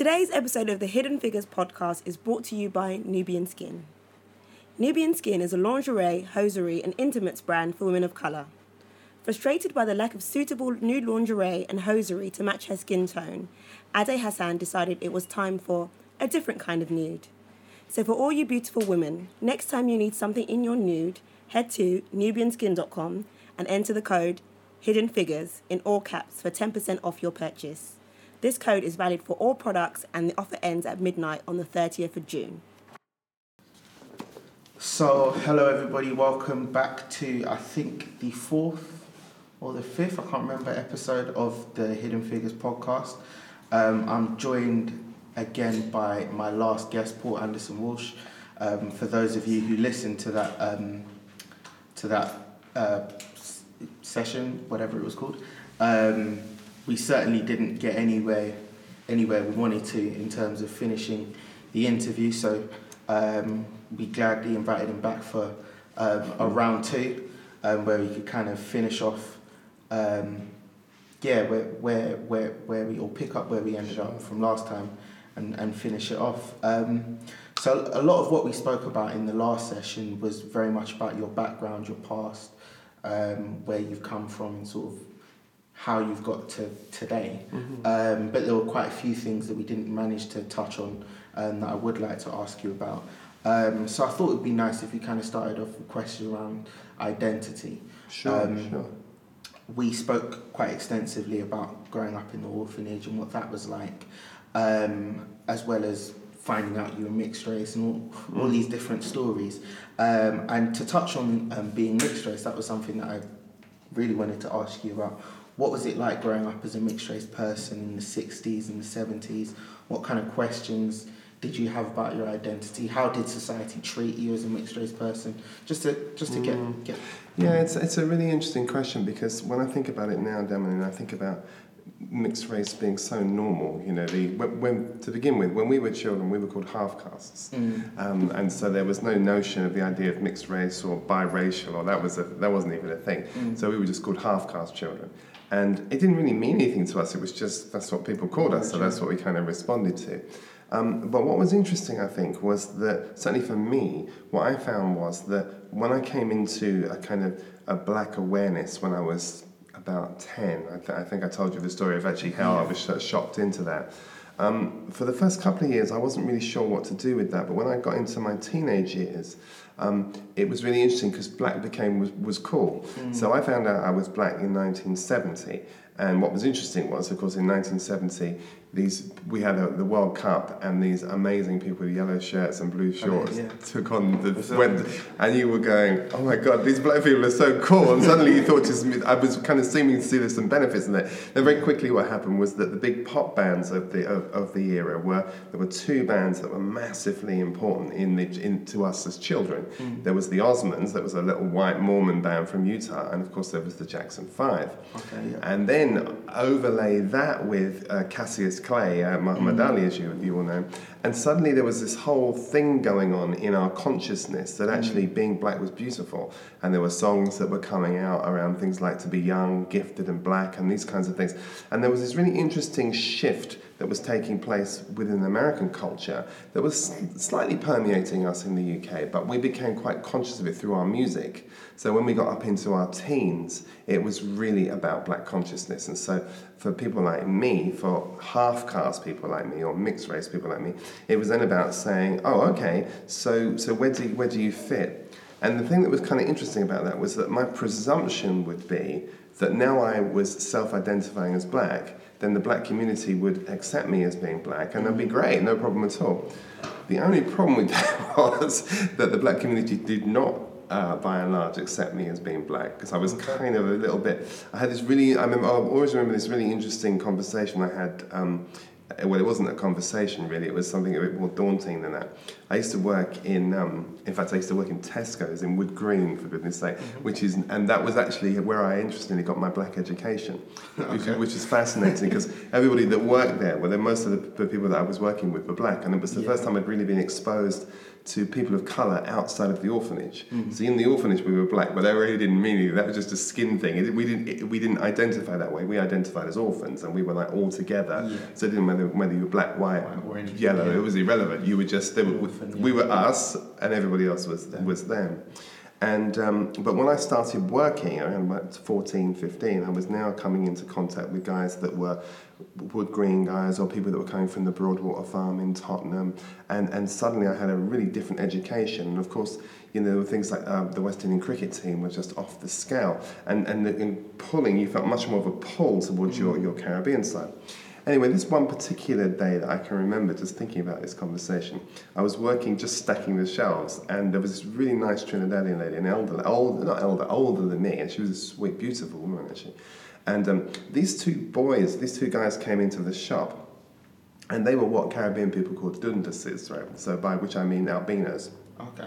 Today's episode of the Hidden Figures podcast is brought to you by Nubian Skin. Nubian Skin is a lingerie, hosiery, and intimates brand for women of colour. Frustrated by the lack of suitable nude lingerie and hosiery to match her skin tone, Ade Hassan decided it was time for a different kind of nude. So, for all you beautiful women, next time you need something in your nude, head to nubianskin.com and enter the code Hidden Figures in all caps for 10% off your purchase. This code is valid for all products and the offer ends at midnight on the 30th of June. So, hello everybody, welcome back to I think the fourth or the fifth, I can't remember, episode of the Hidden Figures podcast. Um, I'm joined again by my last guest, Paul Anderson Walsh. Um, for those of you who listened to that um, to that uh, session, whatever it was called, um, we certainly didn't get anywhere anywhere we wanted to in terms of finishing the interview. So um, we gladly invited him back for um, a round two, um, where we could kind of finish off. Um, yeah, where, where, where, where we, or pick up where we ended up from last time and, and finish it off. Um, so a lot of what we spoke about in the last session was very much about your background, your past, um, where you've come from and sort of how you've got to today. Um, but there were quite a few things that we didn't manage to touch on um, that I would like to ask you about. Um, so I thought it would be nice if we kind of started off with questions around identity. Sure, Um, sure. we spoke quite extensively about growing up in the orphanage and what that was like, um, as well as finding out you were mixed race and all, all these different stories. Um, and to touch on um, being mixed race, that was something that I really wanted to ask you about. What was it like growing up as a mixed race person in the 60s and the 70s? What kind of questions did you have about your identity? How did society treat you as a mixed race person? Just to just to get mm. get Yeah, it's, it's a really interesting question because when I think about it now, Damon, I think about mixed race being so normal. You know, the when, when to begin with, when we were children, we were called half castes, mm. um, and so there was no notion of the idea of mixed race or biracial, or that was a, that wasn't even a thing. Mm. So we were just called half caste children, and it didn't really mean anything to us. It was just that's what people called us, so that's what we kind of responded to. Um, but what was interesting, I think, was that certainly for me, what I found was that when I came into a kind of a black awareness when I was about 10, I, th- I think I told you the story of actually how I was sh- shocked into that. Um, for the first couple of years, I wasn't really sure what to do with that, but when I got into my teenage years, um, it was really interesting because black became was, was cool. So I found out I was black in 1970, and what was interesting was, of course, in 1970, these we had a, the World Cup, and these amazing people with yellow shirts and blue shorts yeah. took on the went, and you were going, oh my god, these black people are so cool, and suddenly you thought just I was kind of seeming to see there's some benefits in that. Then very quickly, what happened was that the big pop bands of the of, of the era were there were two bands that were massively important in the in, to us as children. There was the Osmonds, that was a little white Mormon band from Utah, and of course there was the Jackson Five. Okay, yeah. And then overlay that with uh, Cassius Clay, uh, Muhammad Ali, as you, you all know, and suddenly there was this whole thing going on in our consciousness that actually mm. being black was beautiful. And there were songs that were coming out around things like To Be Young, Gifted and Black, and these kinds of things. And there was this really interesting shift that was taking place within American culture that was slightly permeating us in the UK, but we became quite conscious of it through our music. So when we got up into our teens, it was really about black consciousness. And so for people like me, for half caste people like me, or mixed race people like me, it was then about saying, oh, okay, so, so where, do you, where do you fit? And the thing that was kind of interesting about that was that my presumption would be that now I was self identifying as black, then the black community would accept me as being black, and that'd be great, no problem at all. The only problem with that was that the black community did not, uh, by and large, accept me as being black, because I was kind of a little bit. I had this really, I remember, I always remember this really interesting conversation I had. Um, well, it wasn't a conversation really, it was something a bit more daunting than that. I used to work in, um, in fact, I used to work in Tesco's in Wood Green, for goodness sake, which is, and that was actually where I interestingly got my black education, which, Okay. which is fascinating because everybody that worked there, well, then most of the, the people that I was working with were black, and it was the Yeah. first time I'd really been exposed to people of colour outside of the orphanage. Mm. So in the orphanage we were black, but that really didn't mean anything. That was just a skin thing. It, we didn't it, we didn't identify that way. We identified as orphans, and we were like all together. Yeah. So it didn't matter whether you were black, white, White or yellow. yeah. It was irrelevant. You were just Orphan, we yeah. were us, and everybody else was was them. And um, but when I started working around about 14, 15, I was now coming into contact with guys that were wood green guys or people that were coming from the Broadwater farm in Tottenham, and and suddenly I had a really different education. And of course, you know, there were things like um, the West Indian cricket team was just off the scale, and and the, in pulling, you felt much more of a pull towards your your Caribbean side. Anyway, this one particular day that I can remember just thinking about this conversation, I was working just stacking the shelves, and there was this really nice Trinidadian lady, an elder, old, not elder, older than me, and she was a sweet, beautiful woman actually. And um, these two boys, these two guys came into the shop, and they were what Caribbean people call dunduses, right? So by which I mean albinos. Okay.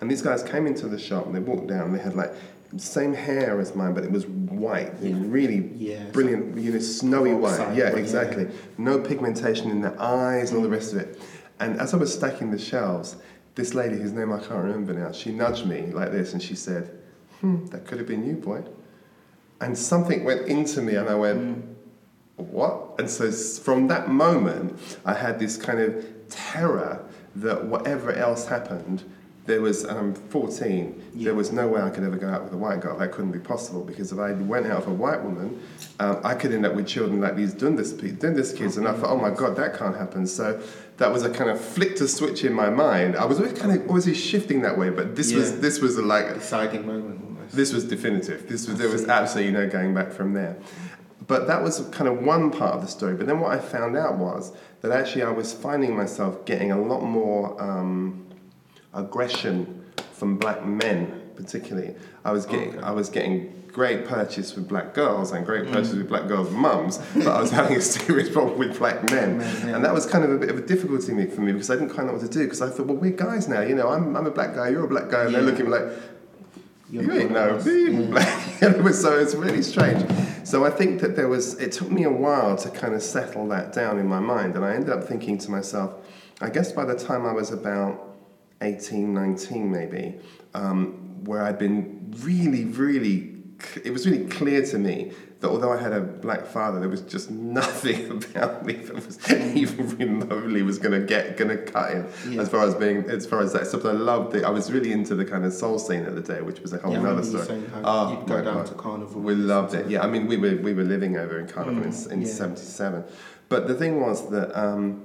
And these guys came into the shop and they walked down and they had like same hair as mine, but it was white. It was Yeah. really Yeah, brilliant, you know, snowy white. Yeah, but yeah. exactly. No pigmentation in the eyes and all the rest of it. And as I was stacking the shelves, this lady, whose name I can't remember now, she nudged me like this and she said, Hmm, that could have been you, boy. And something went into me and I went, what? And so from that moment, I had this kind of terror that whatever else happened, there was, and I'm 14, Yeah. there was no way I could ever go out with a white girl. That couldn't be possible because if I went out with a white woman, um, I could end up with children like these dundus, dundus kids. And I thought, oh my God, that can't happen. So that was a kind of flicked a switch in my mind. I was always kind of always shifting that way, but this was Yeah. this was a, like Deciding moment almost. this was definitive. This was there was absolutely no going back from there. But that was kind of one part of the story. But then what I found out was that actually I was finding myself getting a lot more um, aggression from black men, particularly. I was getting Okay. I was getting great purchase with black girls and great purchase mm. with black girls' mums, but I was having a serious problem with black men. Men, yeah. And that was kind of a bit of a difficulty for me because I didn't quite know what to do because I thought, well, we're guys now, you know, I'm, I'm a black guy, you're a black guy, and they're looking like, You're you ain't no Yeah. black. it was so it's really strange. So I think that there was. It took me a while to kind of settle that down in my mind, and I ended up thinking to myself, I guess by the time I was about 18, 19 maybe, um, where I'd been really, really. It was really clear to me that although I had a black father, there was just nothing about me that was even remotely was going to get going to cut in Yeah. as far as being as far as that. So I loved it. I was really into the kind of soul scene at the day, which was a whole Yeah, other story. Oh, you'd go down God. to carnival. We loved it. Yeah, I mean, we were we were living over in carnival Mm, in, in yeah. '77, but the thing was that um,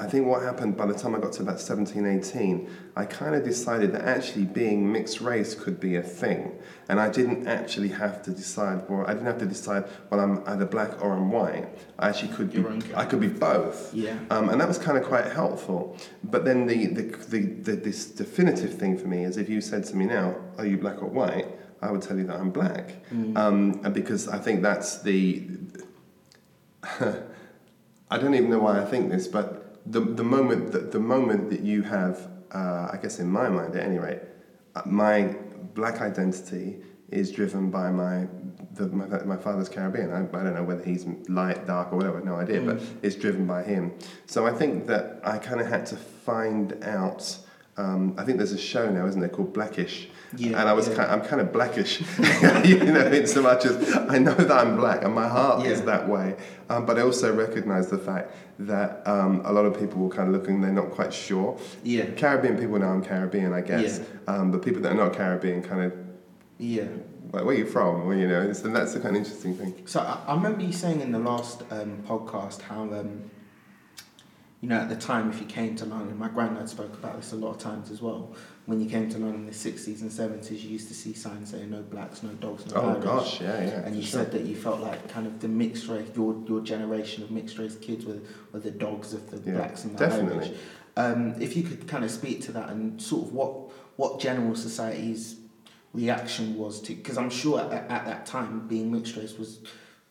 I think what happened by the time I got to about 17, 18, I kind of decided that actually being mixed race could be a thing, and I didn't actually have to decide. Well, I didn't have to decide. Well, I'm either black or I'm white. I actually could be. I could be both. Yeah. Um, and that was kind of quite helpful. But then the, the, the, the, this definitive thing for me is if you said to me now, are you black or white? I would tell you that I'm black. Um, and because I think that's the. I don't even know why I think this, but the, the, moment, that, the moment that you have, uh, I guess in my mind at any rate, uh, my black identity is driven by my the, my, my father's Caribbean. I, I don't know whether he's light, dark, or whatever, no idea, but it's driven by him. So I think that I kind of had to find out. Um, I think there's a show now, isn't there, called Blackish? Yeah, and I was yeah. kind, I'm kind of blackish, you know, in so much as I know that I'm black and my heart is that way. Um, but I also recognise the fact that um, a lot of people will kind of look and they're not quite sure. Yeah. Caribbean people know I'm Caribbean, I guess. Um, but people that are not Caribbean kind of, Yeah. like, where are you from? Well, you know, and that's the kind of interesting thing. So I, I remember you saying in the last um, podcast how, um, you know, at the time if you came to London, my granddad spoke about this a lot of times as well. When you came to London in the 60s and 70s, you used to see signs saying no blacks, no dogs, no Oh Irish. gosh, yeah, yeah. And you sure. said that you felt like kind of the mixed race, your, your generation of mixed race kids were, were the dogs of the Yeah, blacks and the definitely. Irish. Um, if you could kind of speak to that and sort of what, what general society's reaction was to, because I'm sure at, at that time being mixed race was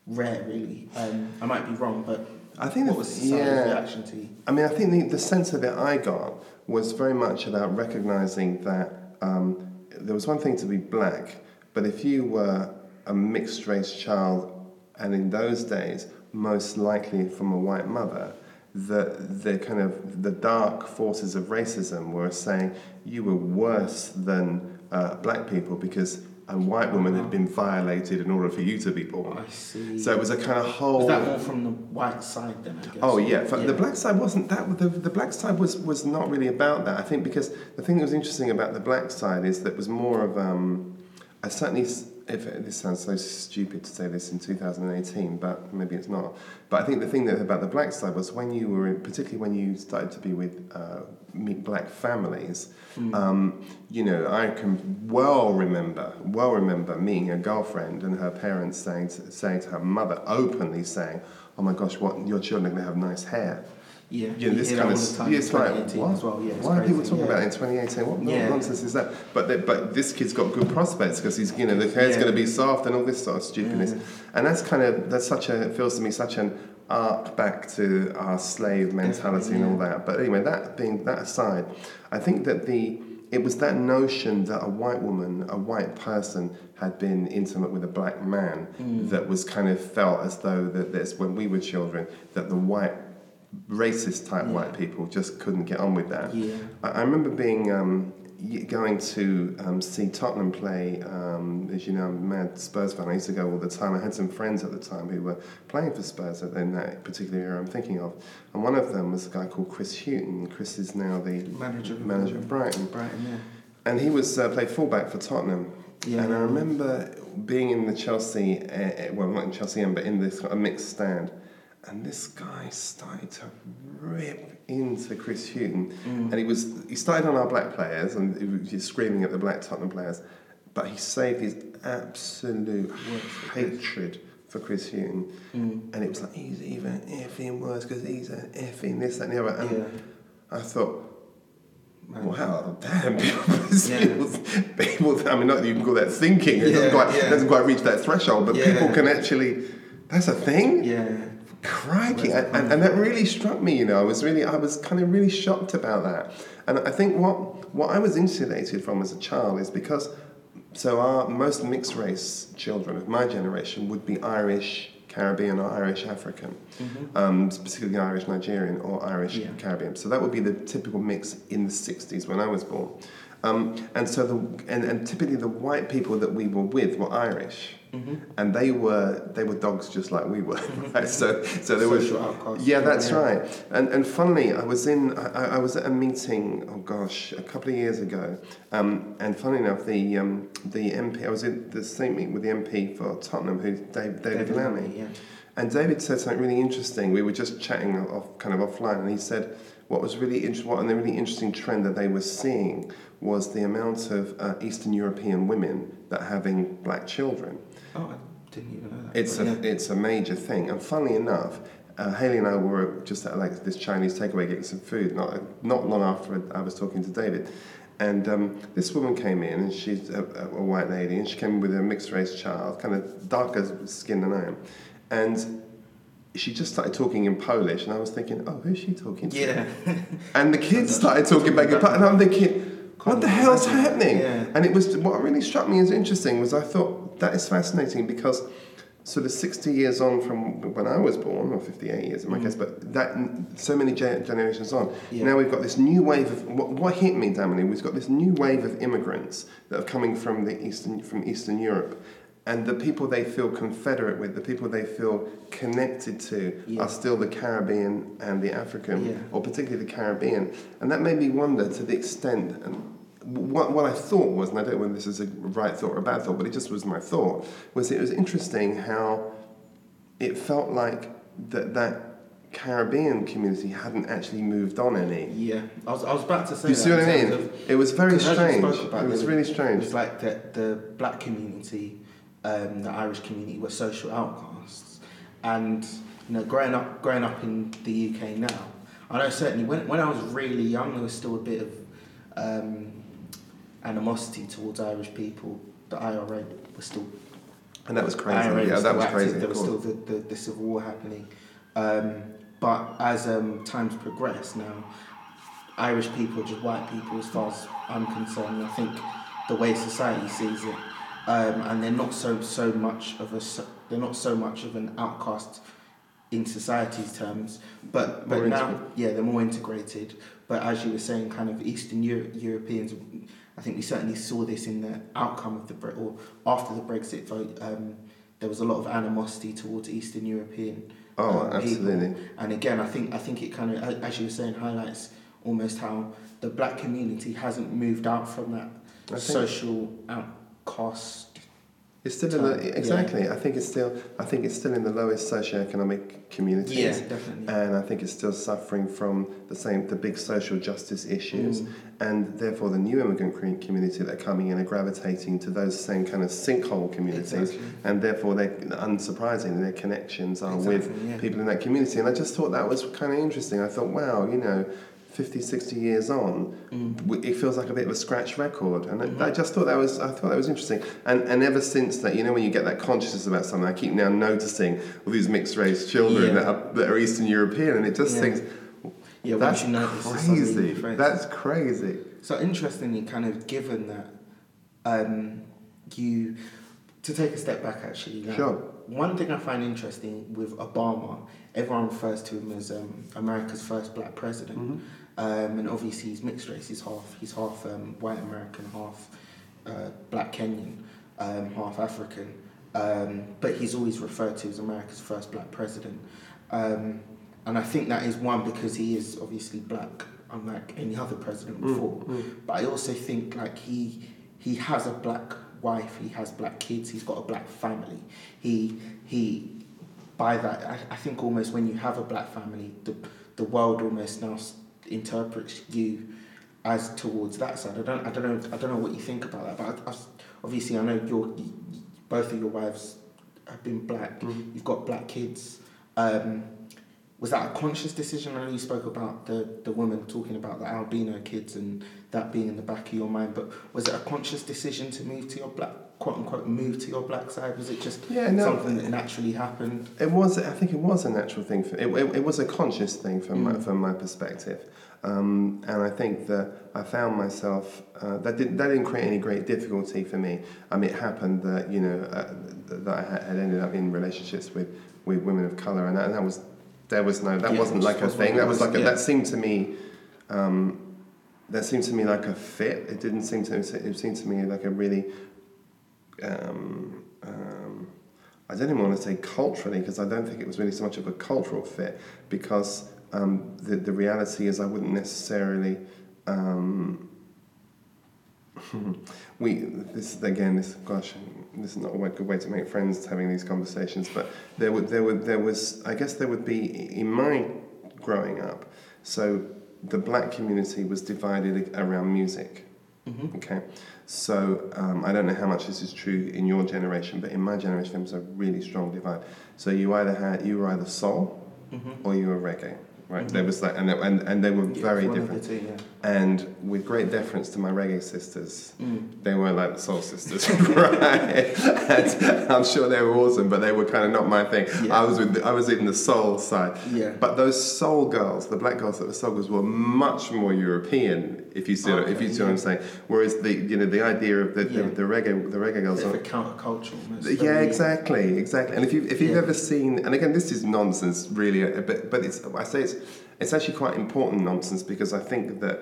rare, really. Um, I might be wrong, but I think what was society's yeah. reaction to you? I mean, I think the, the sense of it I got was very much about recognizing that um, there was one thing to be black, but if you were a mixed race child, and in those days, most likely from a white mother, the the kind of the dark forces of racism were saying you were worse than uh, black people because a white woman had been violated in order for you to be born. I see. So it was a kind of whole. Was that more from the white side then? I guess. Oh yeah, For- the black side wasn't that. The, the black side was was not really about that. I think because the thing that was interesting about the black side is that it was more of um, I certainly. If this sounds so stupid to say this in 2018, but maybe it's not. But I think the thing that about the black side was when you were, in, particularly when you started to be with uh, black families. Um, you know, I can well remember, well remember meeting a girlfriend and her parents saying to, saying to her mother openly saying, "Oh my gosh, what your children are going to have nice hair." Yeah. you know, this kind of yeah, it's like 2018 what? as well. Yeah, it's Why are people talking yeah. about it in 2018? What Yeah. nonsense is that? But the, but this kid's got good prospects because he's you know the hair's going to be soft and all this sort of stupidness, and that's kind of that's such a it feels to me such an arc back to our slave mentality and all that. But anyway, that being that aside, I think that the it was that notion that a white woman, a white person, had been intimate with a black man Mm. that was kind of felt as though that this when we were children that the white racist type Yeah. white people just couldn't get on with that. Yeah. I, I remember being um, going to um, see Tottenham play. Um, as you know, I'm a mad Spurs fan. I used to go all the time. I had some friends at the time who were playing for Spurs in that particular era I'm thinking of, and one of them was a guy called Chris Hughton. Chris is now the Manager of- manager of Brighton, Brighton, yeah. and he was uh, played fullback for Tottenham. Yeah. And I remember being in the Chelsea, uh, uh, well, not in Chelsea end, but in this a mixed stand, and this guy started to rip into Chris Hughton, and he was he started on our black players and he was just screaming at the black Tottenham players, but he saved his absolute hatred for Chris Hughton, mm. and it was like he's even effing worse because he's an effing this that and the other, and Yeah. I thought. Man. Wow, damn! People, Yeah. people, people, I mean, not that you can call that thinking. It doesn't Yeah, quite, yeah. doesn't quite reach that threshold. But people can actually. That's a thing. Yeah. Crikey, and, and, and that really struck me. You know, I was really, I was kind of really shocked about that. And I think what what I was insulated from as a child is because, so our most mixed race children of my generation would be Irish, Caribbean, or Irish African, um, particularly Irish Nigerian or Irish Yeah. Caribbean. So that would be the typical mix in the '60s when I was born. Um, and so the and, and typically the white people that we were with were Irish. And they were they were dogs just like we were, right? So so there was yeah, that's Yeah. right. And and funnily, I was in I, I was at a meeting. Oh gosh, a couple of years ago. Um, and funny enough, the um, the MP I was in the same meeting with the MP for Tottenham, who's Dave, David, David Lammy. Lammy, yeah. And David said something really interesting. We were just chatting off, kind of offline, and he said what was really interesting, what a really interesting trend that they were seeing was the amount of uh, Eastern European women that are having black children. Oh, I didn't even know that. It's a yeah. it's a major thing, and funnily enough, uh, Haley and I were just at like this Chinese takeaway getting some food. Not not long after I was talking to David, and um, this woman came in, and she's a, a white lady, and she came with a mixed race child, kind of darker skin than I am, and she just started talking in Polish, and I was thinking, oh, who's she talking to? Yeah. And the kids started talking back in Polish, and I'm thinking, what the hell's happening? Yeah. And it was what really struck me as interesting was I thought that is fascinating because sort of 60 years on from when I was born, or 58 years in my case, but that so many generations on, Yeah. now we've got this new wave of what, what hit me, Damini, we've got this new wave of immigrants that are coming from the eastern from Eastern Europe. And the people they feel confederate with, the people they feel connected to, Yeah. are still the Caribbean and the African, Yeah. or particularly the Caribbean. And that made me wonder to the extent, and what, what I thought was, and I don't know whether this is a right thought or a bad thought, but it just was my thought, was it was interesting how it felt like that, that Caribbean community hadn't actually moved on any. Yeah, I was, I was about to say You that see what I mean? of- It was very strange. It was really strange. It's like the, the black community, um, the Irish community were social outcasts, and you know, growing up, growing up in the UK now, I know certainly when, when I was really young, there was still a bit of um, animosity towards Irish people. The IRA was still And that was crazy. IRA yeah, was that was active, crazy. There was still the, the, the civil war happening. Um, but as um, times progress now, Irish people are just white people as far as I'm concerned. I think the way society sees it, um, and they're not so so much of a they're not so much of an outcast in society's terms. But but More now, integrated. yeah, they're more integrated. But as you were saying, kind of Eastern Euro- Europeans, I think we certainly saw this in the outcome of the Bre- or after the Brexit vote. Um, there was a lot of animosity towards Eastern European Oh, um, people. absolutely. And again, I think I think it kind of, as you were saying, highlights almost how the black community hasn't moved out from that I think- social outcast. It's still in the yeah. exactly. I think it's still. I think it's still in the lowest socioeconomic communities. Yeah, definitely. and I think it's still suffering from the same the big social justice issues, Mm. and therefore the new immigrant community that are coming in are gravitating to those same kind of sinkhole communities, Exactly. and therefore they unsurprisingly their connections are with yeah. people in that community, and I just thought that was kind of interesting. I thought, wow, you know. 50, 60 years on, Mm. it feels like a bit of a scratch record, and Mhm. I, just thought that was I thought that was interesting. And and ever since that, you know, when you get that consciousness about something, I keep now noticing all these mixed race children Yeah. that, are, that are Eastern European, and it just Yeah. thinks Yeah, that's you notice it's something in crazy. That's crazy. So interestingly, kind of given that, um, you to take a step back actually. Sure. One thing I find interesting with Obama, everyone refers to him as um, America's first black president, Mm-hmm. Um, and obviously he's mixed race. He's half he's half um, white American, half uh, black Kenyan, um, half African. Um, but he's always referred to as America's first black president. Um, and I think that is one because he is obviously black, unlike any other president before. But I also think like he he has a black wife, he has black kids, he's got a black family. He he by that I, I think almost when you have a black family, the the world almost now interprets you as towards that side. I don't I don't know I don't know what you think about that, but I, I, obviously I know your both of your wives have been black. You've got black kids. Um, was that a conscious decision? I know you spoke about the, the woman talking about the albino kids and that being in the back of your mind, but was it a conscious decision to move to your black, quote unquote, move to your black side? Was it just Yeah, no. something that naturally happened? It was. I think it was a natural thing. For, it, it, it was a conscious thing from my, Mm. from my perspective, um, and I think that I found myself uh, that didn't that didn't create any great difficulty for me. I mean, it happened that you know uh, that I had ended up in relationships with, with women of color, and that, and that was there was no that Yeah, wasn't like a was thing. That was was, like a, yeah. that seemed to me. Um, that seemed to me like a fit. It didn't seem to. It seemed to me like a really um, um, I don't even want to say culturally because I don't think it was really so much of a cultural fit because um, the, the reality is I wouldn't necessarily. Um, we this again this gosh this is not a good way to make friends having these conversations but there would there would there was I guess there would be in my growing up so the black community was divided around music Mm-hmm. Okay, so um, I don't know how much this is true in your generation, but in my generation there was a really strong divide. So you either had you were either soul Mm-hmm. or you were reggae, right? There was like, and they- and, and they were very one of the different. two, yeah. And with great deference to my reggae sisters, Mm. they weren't like the soul sisters, right? And I'm sure they were awesome, but they were kind of not my thing. Yeah. I was with the, I was in the soul side. Yeah. But those soul girls, the black girls that were soul girls, were much more European. If you see, if you Okay, see what I'm saying. Whereas the you know the idea of the, Yeah. the, the reggae the reggae girls. Are, a countercultural. yeah, exactly, exactly. And if you if you've Yeah. ever seen, and again, this is nonsense, really, but but it's I say it's it's actually quite important nonsense because I think that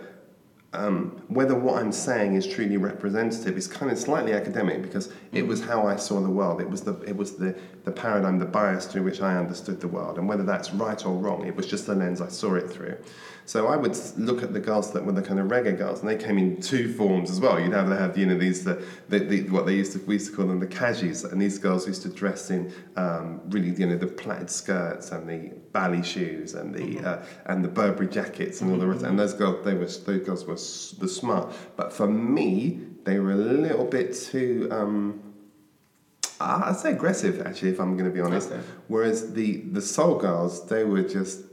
um, whether what I'm saying is truly representative is kind of slightly academic because it was how I saw the world. It was the it was the the paradigm, the bias through which I understood the world, and whether that's right or wrong, it was just the lens I saw it through. So I would look at the girls that were the kind of reggae girls, and they came in two forms as well. You'd have they have you know these the, the, the what they used to we used to call them the kajis, and these girls used to dress in um, really you know the plaited skirts and the bally shoes and the uh, and the Burberry jackets and all the rest. And those girls they were those girls were the smart, but for me they were a little bit too. Um, I'd say aggressive actually, if I'm going to be honest. Okay. Whereas the the soul girls, they were just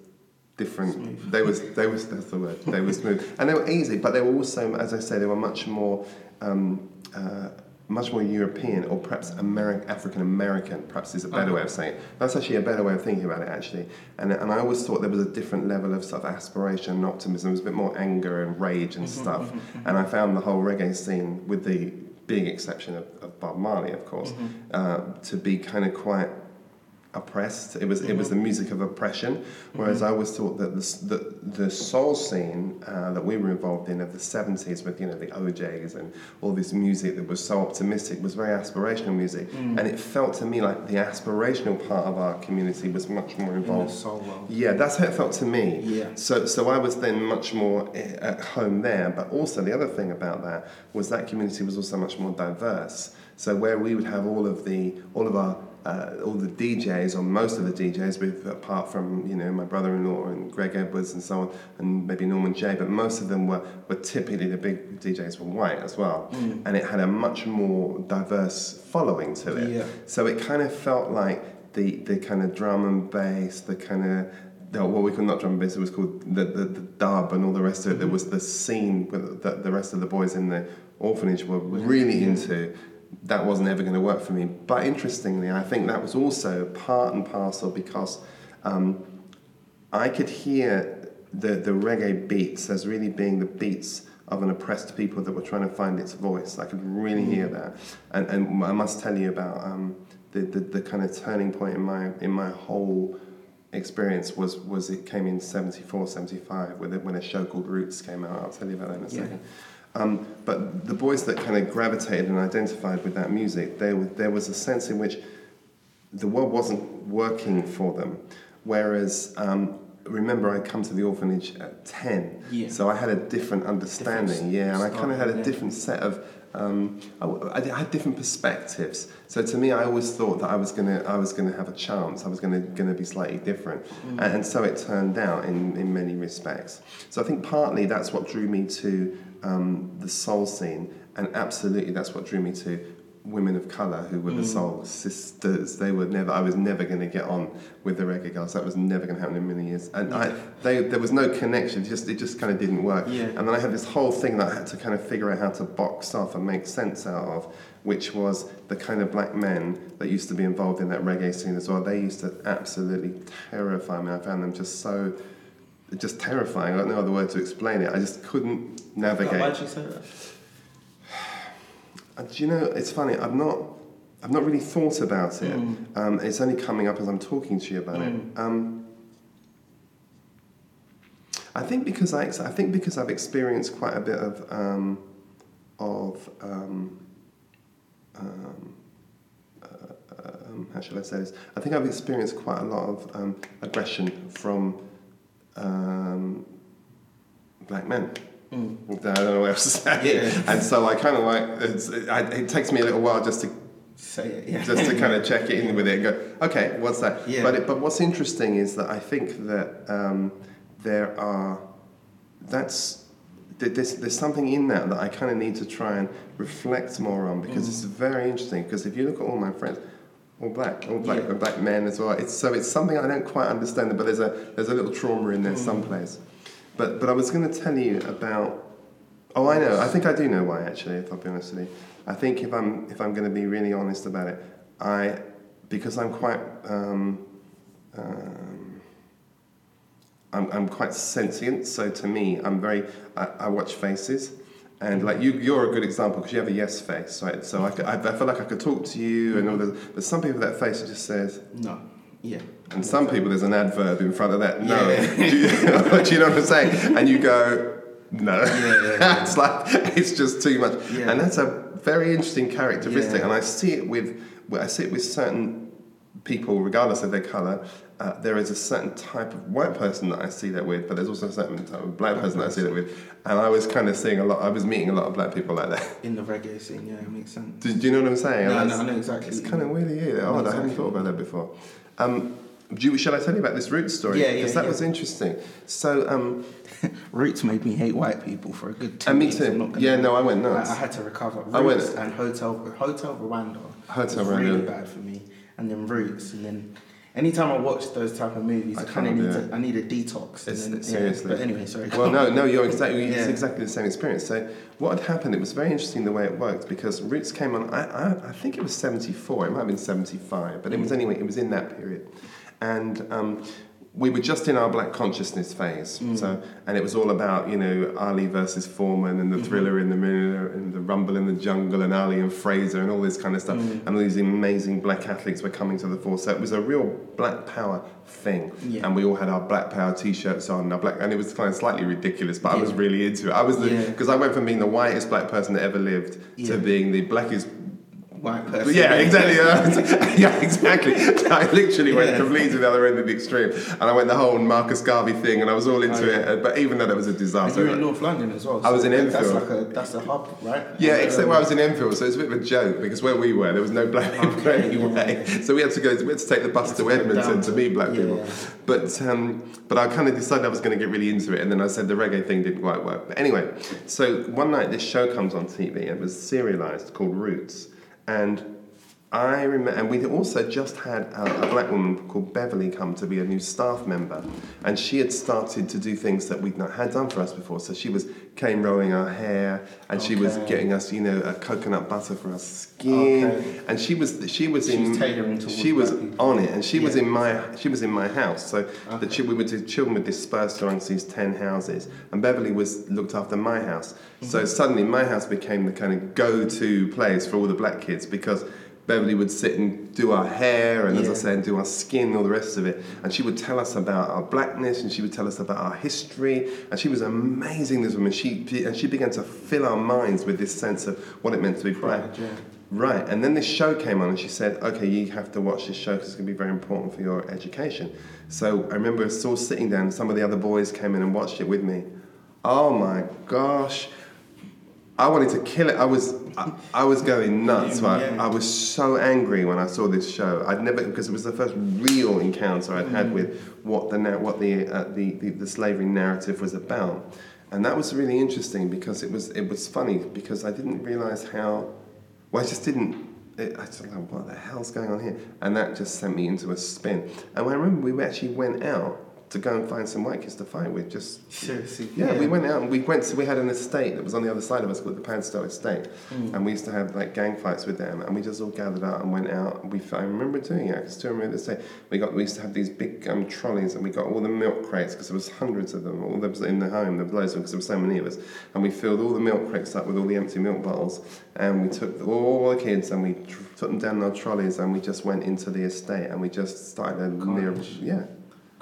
different. They was they was that's the word. They were smooth and they were easy, but they were also, as I say, they were much more. Um, uh, much more European or perhaps Ameri- African American, perhaps is a better way of saying it. That's actually a better way of thinking about it, actually. And, and I always thought there was a different level of sort of aspiration and optimism. There was a bit more anger and rage and stuff. And I found the whole reggae scene, with the big exception of, of Bob Marley, of course, uh, to be kind of quite oppressed. It was it was the music of oppression. Whereas I always thought that the the, the soul scene uh, that we were involved in of the seventies with you know the O'Jays and all this music that was so optimistic was very aspirational music, and it felt to me like the aspirational part of our community was much more In involved. world. Yeah, that's how it felt to me. Yeah. So, so I was then much more eh, at home there. But also the other thing about that was that community was also much more diverse. So where we would have all of the all of our uh, all the DJs or most of the DJs, with apart from you know my brother-in-law and Greg Edwards and so on, and maybe Norman Jay, but most of them were were typically the big DJs were white as well, and it had a much more diverse following to it. Yeah. So it kind of felt like the the kind of drum and bass, the kind of what we call not drum and bass, it was called the, the, the dub and all the rest of it. There was the scene that the, the rest of the boys in the orphanage were really into. That wasn't ever going to work for me. But interestingly, I think that was also part and parcel because um, I could hear the, the reggae beats as really being the beats of an oppressed people that were trying to find its voice. I could really hear that. And, and I must tell you about um, the, the, the kind of turning point in my, in my whole experience was, was it came in 74, 75 when, when a show called Roots came out. I'll tell you about that in a Yeah. second. Um, but the boys that kind of gravitated and identified with that music, there, was- there was a sense in which the world wasn't working for them. Whereas, um, remember, I come to the orphanage at 10, Yeah. so I had a different understanding, yeah, and I kind of had a different set of, um, I, I had different perspectives. So to me, I always thought that I was gonna, I was gonna have a chance. I was gonna, gonna be slightly different, and, and so it turned out in, in many respects. So I think partly that's what drew me to um, the soul scene, and absolutely that's what drew me to women of colour who were the soul sisters. They were never. I was never going to get on with the reggae girls. That was never going to happen in many years. And I, they, there was no connection. It just it just kind of didn't work. Yeah. And then I had this whole thing that I had to kind of figure out how to box off and make sense out of, which was the kind of black men that used to be involved in that reggae scene as well. They used to absolutely terrify me. I found them just so. Just terrifying. I got no other word to explain it. I just couldn't navigate. Why'd you say that? Do you know? It's funny. I've not. I've not really thought about it. Um, it's only coming up as I'm talking to you about it. Um, I think because I, I think because I've experienced quite a bit of um, of um, um, uh, um, how should I say this? I think I've experienced quite a lot of um, aggression from um, black men. I don't know what else to say. Yeah. And so I kind of like it's, I, it takes me a little while just to Say it, yeah. just to kind of check it in with it and go, okay, what's that? Yeah. But it, but what's interesting is that I think that um, there are that's there's, there's something in that that I kind of need to try and reflect more on because it's very interesting. Because if you look at all my friends, all black, all black, Yeah. black men as well. It's so it's something I don't quite understand, but there's a there's a little trauma in there someplace. But but I was going to tell you about. Oh, I know. I think I do know why. Actually, if I'll be honest with you, I think if I'm if I'm going to be really honest about it, I because I'm quite um, um, I'm I'm quite sentient. So to me, I'm very I, I watch faces. And like you, you're a good example because you have a yes face, right? So I, could, I, I feel like I could talk to you, and all this, but some people that face just says, No. Yeah. and some people, there's an adverb in front of that. No. Yeah. do, you, do you know what I'm saying? And you go, no. Yeah, yeah, it's like, it's just too much. And that's a very interesting characteristic. And I see it with, I see it with certain people, regardless of their colour. Uh, there is a certain type of white person that I see that with, but there's also a certain type of black person that I see that with. And I was kind of seeing a lot, I was meeting a lot of black people like that. In the reggae scene, yeah, it makes sense. Do, do you know what I'm saying? No, no, I know exactly It's kind of weird, yeah, I know odd. I hadn't thought about that before. Um, do you, shall I tell you about this Roots story? Yeah, yeah, Because that yeah. was interesting. So, um, Roots made me hate white people for a good two and me too. Yeah, no, I went I, nuts. I had to recover. Roots I went- and Hotel Hotel Rwanda. Hotel was really bad for me. And then Roots, and then anytime I watch those type of movies, I I, kind of need to. I need a detox. It's- then, seriously. Yeah. But anyway, sorry. well, no, no, you're exactly it's exactly the same experience. So, what had happened? It was very interesting the way it worked because Roots came on. I, I, I think it was '74. It might have been '75, but it Mm. was anyway. It was in that period, and um, we were just in our black consciousness phase. Mm. So, and it was all about you know Ali versus Foreman and the mm-hmm. thriller in the mirror and the rumble in the jungle and Ali and Frazier and all this kind of stuff. Mm. And all these amazing black athletes were coming to the fore. So it was a real black power thing. Yeah. And we all had our black power t-shirts on, our black, and it was kind of slightly ridiculous, but I was really into it. I was the Yeah. because I went from being the whitest black person that ever lived Yeah. to being the blackest White person. yeah, exactly. yeah, exactly. I literally went Yeah. completely to the other end of the extreme, and I went the whole Marcus Garvey thing, and I was all into Oh, yeah. it. uh, But even though that was a And disaster, you're in North London as well. I was in Enfield. That's like a that's a hub, right? yeah, except where I was in Enfield, so it's a bit of a joke because where we were, there was no black people Okay, anyway. So we had to go. We had to take the bus to Edmonton to meet black people. But um, but I kind of decided I was going to get really into it, and then I said the reggae thing didn't quite work. But anyway, so one night this show comes on TV, it was serialized called Roots, and I remember, and we also just had a, a black woman called Beverly come to be a new staff member, and she had started to do things that we'd not had done for us before. So she was came rolling our hair, and she was getting us, you know, a coconut butter for our skin, Okay. and she was she was She in was tailoring towards she was on it, and she was in my she was in my house. So the Okay. chi- we were the children were dispersed amongst these ten houses, and Beverly was looked after my house. So Mm-hmm. suddenly my house became the kind of go-to place for all the black kids because. Beverly would sit and do our hair, and as I say, and do our skin, and all the rest of it. And she would tell us about our blackness, and she would tell us about our history. And she was amazing. This woman, she and she began to fill our minds with this sense of what it meant to be black. Pride, yeah. Right, and then this show came on, and she said, "Okay, you have to watch this show because it's going to be very important for your education." So I remember us all sitting down. and Some of the other boys came in and watched it with me. Oh my gosh, I wanted to kill it. I was, I, I was going nuts. Right? yeah. I was so angry when I saw this show. I'd never because it was the first real encounter I'd had with what the what the, uh, the, the the slavery narrative was about, and that was really interesting because it was it was funny because I didn't realize how. Well, I just didn't. It, I just like, what the hell's going on here? And that just sent me into a spin. And I remember we actually went out to go and find some white kids to fight with. Just Seriously. yeah, we went out and we went to, we had an estate that was on the other side of us called the Padstow Estate. And we used to have like gang fights with them and we just all gathered out and went out and we, I remember doing it, I can still remember this day. We got, we used to have these big um, trolleys and we got all the milk crates because there was hundreds of them, all those in the home, there was loads of because there were so many of us. And we filled all the milk crates up with all the empty milk bottles and we took all the kids and we tr- took them down our trolleys and we just went into the estate and we just started a near, yeah.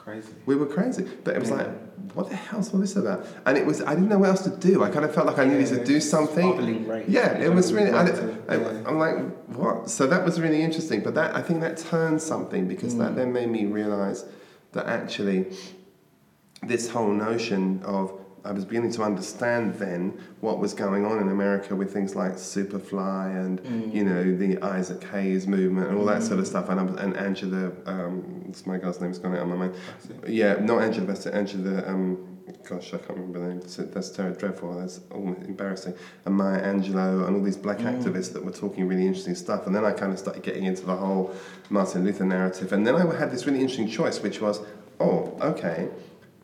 Crazy. We were crazy, but it was Yeah. like, what the hell's all this about? And it was, I didn't know what else to do. I kind of felt like I needed to do something. rage. Yeah, it was really. I, want didn't- to- I, yeah. I'm like, what? So that was really interesting. But that I think that turned something because Mm. that then made me realize that actually this whole notion of I was beginning to understand then what was going on in America with things like Superfly and Mm. you know the Isaac Hayes movement and all that sort of stuff. And I was, and Angela um, my girl's name's gone out of my mind. Yeah not Angela Bassett Angela um, gosh I can't remember the name. That's, that's terrible dreadful that's almost embarrassing. And Maya Angelou and all these black Mm. activists that were talking really interesting stuff. And then I kind of started getting into the whole Martin Luther narrative. And then I had this really interesting choice which was oh okay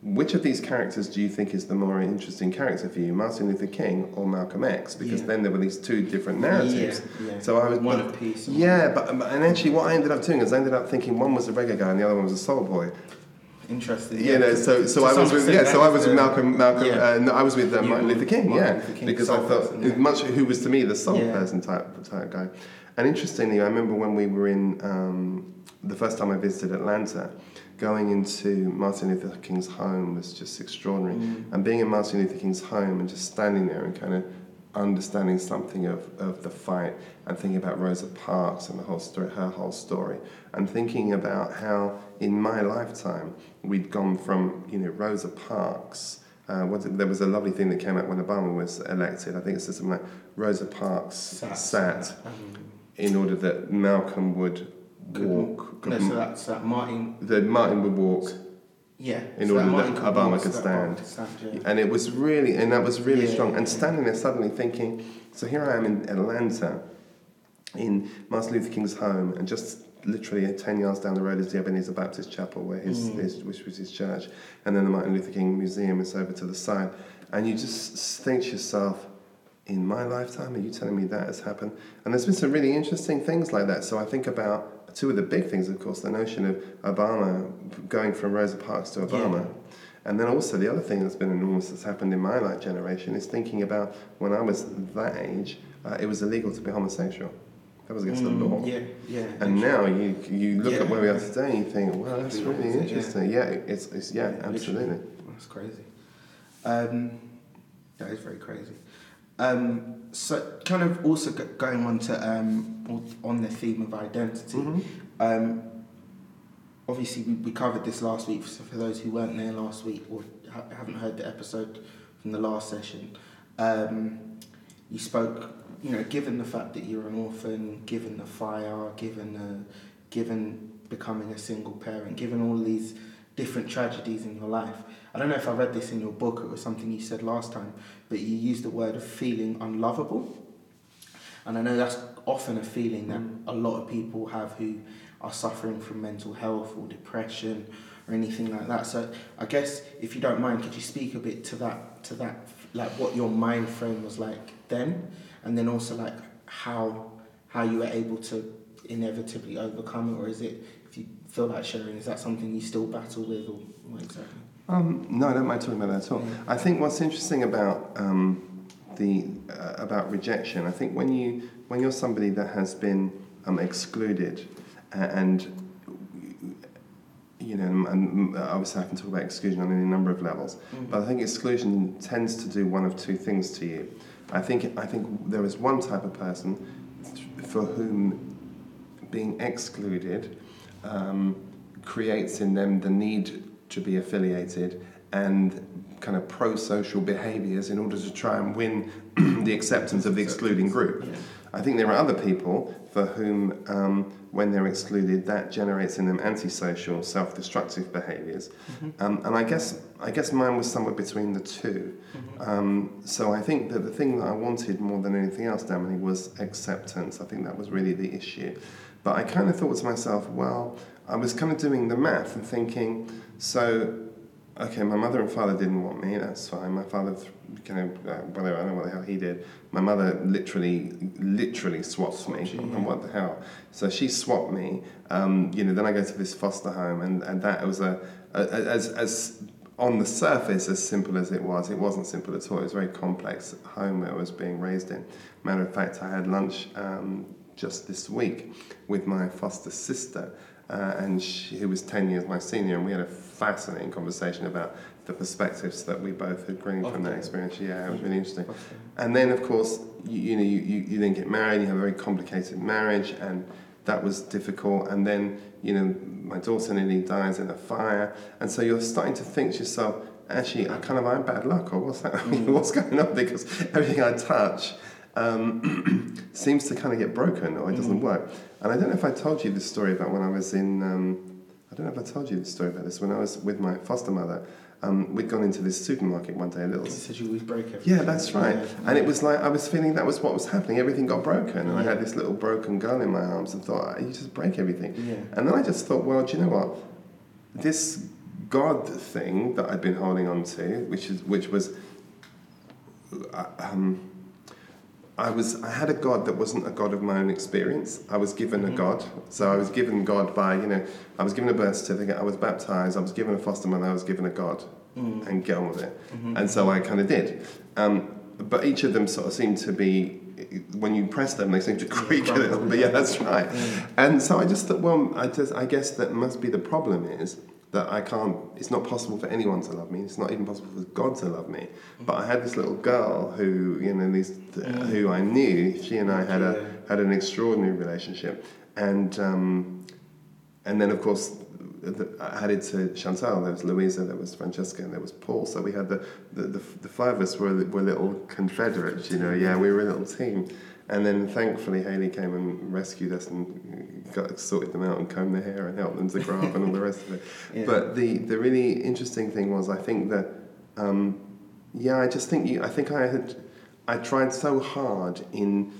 which of these characters do you think is the more interesting character for you, Martin Luther King or Malcolm X? Because Yeah. then there were these two different narratives. Yeah, yeah. So I was One but- apiece. Yeah, but um, and actually, what I ended up doing is I ended up thinking one was a reggae guy and the other one was a soul boy. Interesting. You know, so so I was with yeah, so I was with Malcolm Malcolm. yeah. Uh, no, I was with uh, Martin Luther King. Martin yeah, Luther King, because I thought person, yeah. much who was to me the soul Yeah. person type type guy. And interestingly, I remember when we were in um, the first time I visited Atlanta, going into Martin Luther King's home was just extraordinary. Mm. And being in Martin Luther King's home and just standing there and kind of understanding something of, of the fight and thinking about Rosa Parks and the whole story, her whole story, and thinking about how in my lifetime we'd gone from you know Rosa Parks. Uh, what, there was a lovely thing that came out when Obama was elected. I think it said something like Rosa Parks Sat. sat, Um, in order that Malcolm would Could- walk. no, so that's that Martin. that Martin would walk, Yeah. In so order that Martin Obama could stand. Could stand, yeah. and it was really, and that was really Yeah. strong. And standing there suddenly thinking, so here I am in Atlanta, in Martin Luther King's home, and just literally 10 yards down the road is the Ebenezer Baptist Chapel, where his, Mm. his, which was his church, and then the Martin Luther King Museum is over to the side. And you just think to yourself, in my lifetime, are you telling me that has happened? And there's been some really interesting things like that. So I think about two of the big things, of course, the notion of Obama going from Rosa Parks to Obama. Yeah. And then also the other thing that's been enormous that's happened in my like generation is thinking about when I was that age, uh, it was illegal to be homosexual. That was against the Mm, law. Yeah, yeah. And now you you look Yeah. at where we are today and you think, well, that's really opposite, yeah. interesting. Yeah, it's, it's yeah, literally. absolutely. That's crazy. Um, that is very crazy. Um, so, kind of also going on to um, on the theme of identity. Mhm. Um, obviously, we, we covered this last week. So for those who weren't there last week or ha- haven't heard the episode from the last session, um, you spoke. You know, given the fact that you're an orphan, given the fire, given the, given becoming a single parent, given all these different tragedies in your life. I don't know if I read this in your book or it was something you said last time, but you used the word of feeling unlovable. And I know that's often a feeling that a lot of people have who are suffering from mental health or depression or anything like that. So I guess if you don't mind, could you speak a bit to that to that like what your mind frame was like then and then also like how how you were able to inevitably overcome it or is it if you feel like sharing, is that something you still battle with or what exactly? Um, no, I don't mind talking about that at all. Yeah. I think what's interesting about um, the uh, about rejection, I think when you when you're somebody that has been um, excluded and you know, and obviously I can talk about exclusion on any number of levels, but I think exclusion tends to do one of two things to you. I think I think there is one type of person for whom being excluded um, creates in them the need to be affiliated and kind of pro-social behaviours in order to try and win the acceptance of the excluding group. Yeah. I think there are other people for whom, um, when they're excluded, that generates in them antisocial, self-destructive behaviours. Um, and I guess I guess mine was somewhere between the 2 Um, so I think that the thing that I wanted more than anything else, Damini, was acceptance. I think that was really the issue. But I kind of thought to myself, well, I was kind of doing the math and thinking, so okay, my mother and father didn't want me. That's fine. My father, kind of, uh, whatever. I don't know what the hell he did. My mother literally, literally swapped me. You, And what the hell? So she swapped me. Um, you know, then I go to this foster home, and, and that was a, a as as on the surface as simple as it was. It wasn't simple at all. It was a very complex home that I was being raised in. Matter of fact, I had lunch um, just this week with my foster sister uh, and she, who was 10 years my senior, and we had a fascinating conversation about the perspectives that we both had gleaned from that experience. Yeah, it was really interesting. Okay. And then, of course, you, you know, you, you, you then get married, you have a very complicated marriage, and that was difficult. And then, you know, my daughter nearly dies in a fire, and so you're starting to think to yourself, actually, I kind of have bad luck, or what's that? what's going on? Because everything I touch um, seems to kind of get broken, or it doesn't work. And I don't know if I told you this story about when I was in. Um, I don't know if I told you the story about this when I was with my foster mother. Um, we'd gone into this supermarket one day, a little You said you always break everything. yeah, that's right. Yeah, And it was like I was feeling that was what was happening. Everything got broken, and I had this little broken girl in my arms, and thought, "Ah, "You just break everything." Yeah. And then I just thought, "Well, do you know what? This God thing that I'd been holding on to, which is which was, uh, um, I was I had a God that wasn't a God of my own experience. I was given a mm. God, so I was given God by you know I was given a birth certificate. I was baptized. I was given a foster mother. I was given a God, mm. and get on with it. Mm-hmm. And so I kind of did. Um, but each of them sort of seemed to be when you press them, they seem to creak a little bit. Yeah, that's right. Mm. And so I just thought, well, I just I guess that must be the problem is that I can't. It's not possible for anyone to love me. It's not even possible for God to love me. But I had this little girl who, you know, these who I knew. She and I had a had an extraordinary relationship, and um, and then of course. The, I added to Chantal, there was Louisa, there was Francesca, and there was Paul. So we had the, the, the, the five of us were, were little confederates, you know, yeah, we were a little team. And then thankfully Haley came and rescued us and got sorted them out and combed their hair and helped them to grow up and all the rest of it. Yeah. But the, the really interesting thing was I think that um, yeah, I just think you, I think I had I tried so hard in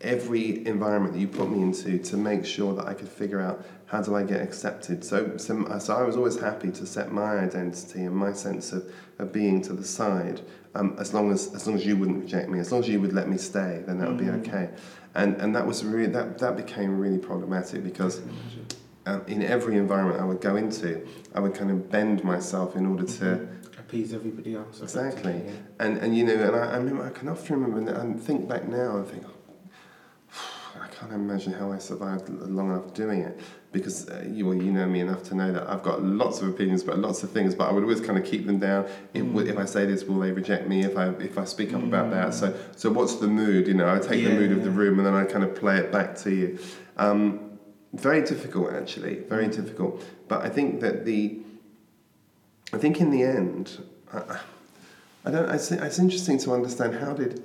every environment that you put me into to make sure that I could figure out how do I get accepted. So, so, so I was always happy to set my identity and my sense of, of being to the side. Um, as long as as long as you wouldn't reject me, as long as you would let me stay, then that would be okay. And and that was really that that became really problematic because um, in every environment I would go into, I would kind of bend myself in order to appease everybody else. exactly. effectively, And and you know, and I, I remember I can often remember and think back now and think, oh, I can't imagine how I survived long enough doing it because uh, you well, you know me enough to know that I've got lots of opinions about lots of things, but I would always kind of keep them down. If, Mm. if I say this, will they reject me? If I if I speak up about that, so so what's the mood? You know, I take the mood of the room and then I kind of play it back to you. Um, very difficult, actually, very Mm. difficult. But I think that the I think in the end, I, I don't. It's, it's interesting to understand how did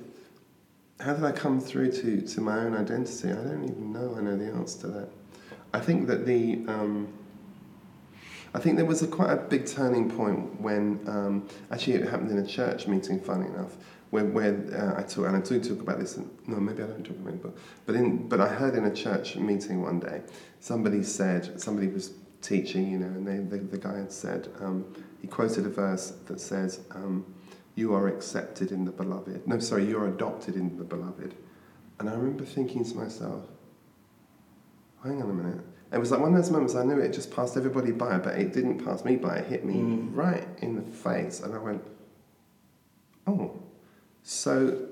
how did I come through to, to my own identity? I don't even know. I know the answer to that. I think that the um, I think there was a quite a big turning point when um, actually it happened in a church meeting. Funny enough, where, where uh, I talk and I do talk about this. No, maybe I don't talk about it, but but in but I heard in a church meeting one day somebody said somebody was teaching, you know, and they, the, the guy had said um, he quoted a verse that says, um, "You are accepted in the beloved." No, sorry, you are adopted in the beloved. And I remember thinking to myself, hang on a minute. It was like one of those moments I knew it just passed everybody by, but it didn't pass me by. It hit me Mm. right in the face, and I went, "Oh." So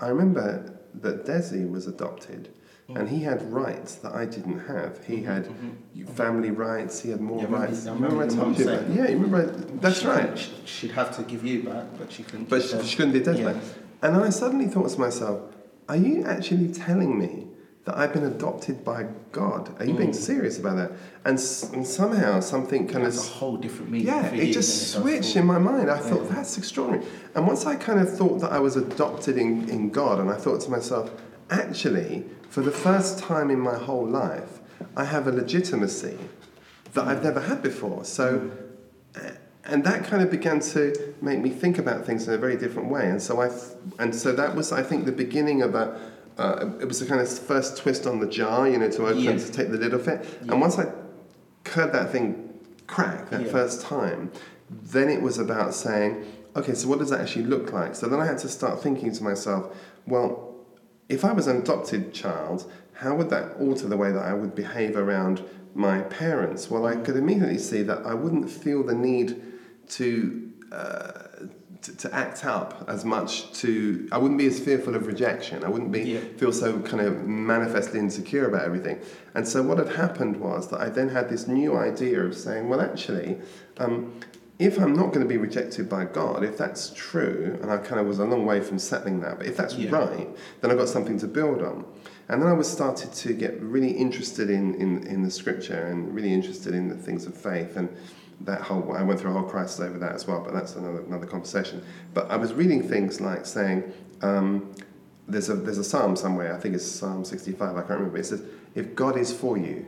I remember that Desi was adopted, mm. and he had rights that I didn't have. He mm-hmm, had mm-hmm. family rights. He had more Yeah, rights. I remember I told you about? Yeah, you remember? That's She right. she- She'd have to give you back, but she couldn't. But she, she couldn't do Desmond. Yeah. And then I suddenly thought to myself, are you actually telling me that I've been adopted by God? Are you being Mm. serious about that? And, s- and somehow something kind That's a of. whole different meaning. Yeah, it just switched in my mind. I Yeah. thought, that's extraordinary. And once I kind of thought that I was adopted in, in God, and I thought to myself, actually, for the first time in my whole life, I have a legitimacy that I've never had before. So, uh, and that kind of began to make me think about things in a very different way. And so I, th- and so that was, I think, the beginning of a. Uh, it was the kind of first twist on the jar, you know, to open Yeah. to take the lid off it. Yeah. And once I heard that thing crack that Yeah. first time, then it was about saying, okay, so what does that actually look like? So then I had to start thinking to myself, well, if I was an adopted child, how would that alter the way that I would behave around my parents? Well, I could immediately see that I wouldn't feel the need to. Uh, to, to act up as much to I wouldn't be as fearful of rejection I wouldn't be Yeah. feel so kind of manifestly insecure about everything and so what had happened was that I then had this new idea of saying well actually um, if I'm not going to be rejected by God, if that's true, and I kind of was a long way from settling that, but if that's Yeah. right, then I've got something to build on. And then I was started to get really interested in, in, in the scripture and really interested in the things of faith. And that whole, I went through a whole crisis over that as well, but that's another, another conversation. But I was reading things like saying, um, there's, a, there's a psalm somewhere, I think it's Psalm 65, I can't remember, it says, if God is for you,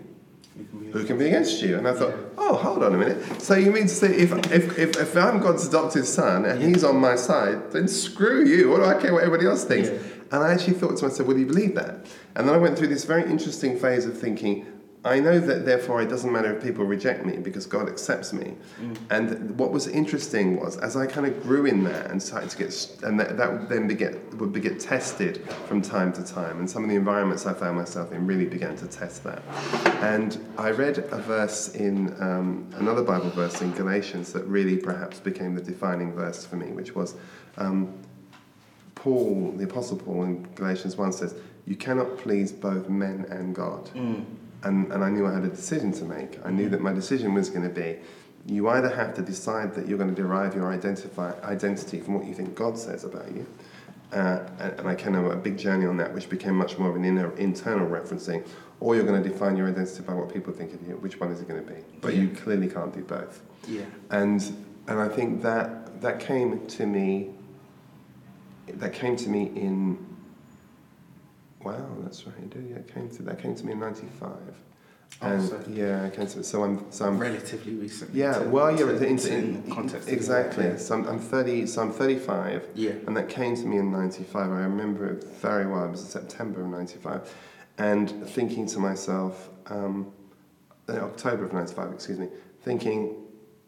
who can be against you? And I thought, Yeah. oh, hold on a minute. So you mean to say if, if, if, if I'm God's adopted son and Yeah. he's on my side, then screw you. What do I care what everybody else thinks? Yeah. And I actually thought to myself, well, do you believe that? And then I went through this very interesting phase of thinking, I know that therefore it doesn't matter if people reject me because God accepts me. Mm. And what was interesting was as I kind of grew in that and started to get, and that, that would then would be get tested from time to time. And some of the environments I found myself in really began to test that. And I read a verse in um, another Bible verse in Galatians that really perhaps became the defining verse for me, which was um, Paul, the Apostle Paul in Galatians 1 says, You cannot please both men and God. Mm. And, and I knew I had a decision to make. I knew that my decision was going to be you either have to decide that you're going to derive your identify, identity from what you think God says about you. Uh, and, and I kind of a big journey on that, which became much more of an inner, internal referencing, or you're going to define your identity by what people think of you. Which one is it going to be? But you clearly can't do both. Yeah. And and I think that that came to me. That came to me in. Wow, that's right. It did. Yeah, it came to that came to me in '95, Oh, And so- yeah, okay, so, so I'm so I'm Relatively recent. yeah. to- well, yeah, to- in, to- in, context. exactly. that, So I'm, I'm thirty. So I'm thirty-five. Yeah. And that came to me in 95. I remember it very well. It was in September of 95. And thinking to myself, um, October of 95, excuse me, thinking,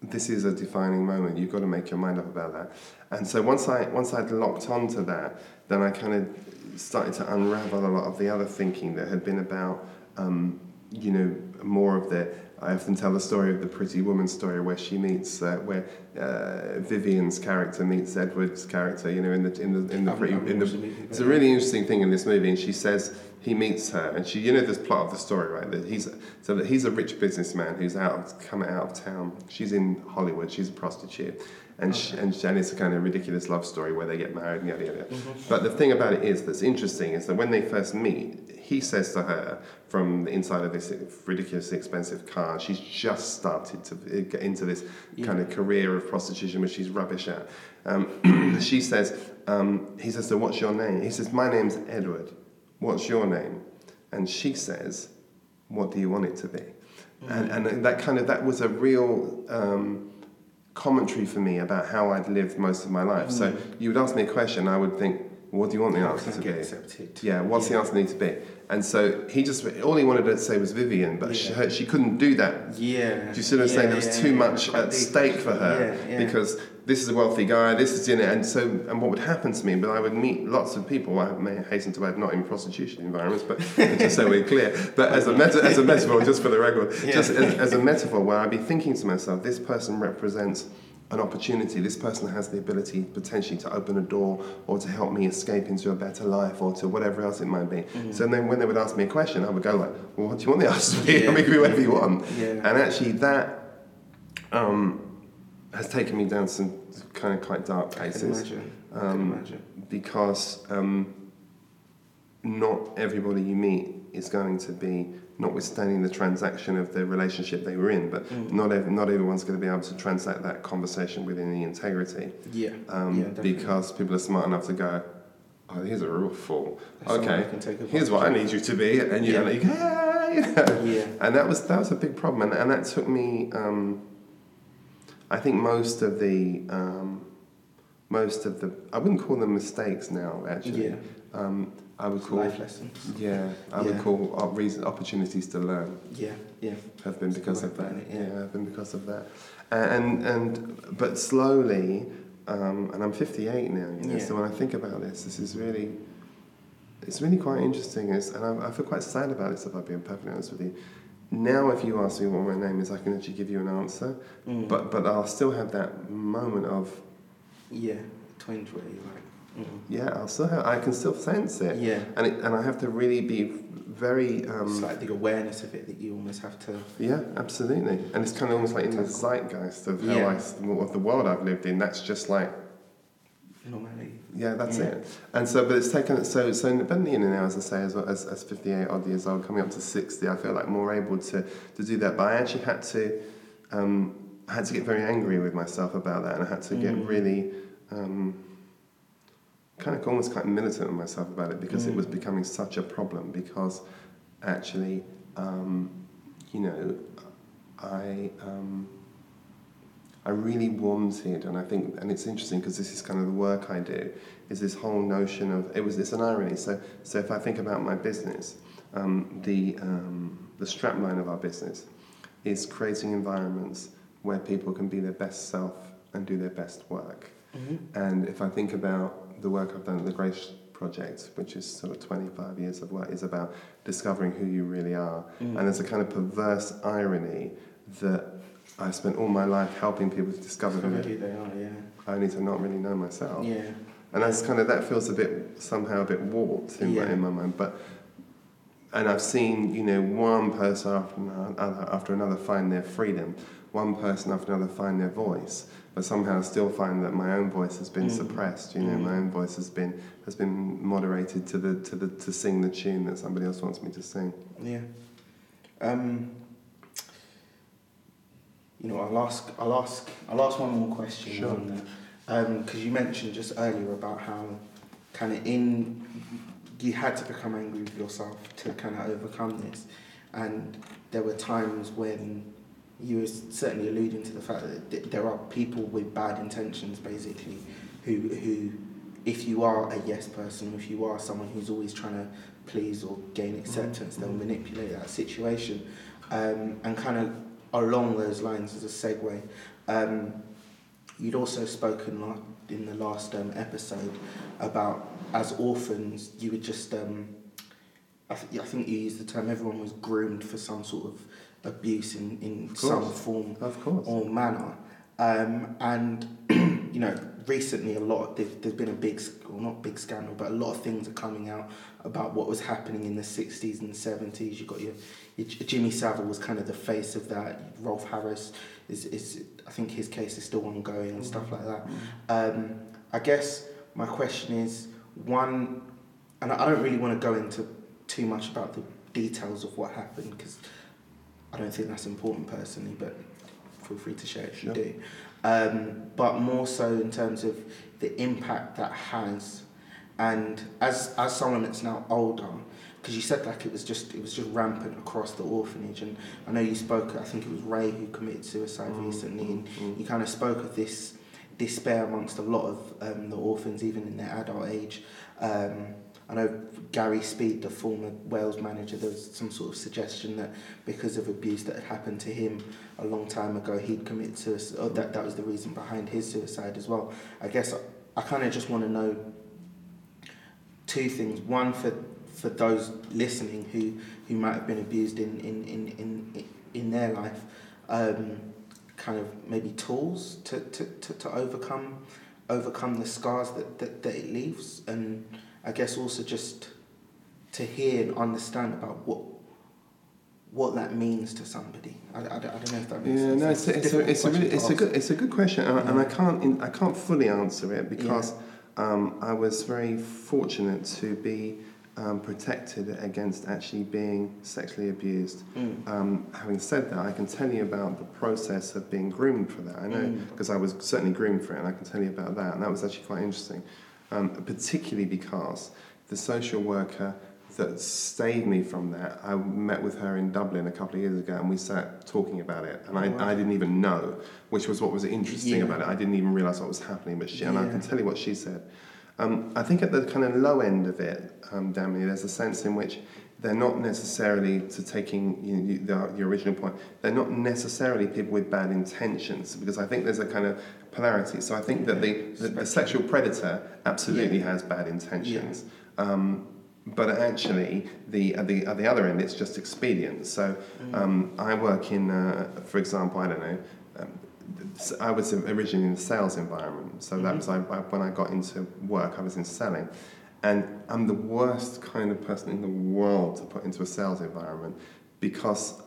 this is a defining moment. You've got to make your mind up about that. And so once, I, once I'd locked onto that, then I kind of started to unravel a lot of the other thinking that had been about, um, you know, more of the I often tell the story of the pretty woman story where she meets, uh, where uh, Vivian's character meets Edward's character. You know, in the in the in the pretty in the. watched the movie, It's a really interesting thing in this movie, and she says he meets her, and she, you know, this plot of the story, right? That he's so that he's a rich businessman who's out coming out of town. She's in Hollywood. She's a prostitute, and she, and, and it's a kind of ridiculous love story where they get married and yada yada. But the thing about it is that's interesting is that when they first meet, he says to her from the inside of this ridiculously expensive car, she's just started to get into this kind of career of prostitution, which she's rubbish at. Um, she says, um, he says, so what's your name? He says, my name's Edward. What's your name? And she says, what do you want it to be? And, and that kind of, that was a real um, commentary for me about how I'd lived most of my life. So you would ask me a question, I would think, what do you want the How answer to be? accepted? Yeah, what's the answer need to be? And so he just, all he wanted to say was Vivian, but she, Yeah. her, she couldn't do that. Yeah. Do you see what I'm saying? There was yeah, too yeah, much at stake for her Yeah, yeah. because this is a wealthy guy, this is in it, and so and what would happen to me? But I would meet lots of people. I may hasten to add, not in prostitution environments, but just so we're clear. But as a meta, as a metaphor, just for the record, Yeah. just as, as a metaphor, where I'd be thinking to myself, this person represents an opportunity. This person has the ability potentially to open a door or to help me escape into a better life or to whatever else it might be. Mm-hmm. So then when they would ask me a question, I would go like, well, what do you want the answer to be? Yeah. I mean, it could be whatever you want. Yeah. And actually that um, has taken me down some kind of quite dark I can places imagine. I can Um, imagine. because um, not everybody you meet is going to be, notwithstanding the transaction of the relationship they were in, but Mm. not ev- not everyone's going to be able to transact that conversation within the integrity Yeah. um, yeah, definitely. because people are smart enough to go, oh, here's a real fool. Okay, who can take here's what I need you to be, and you, Yeah. and you go, "Ah," you know. Yeah. And that was that was a big problem, and, and that took me. Um, I think most of the um, most of the I wouldn't call them mistakes now. Actually, Yeah. um, I would call Life lessons. yeah, I would call op- reason, opportunities to learn Yeah. Yeah. have been because of that. learning, Yeah. yeah. have been because of that. And and but slowly, um, and I'm 58 now. You know, Yeah. so when I think about this, this is really. It's really quite interesting, it's, and I, I feel quite sad about this if I'm being perfectly honest with you. Now, if you ask me what my name is, I can actually give you an answer, Mm. but but I'll still have that moment of yeah, twinge where you're like, mm. yeah, I'll still have, I can still sense it, yeah. and it, and I have to really be very um, it's like the awareness of it that you almost have to. Yeah, absolutely. And it's kind of almost like in the zeitgeist of how Yeah. I, of the world I've lived in. That's just like, Normally. Yeah, that's Yeah. it. And so, but it's taken, so, so, know, now, as I say, as, as, as 58 odd years old, coming up to 60, I feel like more able to, to do that. But I actually had to, um, I had to get very angry with myself about that. And I had to get Mm. really, um, kind of almost kind of militant with myself about it because it Mm. was becoming such a problem because actually, um, you know, I um, I really wanted, and I think, and it's interesting because this is kind of the work I do, is this whole notion of it was it's an irony. So so if I think about my business, um, the um, the strapline of our business is creating environments where people can be their best self and do their best work. Mm-hmm. And if I think about the work I've done at the Grace Project, which is sort of 25 years of work, is about discovering who you really are. Mm. And there's a kind of perverse irony that I spent all my life helping people to discover who they who they are, yeah. only to not really know myself. Yeah. And that's kind of, that feels a bit, somehow a bit warped in, my, in my mind. But, and I've seen, you know, one person after another, after another find their freedom, one person after another find their voice, but somehow still find that my own voice has been Mm. suppressed. You know, Mm. my own voice has been has been moderated to the to the to sing the tune that somebody else wants me to sing. Yeah. Um, you know, I'll ask, I'll ask, I'll ask one more question Sure. on that. Um, because you mentioned just earlier about how kind of in, you had to become angry with yourself to kind of overcome this. and there were times when you were certainly alluding to the fact that th- there are people with bad intentions, basically, who who, if you are a yes person, if you are someone who's always trying to please or gain mm-hmm. acceptance, they'll mm-hmm. manipulate that situation, um, and kind of along those lines as a segue. Um, you'd also spoken in the last um, episode about as orphans you would just um, I, th- I think you used the term everyone was groomed for some sort of abuse in, in some form Of course. or manner. Um, and, you know, recently a lot, there's, there's been a big, well not big scandal, but a lot of things are coming out about what was happening in the 60s and 70s. You've got your, your Jimmy Savile was kind of the face of that. Rolf Harris is, is I think his case is still ongoing and stuff like that. Um, I guess my question is one, and I don't really want to go into too much about the details of what happened because I don't think that's important personally, but feel free to share if you do. Um, but more so in terms of the impact that has, and as as someone that's now older, because you said like it was just it was just rampant across the orphanage, and I know you spoke. I think it was Ray who committed suicide Mm, recently, and mm, mm. you kind of spoke of this despair amongst a lot of um, the orphans, even in their adult age. Um, I know Gary Speed, the former Wales manager, there was some sort of suggestion that because of abuse that had happened to him a long time ago, he'd committed suicide. Or that, that was the reason behind his suicide as well. I guess I, I kind of just want to know two things. One, for, for those listening who, who might have been abused in, in, in, in, in their life, um, kind of maybe tools to, to, to, to overcome overcome the scars that, that, that it leaves and I guess also just to hear and understand about what what that means to somebody. I, I, don't- I don't know if that makes Yeah, sense. no, it's a, it's a, it's a, really, it's a good it's a good question, and, I- and I can't in, I can't fully answer it because um, I was very fortunate to be um, protected against actually being sexually abused. Mm. Um, having said that, I can tell you about the process of being groomed for that. I know Mm. because I was certainly groomed for it, and I can tell you about that, and that was actually quite interesting, um, particularly because the social worker that saved me from that, I met with her in Dublin a couple of years ago, and we sat talking about it, and I, Wow. I didn't even know, which was what was interesting Yeah. about it. I didn't even realise what was happening, but she, and I can tell you what she said. Um, I think at the kind of low end of it, um, Damien, there's a sense in which they're not necessarily, to taking you, you, the, your original point, they're not necessarily people with bad intentions, because I think there's a kind of polarity. So I think that the, the, the sexual predator absolutely Yeah. has bad intentions. Um, but actually, the at the at the other end, it's just expedient. So um, I work in, uh, for example, I don't know. Um, I was originally in the sales environment, so that Mhm. was I, I, when I got into work. I was in selling, and I'm the worst kind of person in the world to put into a sales environment because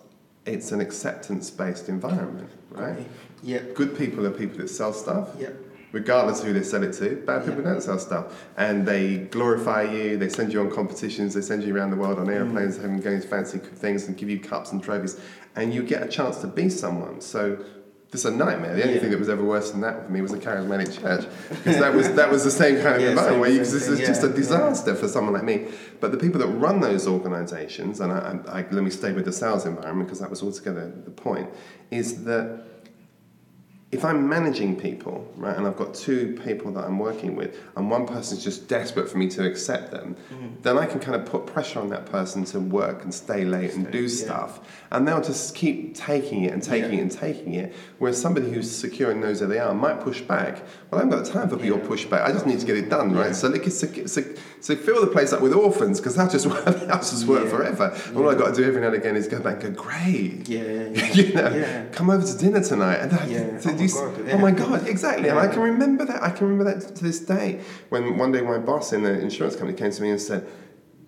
it's an acceptance-based environment, right? Yeah. Good people are people that sell stuff Yeah. regardless of who they sell it to. Bad people Yeah. don't sell stuff, and they glorify you. They send you on competitions. They send you around the world on mm. airplanes, having going to fancy things, and give you cups and trophies, and you get a chance to be someone. So. This is a nightmare. The only Yeah. thing that was ever worse than that for me was a charismatic church, because that was that was the same kind of Yeah, environment where you, this is just a yeah, yeah. disaster for someone like me. But the people that run those organisations, and I, I, I, let me stay with the sales environment because that was altogether the point, is that if I'm managing people, right, and I've got two people that I'm working with, and one person's just desperate for me to accept them, Mm. then I can kind of put pressure on that person to work and stay late and do Yeah. stuff, and they'll just keep taking it and taking Yeah. it and taking it. Whereas somebody who's secure and knows who they are might push back. Well, I haven't got time for your pushback. I just need to get it done, Yeah. right? So, like, so, so, so fill the place up with orphans because that'll just work, that'll just work Yeah. forever. And all I've got to do every now and again is go back and go, great. Yeah. Yeah. yeah. you know, Yeah. come over to dinner tonight. And I, Yeah. so Oh my God, oh my God, exactly. And I can remember that. I can remember that to this day. When one day my boss in the insurance company came to me and said,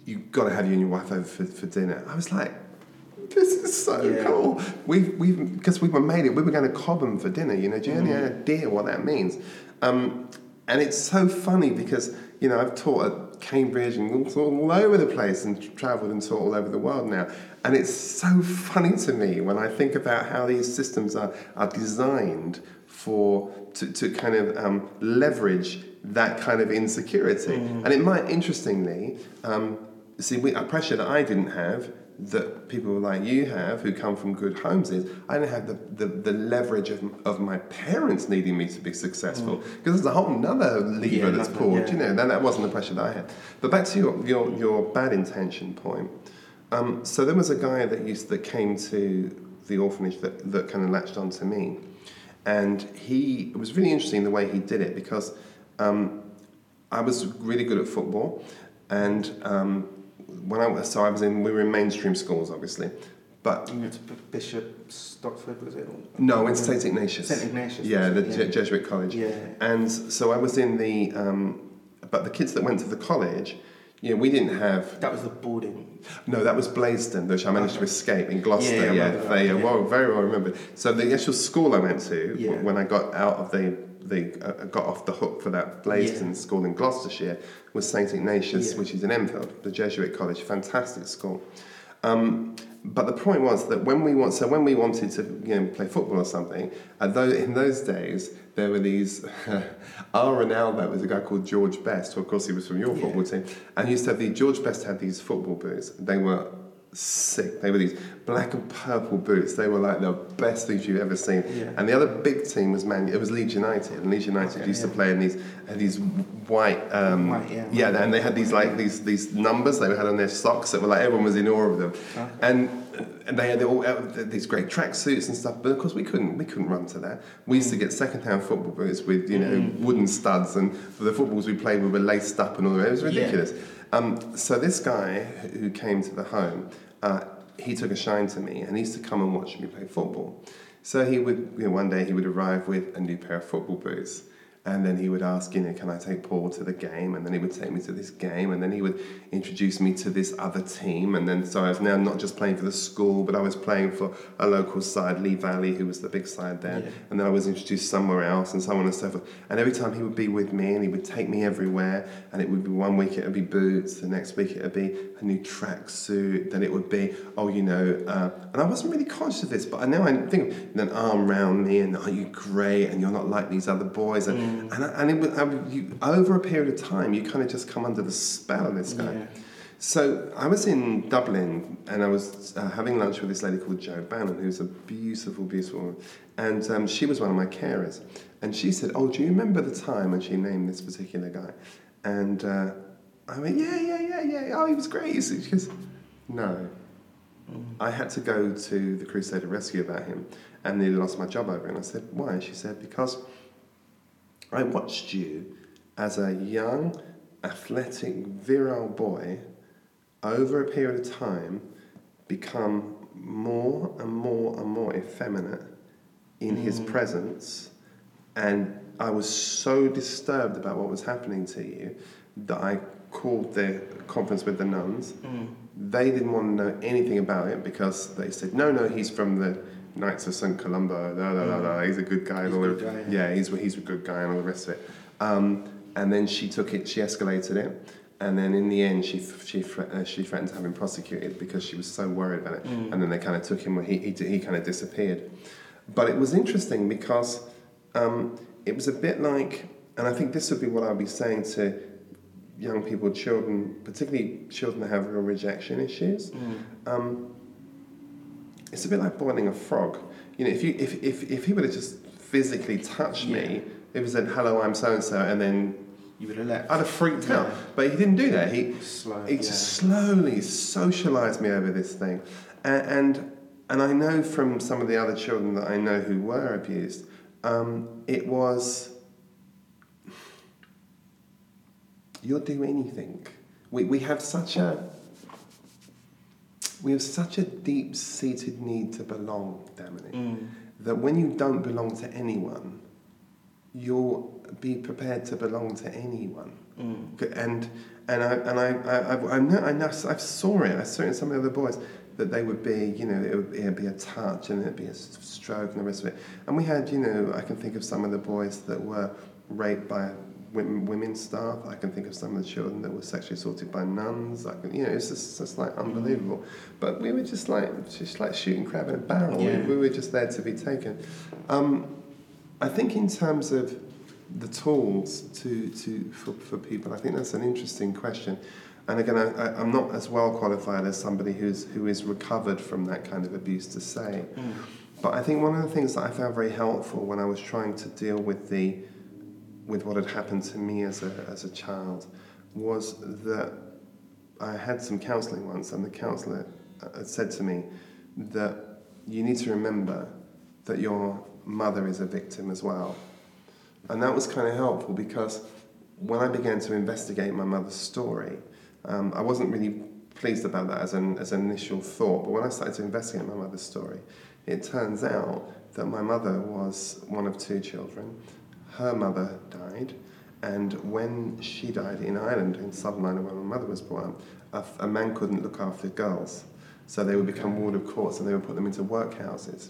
"You've got to have you and your wife over for, for dinner." I was like. This is so Yeah. cool. We've, we've, because we were made it, we were going to Cobham for dinner, you know, do you have any idea what that means? Um, and it's so funny because, you know, I've taught at Cambridge and all, all over the place and travelled and taught all over the world now. And it's so funny to me when I think about how these systems are, are designed for, to, to kind of um, leverage that kind of insecurity. And it might, interestingly, um, see, we, a pressure that I didn't have that people like you have who come from good homes is I didn't have the, the, the leverage of, of my parents needing me to be successful because there's a whole nother lever Yeah, that's pulled, yeah. you know, then that wasn't the pressure that I had. But back to your, your, your bad intention point. Um, so there was a guy that used that came to the orphanage that, that kind of latched onto me. And he, it was really interesting the way he did it because um, I was really good at football. And um, when I was, so I was in, we were in mainstream schools, obviously. But You went to B- Bishop Stopford, was it? no, I went to St. Ignatius. St. Ignatius, Yeah, the? Je- Jesuit college. Yeah. And so I was in the, um, but the kids that went to the college, you know, we didn't have, That was the boarding. no, that was Blaisdon, which I managed to escape in Gloucester. Yeah, I Yeah, they, yeah. well, very well remembered. So the actual school I went to, Yeah. when I got out of the, the uh, got off the hook for that Blaisdon Yeah. school in Gloucestershire, was St. Ignatius, Yeah. which is in Enfield, the Jesuit college, fantastic school. Um, but the point was that when we want, so when we wanted to you know, play football or something, uh, though in those days there were these. our Ronaldo was a guy called George Best, who of course he was from your Yeah. football team, and he used to have the George Best had these football boots. They were sick. They were these black and purple boots. They were like the best things you've ever seen. Yeah. And the other big team was Man. It was Leeds United, and Leeds United Okay, used to play in these had these white. Um, White, yeah. yeah, and they had these like these these numbers they had on their socks that were like everyone was in awe of them, Okay. and and they had all uh, these great tracksuits and stuff. But of course we couldn't we couldn't run to that. We used to get second hand football boots with you know Mm. wooden studs, and the footballs we played with were laced up and all that. It was Yeah. ridiculous. Um, so this guy who came to the home, uh, he took a shine to me, and he used to come and watch me play football. So he would, you know, one day he would arrive with a new pair of football boots, and then he would ask, you know, can I take Paul to the game? And then he would take me to this game, and then he would introduce me to this other team, and then so I was now not just playing for the school, but I was playing for a local side, Lee Valley, who was the big side there, Yeah. and then I was introduced somewhere else, and so on and so forth. And every time he would be with me, and he would take me everywhere, and it would be one week it would be boots, the next week it would be a new tracksuit, then it would be, oh, you know, uh, and I wasn't really conscious of this, but I now I think an arm round me, and oh, you're great, and you're not like these other boys, and and, I, and it I, you, over a period of time, you kind of just come under the spell of this guy. Yeah. So I was in Dublin and I was uh, having lunch with this lady called Jo Bannon, who's a beautiful, beautiful woman. And um, she was one of my carers. And she said, Oh, do you remember the time? And she named this particular guy. And uh, I went, Yeah, yeah, yeah, yeah. Oh, he was great. She goes, No. I had to go to the Crusade of Rescue about him and nearly lost my job over it. And I said, Why? And she said, Because I watched you as a young, athletic, virile boy over a period of time become more and more and more effeminate in his mm-hmm. presence. And I was so disturbed about what was happening to you that I called the conference with the nuns. Mm. They didn't want to know anything about it because they said, no, no, he's from the Knights of St. Columba, da, da, da, da, he's a good guy. and He's a all good the- guy, yeah, he's, he's a good guy and all the rest of it. Um, and then she took it, she escalated it. And then in the end, she, she, uh, she threatened to have him prosecuted because she was so worried about it. And then they kind of took him, he, he, he kind of disappeared. But it was interesting because um, it was a bit like, and I think this would be what I'd be saying to young people, children, particularly children that have real rejection issues. Um, it's a bit like boiling a frog. You know, if you if if, if he would have just physically touched me, if he said hello, I'm so and so, and then You would have left. I'd have freaked out. But he didn't do that. He Slow, he yeah. just slowly socialised me over this thing, and, and and I know from some of the other children that I know who were abused, um, it was you'll do anything. We we have such a we have such a deep seated need to belong, Damini, Mm. that when you don't belong to anyone, you'll be prepared to belong to anyone. Mm. And and I and I I I, I know I know I saw it. I saw it in some of the other boys that they would be you know it would, it would be a touch and it'd be a stroke and the rest of it. And we had you know I can think of some of the boys that were raped by women, women staff. I can think of some of the children that were sexually assaulted by nuns. I can you know it's just, just like unbelievable. But we were just like just like shooting crab in a barrel. Yeah. We, we were just there to be taken. Um, I think in terms of the tools to, to for, for people? I think that's an interesting question. And again, I, I'm not as well qualified as somebody who's, who is recovered from that kind of abuse to say. Mm. But I think one of the things that I found very helpful when I was trying to deal with the with what had happened to me as a as a child was that I had some counselling once, and the counsellor uh, had said to me that you need to remember that your mother is a victim as well, and that was kind of helpful because when I began to investigate my mother's story, um, I wasn't really pleased about that as an as an initial thought. But when I started to investigate my mother's story, it turns out that my mother was one of two children. Her mother died, and when she died in Ireland, in Southern Ireland, where my mother was born, a, a man couldn't look after girls. So they would become ward of courts and they would put them into workhouses.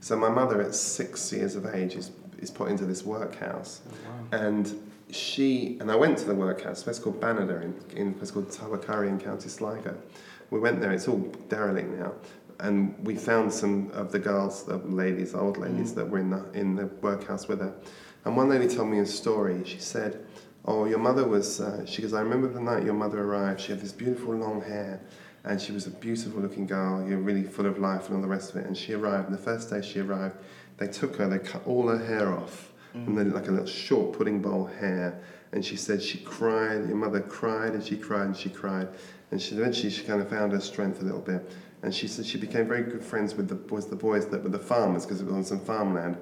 So my mother, at six years of age, is, is put into this workhouse. Oh, and she, and I went to the workhouse, a place called Banada in, in a place called Tubbercurry in County Sligo. We went there, it's all derelict now and we found some of the girls, the ladies, old ladies mm. that were in the in the workhouse with her. And one lady told me a story. She said, "Oh, your mother was." Uh, she goes, "I remember the night your mother arrived. She had this beautiful long hair, and she was a beautiful looking girl. You're really full of life and all the rest of it." And she arrived. And the first day she arrived, they took her. They cut all her hair off, and then like a little short pudding bowl hair. And she said she cried. Your mother cried and she cried and she cried. And she eventually she kind of found her strength a little bit and she said she became very good friends with the boys, the boys that were the farmers because it was on some farmland.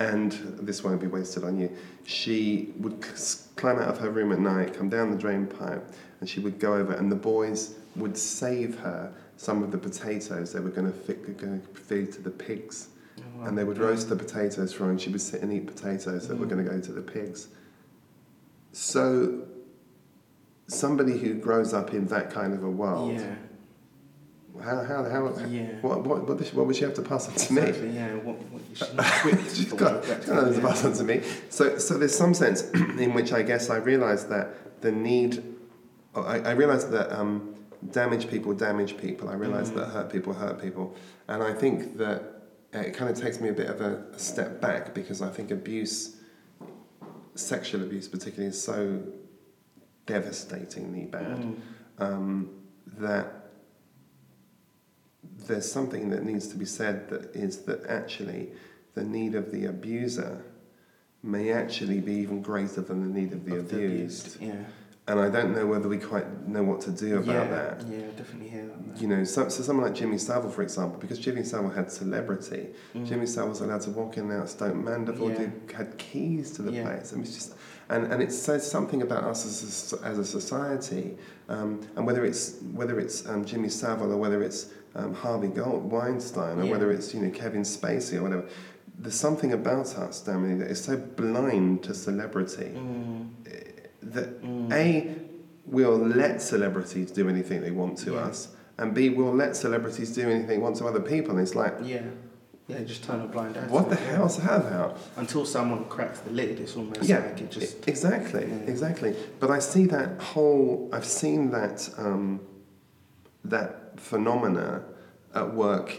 And this won't be wasted on you. She would c- climb out of her room at night, come down the drain pipe, and she would go over, and the boys would save her some of the potatoes they were going to feed to the pigs. Oh, And they would roast the potatoes for her, and she would sit and eat potatoes that were mm. going to go to the pigs. So, somebody who grows up in that kind of a world, Yeah. How, how, how, Yeah. what, what, what, what would she have to pass on to me? Yeah. What, what, she's not equipped She's got, she's got nothing to pass on to me. So, so there's some sense in which I guess I realised that the need, I, I realised that um, damage people damage people. I realised Mm. that hurt people hurt people. And I think that it kind of takes me a bit of a, a step back because I think abuse, sexual abuse particularly, is so devastatingly bad Mm. um, that there's something that needs to be said that is that actually the need of the abuser may actually be even greater than the need of the Of abused. Yeah. And I don't know whether we quite know what to do about yeah. that. Yeah, definitely hear that. You know, so, so someone like Jimmy Savile, for example, because Jimmy Savile had celebrity, Mm. Jimmy Savile was allowed to walk in and out Stoke Mandeville, Yeah. did, had keys to the Yeah. place. I mean, it's just, and, and it says something about us as a, as a society, um, and whether it's whether it's um, Jimmy Savile or whether it's um, Harvey Gold, Weinstein or Yeah. whether it's you know Kevin Spacey or whatever. There's something about us, Damien, that is so blind to celebrity Mm. that Mm. A, we'll let celebrities do anything they want to Yeah. us, and B, we'll let celebrities do anything they want to other people. And it's like, Yeah. Yeah, just turn a blind eye. what the it, yeah. hell's that about? Until someone cracks the lid, it's almost Yeah, like it just. Exactly, Yeah. exactly. But I see that whole, I've seen that, um, that phenomena at work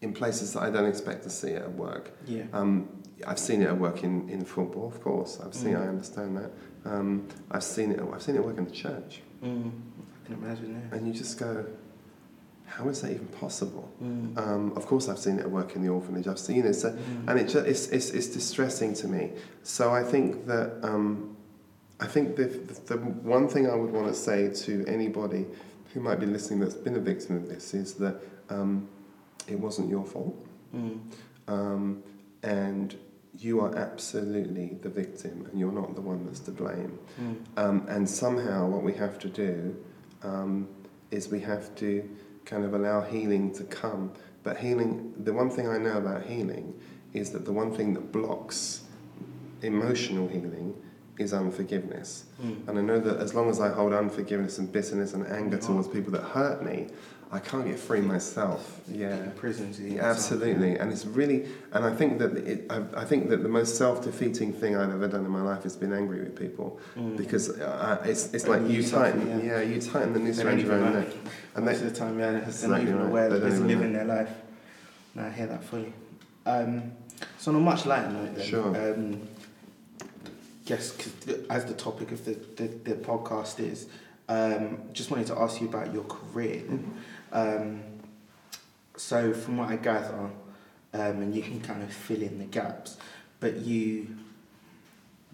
in places that I don't expect to see it at work. yeah. Um, I've seen it at work in, in football, of course. I've seen, Mm. I understand that. Um, I've seen it. I've seen it work in the church. Mm. I can imagine, yeah. And you just go, how is that even possible? Mm. Um, of course, I've seen it at work in the orphanage. I've seen it, so, Mm. and it just, it's, it's, it's distressing to me. So I think that um, I think the, the, the one thing I would want to say to anybody who might be listening that's been a victim of this is that um, it wasn't your fault, Mm. um, and you are absolutely the victim, and you're not the one that's to blame. Mm. Um, and somehow, what we have to do um, is we have to kind of allow healing to come. But healing, the one thing I know about healing is that the one thing that blocks emotional healing is unforgiveness. Mm. And I know that as long as I hold unforgiveness and bitterness and anger Oh. towards people that hurt me, I can't get free myself. Yeah. In prisons, yeah. Absolutely, and it's really, and I think that it, I, I think that the most self-defeating thing I've ever done in my life is been angry with people, Mm. because uh, it's it's like you something, tighten, yeah. yeah. you tighten the noose around your own neck, and Most they, of the time, yeah, they're not Exactly even right. aware that they're don't just even living their life. No, I hear that fully. Um, so on a much lighter note then, Sure. um, guess 'cause the- as the topic of the, the, the podcast is, um, just wanted to ask you about your career. Um, so from what I gather, um, and you can kind of fill in the gaps, but you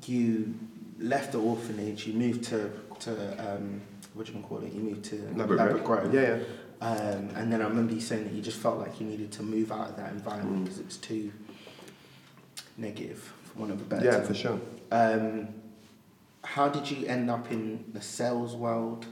you left the orphanage, you moved to to um, what do you call it? You moved to Ladbroke Ladbroke Grove. Grove. Yeah, yeah. Um, and then I remember you saying that you just felt like you needed to move out of that environment Mm. because it was too negative, for one of a better Yeah, term. for sure. Um, how did you end up in the sales world?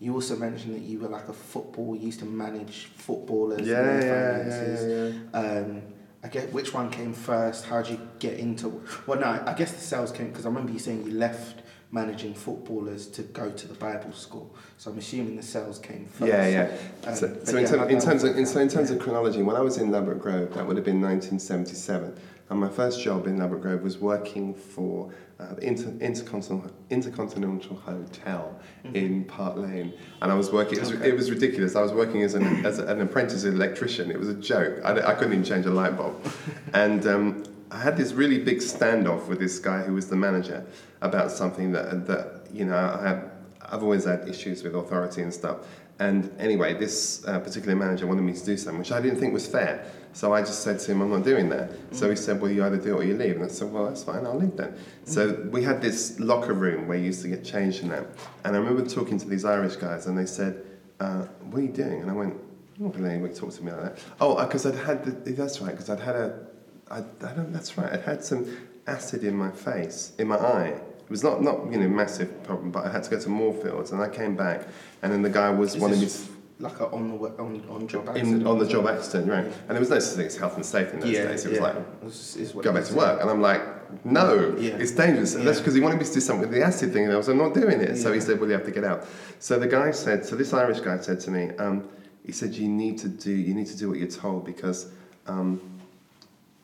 You also mentioned that you were like a football, you used to manage footballers. and Yeah, yeah, finances. yeah, yeah. Um, I guess which one came first? How did you get into? Well, no, I guess the sales came because I remember you saying you left managing footballers to go to the Bible school. So I'm assuming the sales came first. Yeah, yeah. Um, So, so in, yeah, term- in terms of in, so in terms Yeah. of chronology, when I was in Ladbroke Grove, that would have been 1977, and my first job in Ladbroke Grove was working for uh, the Inter, Intercontinental, Intercontinental Hotel Mhm. in Park Lane, and I was working. It was, Okay. it was ridiculous. I was working as an as an apprentice electrician. It was a joke. I, I couldn't even change a light bulb, and. Um, I had this really big standoff with this guy who was the manager about something that that you know I have I've always had issues with authority and stuff. And anyway, this uh, particular manager wanted me to do something, which I didn't think was fair. So I just said to him, I'm not doing that. So he said, Well, you either do it or you leave. And I said, Well, that's fine, I'll leave then. So we had this locker room where you used to get changed in that. And I remember talking to these Irish guys, and they said, uh, What are you doing? And I went, I'm not going to anybody talk to me like that. Oh, because I'd had, the, that's right, because I'd had a, I, I don't, that's right, I'd had some acid in my face, in my eye. It was not, not you know, massive problem, but I had to go to Moorfields, and I came back, and then the guy was Is wanting me this like a on the on on job accident. in, on the job accident, right? And there was no such thing as health and safety in those Yeah, days. It was yeah. like, it's go back to work. And I'm like, no, Yeah. it's dangerous. And that's because he wanted me to do something with the acid thing, and I was like, I'm not doing it. So he said, well, you have to get out. So the guy said, so this Irish guy said to me, um, he said, you need to do, you need to do what you're told because um,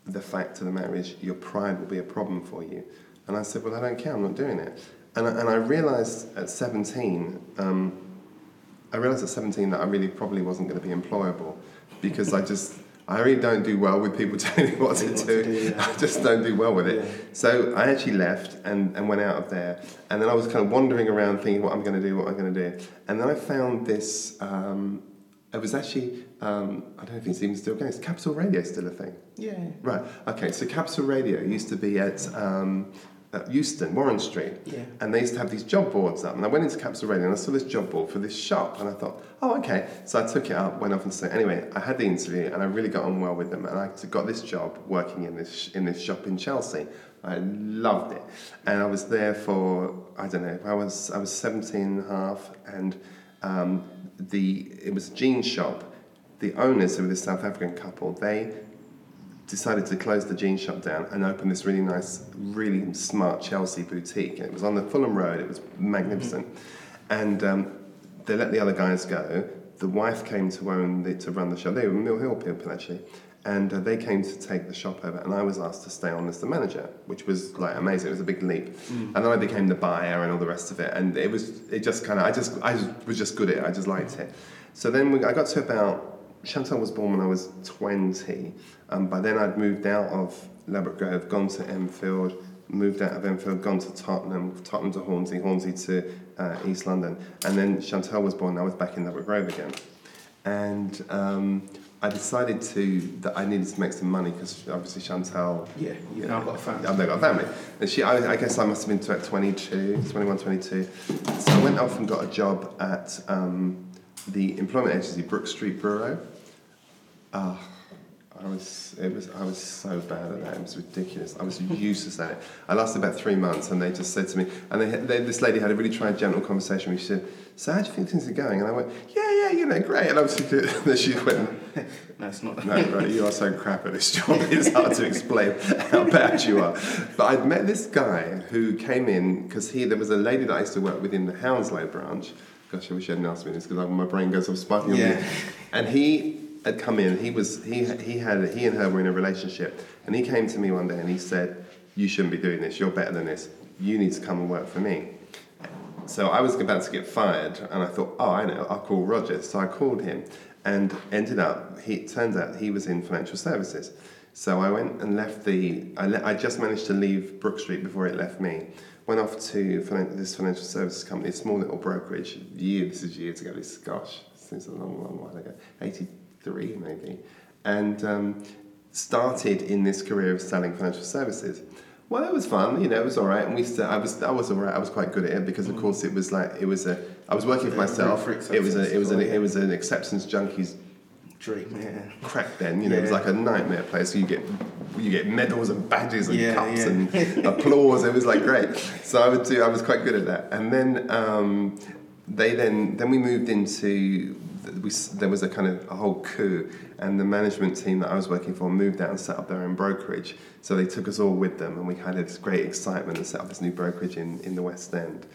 the fact of the matter is your pride will be a problem for you. And I said, well, I don't care. I'm not doing it. And I, and I realised at 17, um, I realised at 17 that I really probably wasn't going to be employable because I just, I really don't do well with people telling me what to What to do. do, yeah. I just don't do well with it. Yeah. So I actually left and, and went out of there. And then I was kind of wandering around thinking what I'm going to do, what I'm going to do. And then I found this, um, it was actually, um, I don't know if it's even still going, is Capital Radio still a thing? Yeah. Right, okay, so Capital Radio used to be at, um, at Euston, Warren Street. Yeah. And they used to have these job boards up. And I went into Radio and I saw this job board for this shop. And I thought, oh, okay. So I took it up, went off and said, anyway, I had the interview and I really got on well with them. And I got this job working in this, in this shop in Chelsea. I loved it. And I was there for, I don't know, I was, I was 17 and a half. And um, the, it was a jean shop. The owners, who were this South African couple, they decided to close the jean shop down and open this really nice, really smart Chelsea boutique. And it was on the Fulham Road. It was magnificent, and um, they let the other guys go. The wife came to own the, to run the shop. They were Mill Hill people actually, and uh, they came to take the shop over. And I was asked to stay on as the manager, which was like amazing. It was a big leap. And then I became the buyer and all the rest of it. And it was it just kind of I just I was just good at it. I just liked it. So then we, I got to about Chantal was born when I was 20. Um, by then I'd moved out of Grove, gone to Enfield, moved out of Enfield, gone to Tottenham, Tottenham to Hornsey, Hornsey to uh, East London. And then Chantal was born, and I was back in Ladbroke Grove again. And um, I decided to that I needed to make some money because obviously Chantal Yeah. you know, I've got a family. I've got a family. And she, I, I guess I must have been to at 22, 21, 22. So I went off and got a job at um, the employment agency, Brook Street Bureau. Ah, I was, it was, I was so bad at that. It was ridiculous. I was useless at it. I lasted about three months, and they just said to me, and they, they, this lady had a really try gentle conversation. with me. She said, "So how do you think things are going?" And I went, "Yeah, yeah, you know, great." And I was, then she went, No, it's not. no, right, you are so crap at this job. It's hard to explain how bad you are. But I'd met this guy who came in because he there was a lady that I used to work with in the Hounslow branch. Gosh, I wish you hadn't asked me this because my brain goes off sparking. on me. Yeah. And he had come in. He was he he had he and her were in a relationship, and he came to me one day and he said, "You shouldn't be doing this. You're better than this. You need to come and work for me." So I was about to get fired, and I thought, oh, I know, I'll call Roger. So I called him, and ended up, he it turns out he was in financial services. So I went and left the. I, le- I just managed to leave Brook Street before it left me. Went off to this financial services company, a small little brokerage. Year, this is years ago. This is, gosh, since a long, long while ago. Eighty three maybe, and um, started in this career of selling financial services. Well, it was fun, you know. It was all right, and we. St- I was. I was all right. I was quite good at it because, of course, it was like it was a. I was working for myself. for It was a. It was an. It was an acceptance junkies Dream, yeah. crack then. You know, it was like a nightmare place. You get you get medals and badges and Yeah, cups yeah. and applause. It was like great. So I would do. I was quite good at that. And then um, they then then we moved into. We, there was a kind of a whole coup, and the management team that I was working for moved out and set up their own brokerage. So they took us all with them, and we had this great excitement and set up this new brokerage in, in the West End.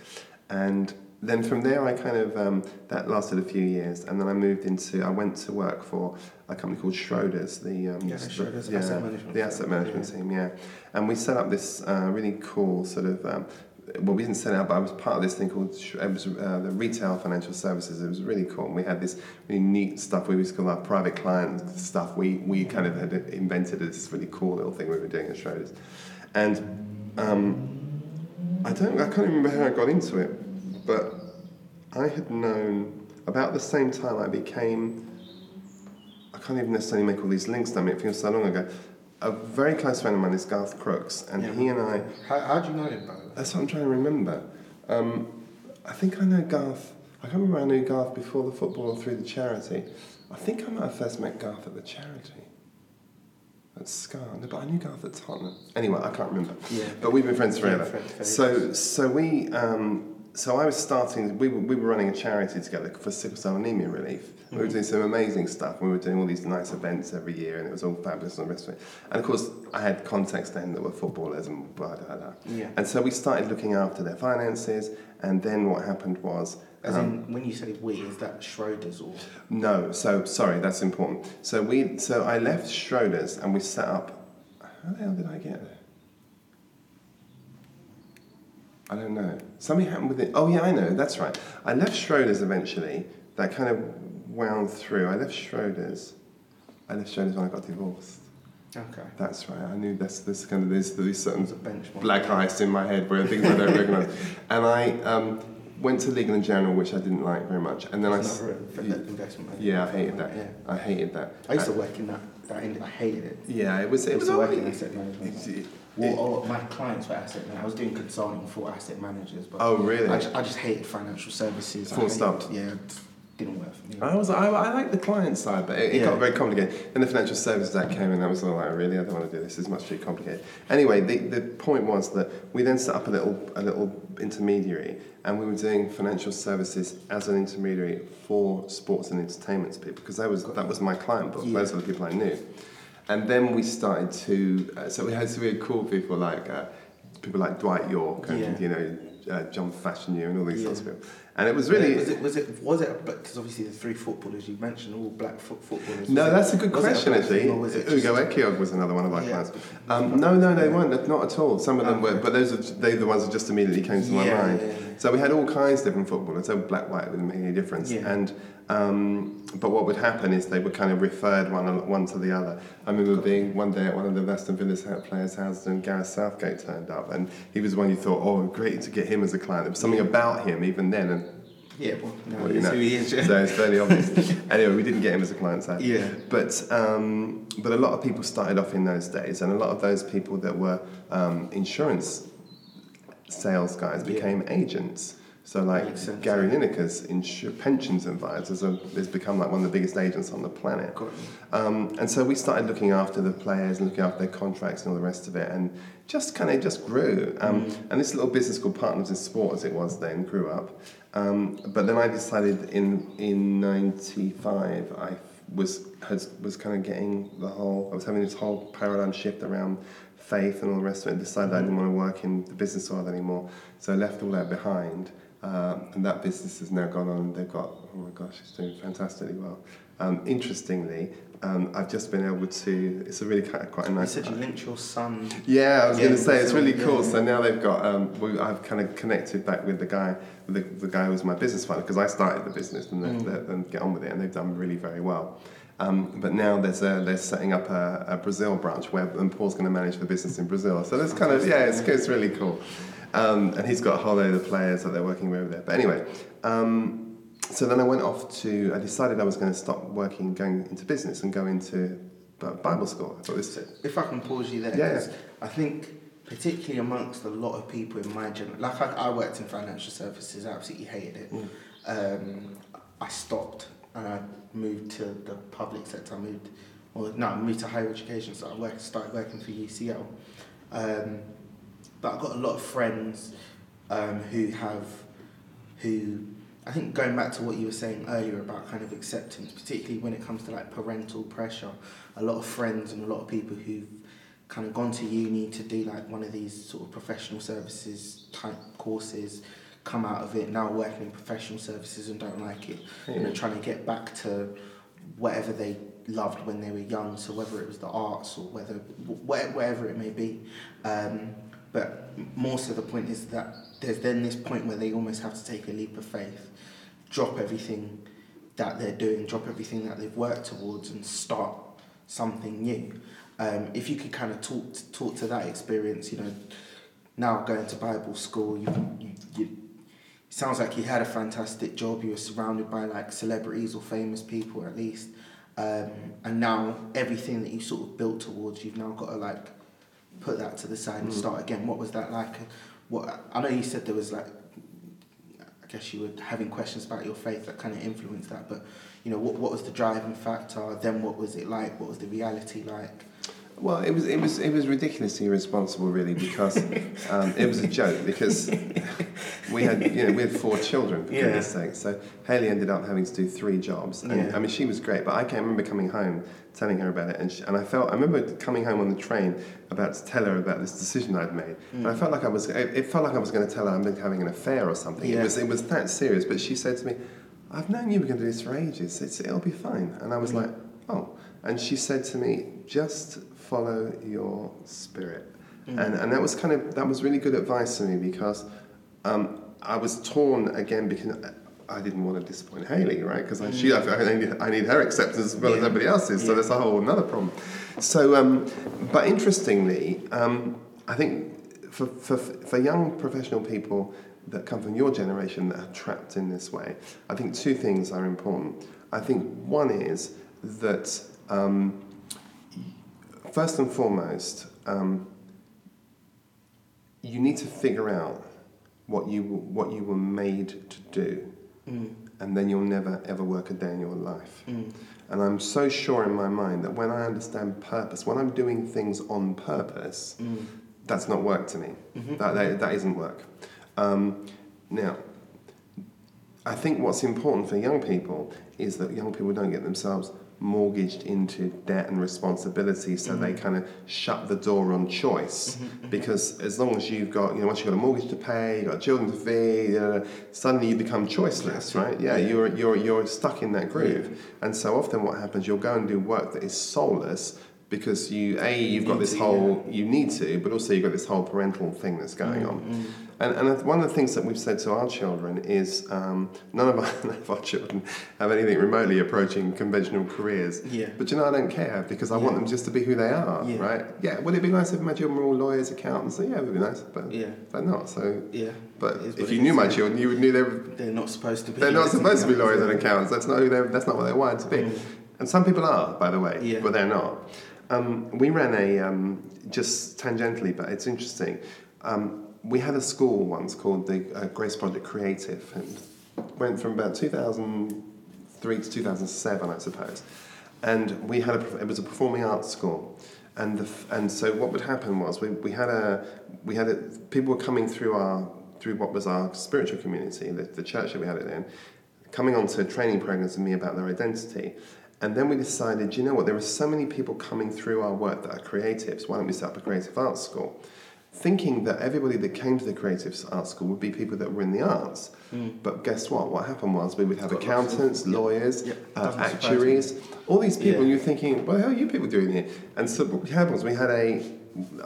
And then from there, I kind of um, that lasted a few years, and then I moved into. I went to work for a company called Schroders, the um, Yeah, the- Schroders asset management the asset management yeah. team, yeah. And we set up this uh, really cool sort of. Um, well, we didn't set it up, but I was part of this thing called it was, uh, the retail financial services. It was really cool. And we had this really neat stuff. We used to call our private client stuff. We we kind of had invented this really cool little thing we were doing at Schroders, and um, I don't. I can't remember how I got into it, but I had known about the same time I became. I can't even necessarily make all these links. I it! It feels so long ago. A very close friend of mine is Garth Crooks, and Yeah. he and I. How, how do you know him, by the way? That's what I'm trying to remember. Um, I think I know Garth. I can't remember I knew Garth before the football or through the charity. I think I might have first met Garth at the charity. At Scar, no, but I knew Garth at Tottenham. Anyway, I can't remember. Yeah. But we've been friends Yeah, forever. friend- so, so we, um, so I was starting. We were, we were running a charity together for sickle cell anemia relief. We were doing some amazing stuff. We were doing all these nice events every year, and it was all fabulous and the rest of it. And of course, I had contacts then that were footballers and blah blah blah. Yeah. And so we started looking after their finances, and then what happened was. As um, in, when you say we, is that Schroders or? no, so sorry, that's important. So we, so I left Schroders and we set up. How the hell did I get there? I don't know. Something happened with it. Oh yeah, I know. That's right. I left Schroders eventually. That kind of wound through. I left Schroders. I left Schroders when I got divorced. Okay. That's right. I knew this. This kind of there's these certain It's a benchmark. black ice in my head where things I don't recognise. And I um, went to Legal and General, which I didn't like very much. And then I. s- Another inve- investment. yeah, I hated that. Yeah. I hated that. I used to work in that. that I hated it. Yeah, it was. I It was to work in asset management. Well, oh, my clients were asset managers. I was doing consulting for asset managers, but Oh, really? I just, I just hated financial services. Full stop. Yeah, it didn't work for me. I was. I, I like the client side, but it, it Yeah. got very complicated. Then the Financial Services Act came in, and I was like, really, I don't want to do this. It's much too complicated. Anyway, the, the point was that we then set up a little a little intermediary, and we were doing financial services as an intermediary for sports and entertainment people because that was that was my client book. Yeah. Those were the people I knew. And then we started to. Uh, so we had some really cool people like uh, people like Dwight Yorke and Yeah. you know uh, John Fashanu and all these Yeah. sorts of people. And it was really. was it was it was it because obviously the three footballers you mentioned all black foot footballers. No, Was it- that's a good question actually. thing or was it just- Ugo Ehiogu was another one of our Yeah. clients. Um, no, no, they weren't. Not at all. Some of them were, but those are they the ones that just immediately came to my Yeah, mind. yeah. So we had all kinds of different footballers. So black, white didn't make any difference. And um, but what would happen is they were kind of referred one one to the other. I remember being one day at one of the Aston Villa players' houses, and Gareth Southgate turned up, and he was one you thought, oh, great to get him as a client. There was something about him even then, and Yeah, well, no, well, you know, who he is. so it's fairly obvious. anyway, we didn't get him as a client, sadly. Yeah. But um, but a lot of people started off in those days, and a lot of those people that were um, insurance sales guys Yeah. became agents. So like sense, Gary yeah. Lineker's insu- pensions advisors has become like one of the biggest agents on the planet. Um, and so we started looking after the players and looking after their contracts and all the rest of it, and just kind of just grew. Um, And this little business called Partners in Sport, as it was then, grew up. Um, but then I decided in in '95 I was was kind of getting the whole. I was having this whole paradigm shift around faith and all the rest of it. And decided I didn't want to work in the business world anymore, so I left all that behind. Um, and that business has now gone on. They've got oh my gosh, it's doing fantastically well. Um, interestingly, um, I've just been able to. It's a really kind of quite a nice. You said you linked your son. Yeah, I was going to say it's really cool. yeah. So now they've got. Um, we, I've kind of connected back with the guy, the, the guy who was my business partner because I started the business and Mm. and get on with it, and they've done really very well. Um, but now there's a, they're setting up a, a Brazil branch where and Paul's going to manage the business in Brazil. So that's kind of yeah, it's, it's really cool. Um, and he's got a whole load of players that they're working with over there. But anyway, um, so then I went off to. I decided I was going to stop working, going into business, and go into Bible school. I thought this. If I can pause you there, Yeah, I think particularly amongst a lot of people in my generation, like I, I worked in financial services, I absolutely hated it. Mm. Um, I stopped and I moved to the public sector. I moved, well, no, I moved to higher education, so I worked, started working for UCL. Um, but I've got a lot of friends um, who have, who I think going back to what you were saying earlier about kind of acceptance, particularly when it comes to like parental pressure, a lot of friends and a lot of people who've kind of gone to uni to do like one of these sort of professional services type courses, come out of it now working in professional services and don't like it, You know, trying to get back to whatever they loved when they were young. So whether it was the arts or whether wh- whatever it may be, um, but more so the point is that there's then this point where they almost have to take a leap of faith, drop everything that they're doing, drop everything that they've worked towards, and start something new. Um, if you could kind of talk talk to that experience, you know, now going to Bible school, you, you, you sounds like you had a fantastic job. You were surrounded by like celebrities or famous people at least, um, and now everything that you sort of built towards, you've now got to like put that to the side and start again. What was that like? What I know you said there was like, guess you were having questions about your faith that kind of influenced that, but you know, what what was the driving factor? Then what was it like? What was the reality like? Well, it was it was it was ridiculously irresponsible, really, because um, it was a joke. Because we had you know we had four children for Yeah. goodness sake. So Haley ended up having to do three jobs, and Yeah. I mean she was great. But I can't remember coming home, telling her about it, and, she, and I felt I remember coming home on the train about to tell her about this decision I'd made, and I felt like I was it, it felt like I was going to tell her I'm having an affair or something. It was it was that serious. But she said to me, "I've known you were going to do this for ages. It's, it'll be fine." And I was like, "Oh." And she said to me, "Just follow your spirit." And, and that was kind of that was really good advice to me because um, I was torn again because I didn't want to disappoint Haley, right? Because she, I, I, need, I need her acceptance as well as Yeah. everybody else's, so Yeah. that's a whole another problem. So, um, but interestingly, um, I think for, for, for young professional people that come from your generation that are trapped in this way, I think two things are important. I think one is that um, first and foremost, um, you need to figure out what you what you were made to do, and then you'll never ever work a day in your life. And I'm so sure in my mind that when I understand purpose, when I'm doing things on purpose, that's not work to me. That, that that isn't work. Um, now, I think what's important for young people is that young people don't get themselves mortgaged into debt and responsibility so they kind of shut the door on choice. Because as long as you've got you know once you've got a mortgage to pay you've got children to feed uh, suddenly you become choiceless right? Yeah you're you're you're stuck in that groove. And so often what happens you'll go and do work that is soulless because you a you've got this whole you need to but also you've got this whole parental thing that's going on and, and one of the things that we've said to our children is um, none, of our, none of our children have anything remotely approaching conventional careers. Yeah. But you know, I don't care because I want them just to be who they are, Yeah. right? Yeah. Would it be nice if my children were all lawyers, accountants? Yeah, it would be nice, but Yeah. they're not. So, Yeah. but if you knew my yeah. children, you would knew they were. They're not supposed to be. They're not supposed to be lawyers and accountants. That's not who they're. That's not what they're wired to be. And some people are, by the way, Yeah. but they're not. Um, we ran a um, just tangentially, but it's interesting. Um, we had a school once called the uh, Grace Project Creative, and went from about 2003 to 2007, I suppose. And we had a, it was a performing arts school, and the, and so what would happen was we, we had a we had a, people were coming through our through what was our spiritual community, the, the church that we had it in, coming onto training programs with me about their identity. And then we decided, you know what, there are so many people coming through our work that are creatives, why don't we set up a creative arts school? Thinking that everybody that came to the creative arts school would be people that were in the arts. But guess what? What happened was we would have of- accountants, yeah. lawyers, Yeah, uh, actuaries, all these people, Yeah. and you're thinking, well, how are you people doing here? And so what happened was we had a,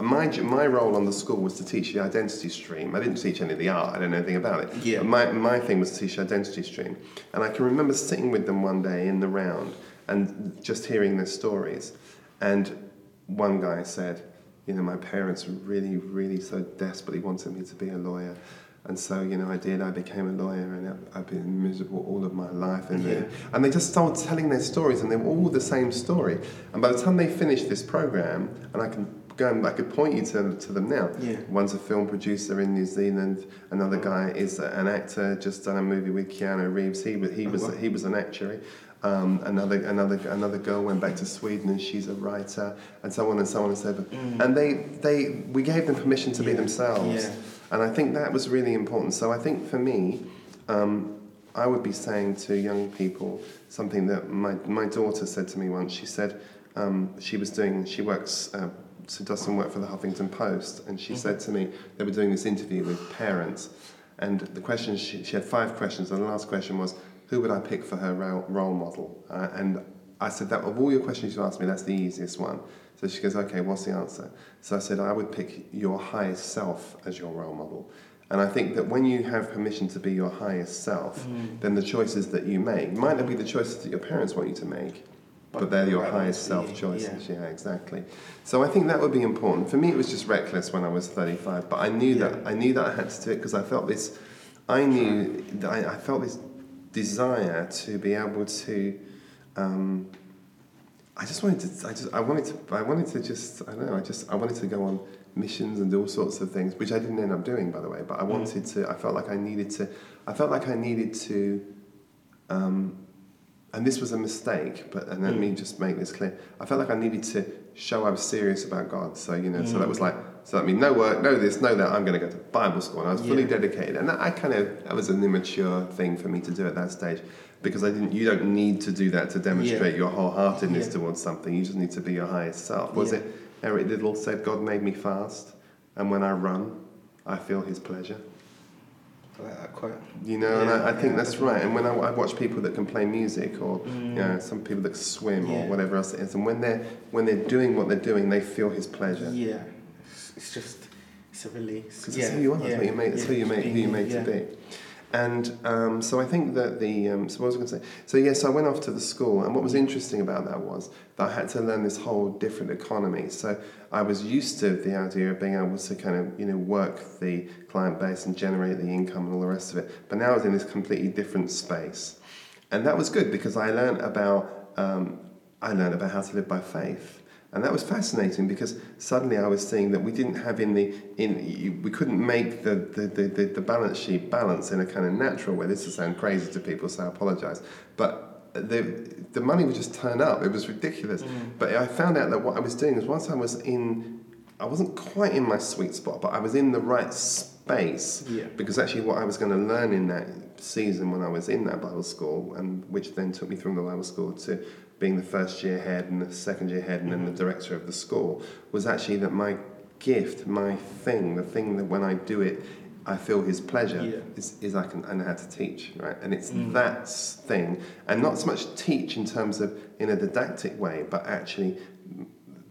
my, my role on the school was to teach the identity stream. I didn't teach any of the art, I don't know anything about it. Yeah. But my, my thing was to teach the identity stream. And I can remember sitting with them one day in the round, and just hearing their stories. And one guy said, you know, my parents really, really so desperately wanted me to be a lawyer. And so, you know, I did. I became a lawyer, and I've, been miserable all of my life. And, Yeah. they, and they just started telling their stories, and they were all the same story. And by the time they finished this program, and I can go and I could point you to, to them now. Yeah. One's a film producer in New Zealand. Another guy is an actor, just done a movie with Keanu Reeves. He was he oh, was wow. he was an actuary. Um, another another another girl went back to Sweden and she's a writer, and so on and so on and so forth. And they they we gave them permission to be themselves. Yeah. And I think that was really important. So I think for me, um, I would be saying to young people something that my, my daughter said to me once. She said um, she was doing, she works, uh, so does some work for the Huffington Post, and she said to me they were doing this interview with parents, and the questions she, she had five questions, and the last question was, who would I pick for her role, model? Uh, and I said that of all your questions you asked me, that's the easiest one. So she goes, okay, what's the answer? So I said, I would pick your highest self as your role model. And I think that when you have permission to be your highest self, then the choices that you make might not be the choices that your parents want you to make, but, But they're your highest self choices. Yeah. exactly. So I think that would be important. For me, it was just reckless when I was 35, but I knew Yeah. that I knew that I had to do it because I felt this. I knew that I, I felt this desire to be able to. Um, I just wanted to. I just. I wanted to. I wanted to just. I don't know. I just. I wanted to go on missions and do all sorts of things, which I didn't end up doing, by the way. But I wanted to. I felt like I needed to. I felt like I needed to. Um, and this was a mistake, but and let me just make this clear. I felt like I needed to show I was serious about God. So you know, so that was like, so that means no work, no this, no that. I'm going to go to Bible school, and I was fully Yeah. dedicated. And that, I kind of that was an immature thing for me to do at that stage, because I didn't. You don't need to do that to demonstrate your wholeheartedness Yeah. towards something. You just need to be your highest self. Was Yeah. it Eric Liddell said, "God made me fast, and when I run, I feel His pleasure." I like that quote. You know, and I, I think yeah, that's right. And when I, I watch people that can play music, or Mm. you know, some people that swim, Yeah. or whatever else it is, and when they're when they're doing what they're doing, they feel His pleasure. Yeah, it's, just it's a release. Because yeah. that's who you are. That's yeah, what you made. That's yeah, who you made. Who you made yeah. to be. And um, so I think that the um, so what was I going to say? So yes, I went off to the school, and what was interesting about that was that I had to learn this whole different economy. So I was used to the idea of being able to kind of you know work the client base and generate the income and all the rest of it. But now I was in this completely different space, and that was good because I learned about um, I learned about how to live by faith. And that was fascinating because suddenly I was seeing that we didn't have in the in we couldn't make the the, the, the, the balance sheet balance in a kind of natural way. This will sound crazy to people, so I apologise. But the the money would just turn up. It was ridiculous. Mm. But I found out that what I was doing is once I was in, I wasn't quite in my sweet spot, but I was in the right space Yeah. because actually what I was going to learn in that season when I was in that Bible school, and which then took me from the Bible school to being the first year head and the second year head and then the mm-hmm. director of the school, was actually that my gift, my thing, the thing that when I do it, I feel His pleasure Yeah. is, is I can I know how to teach, right? And it's mm. that thing, and not so much teach in terms of in a didactic way, but actually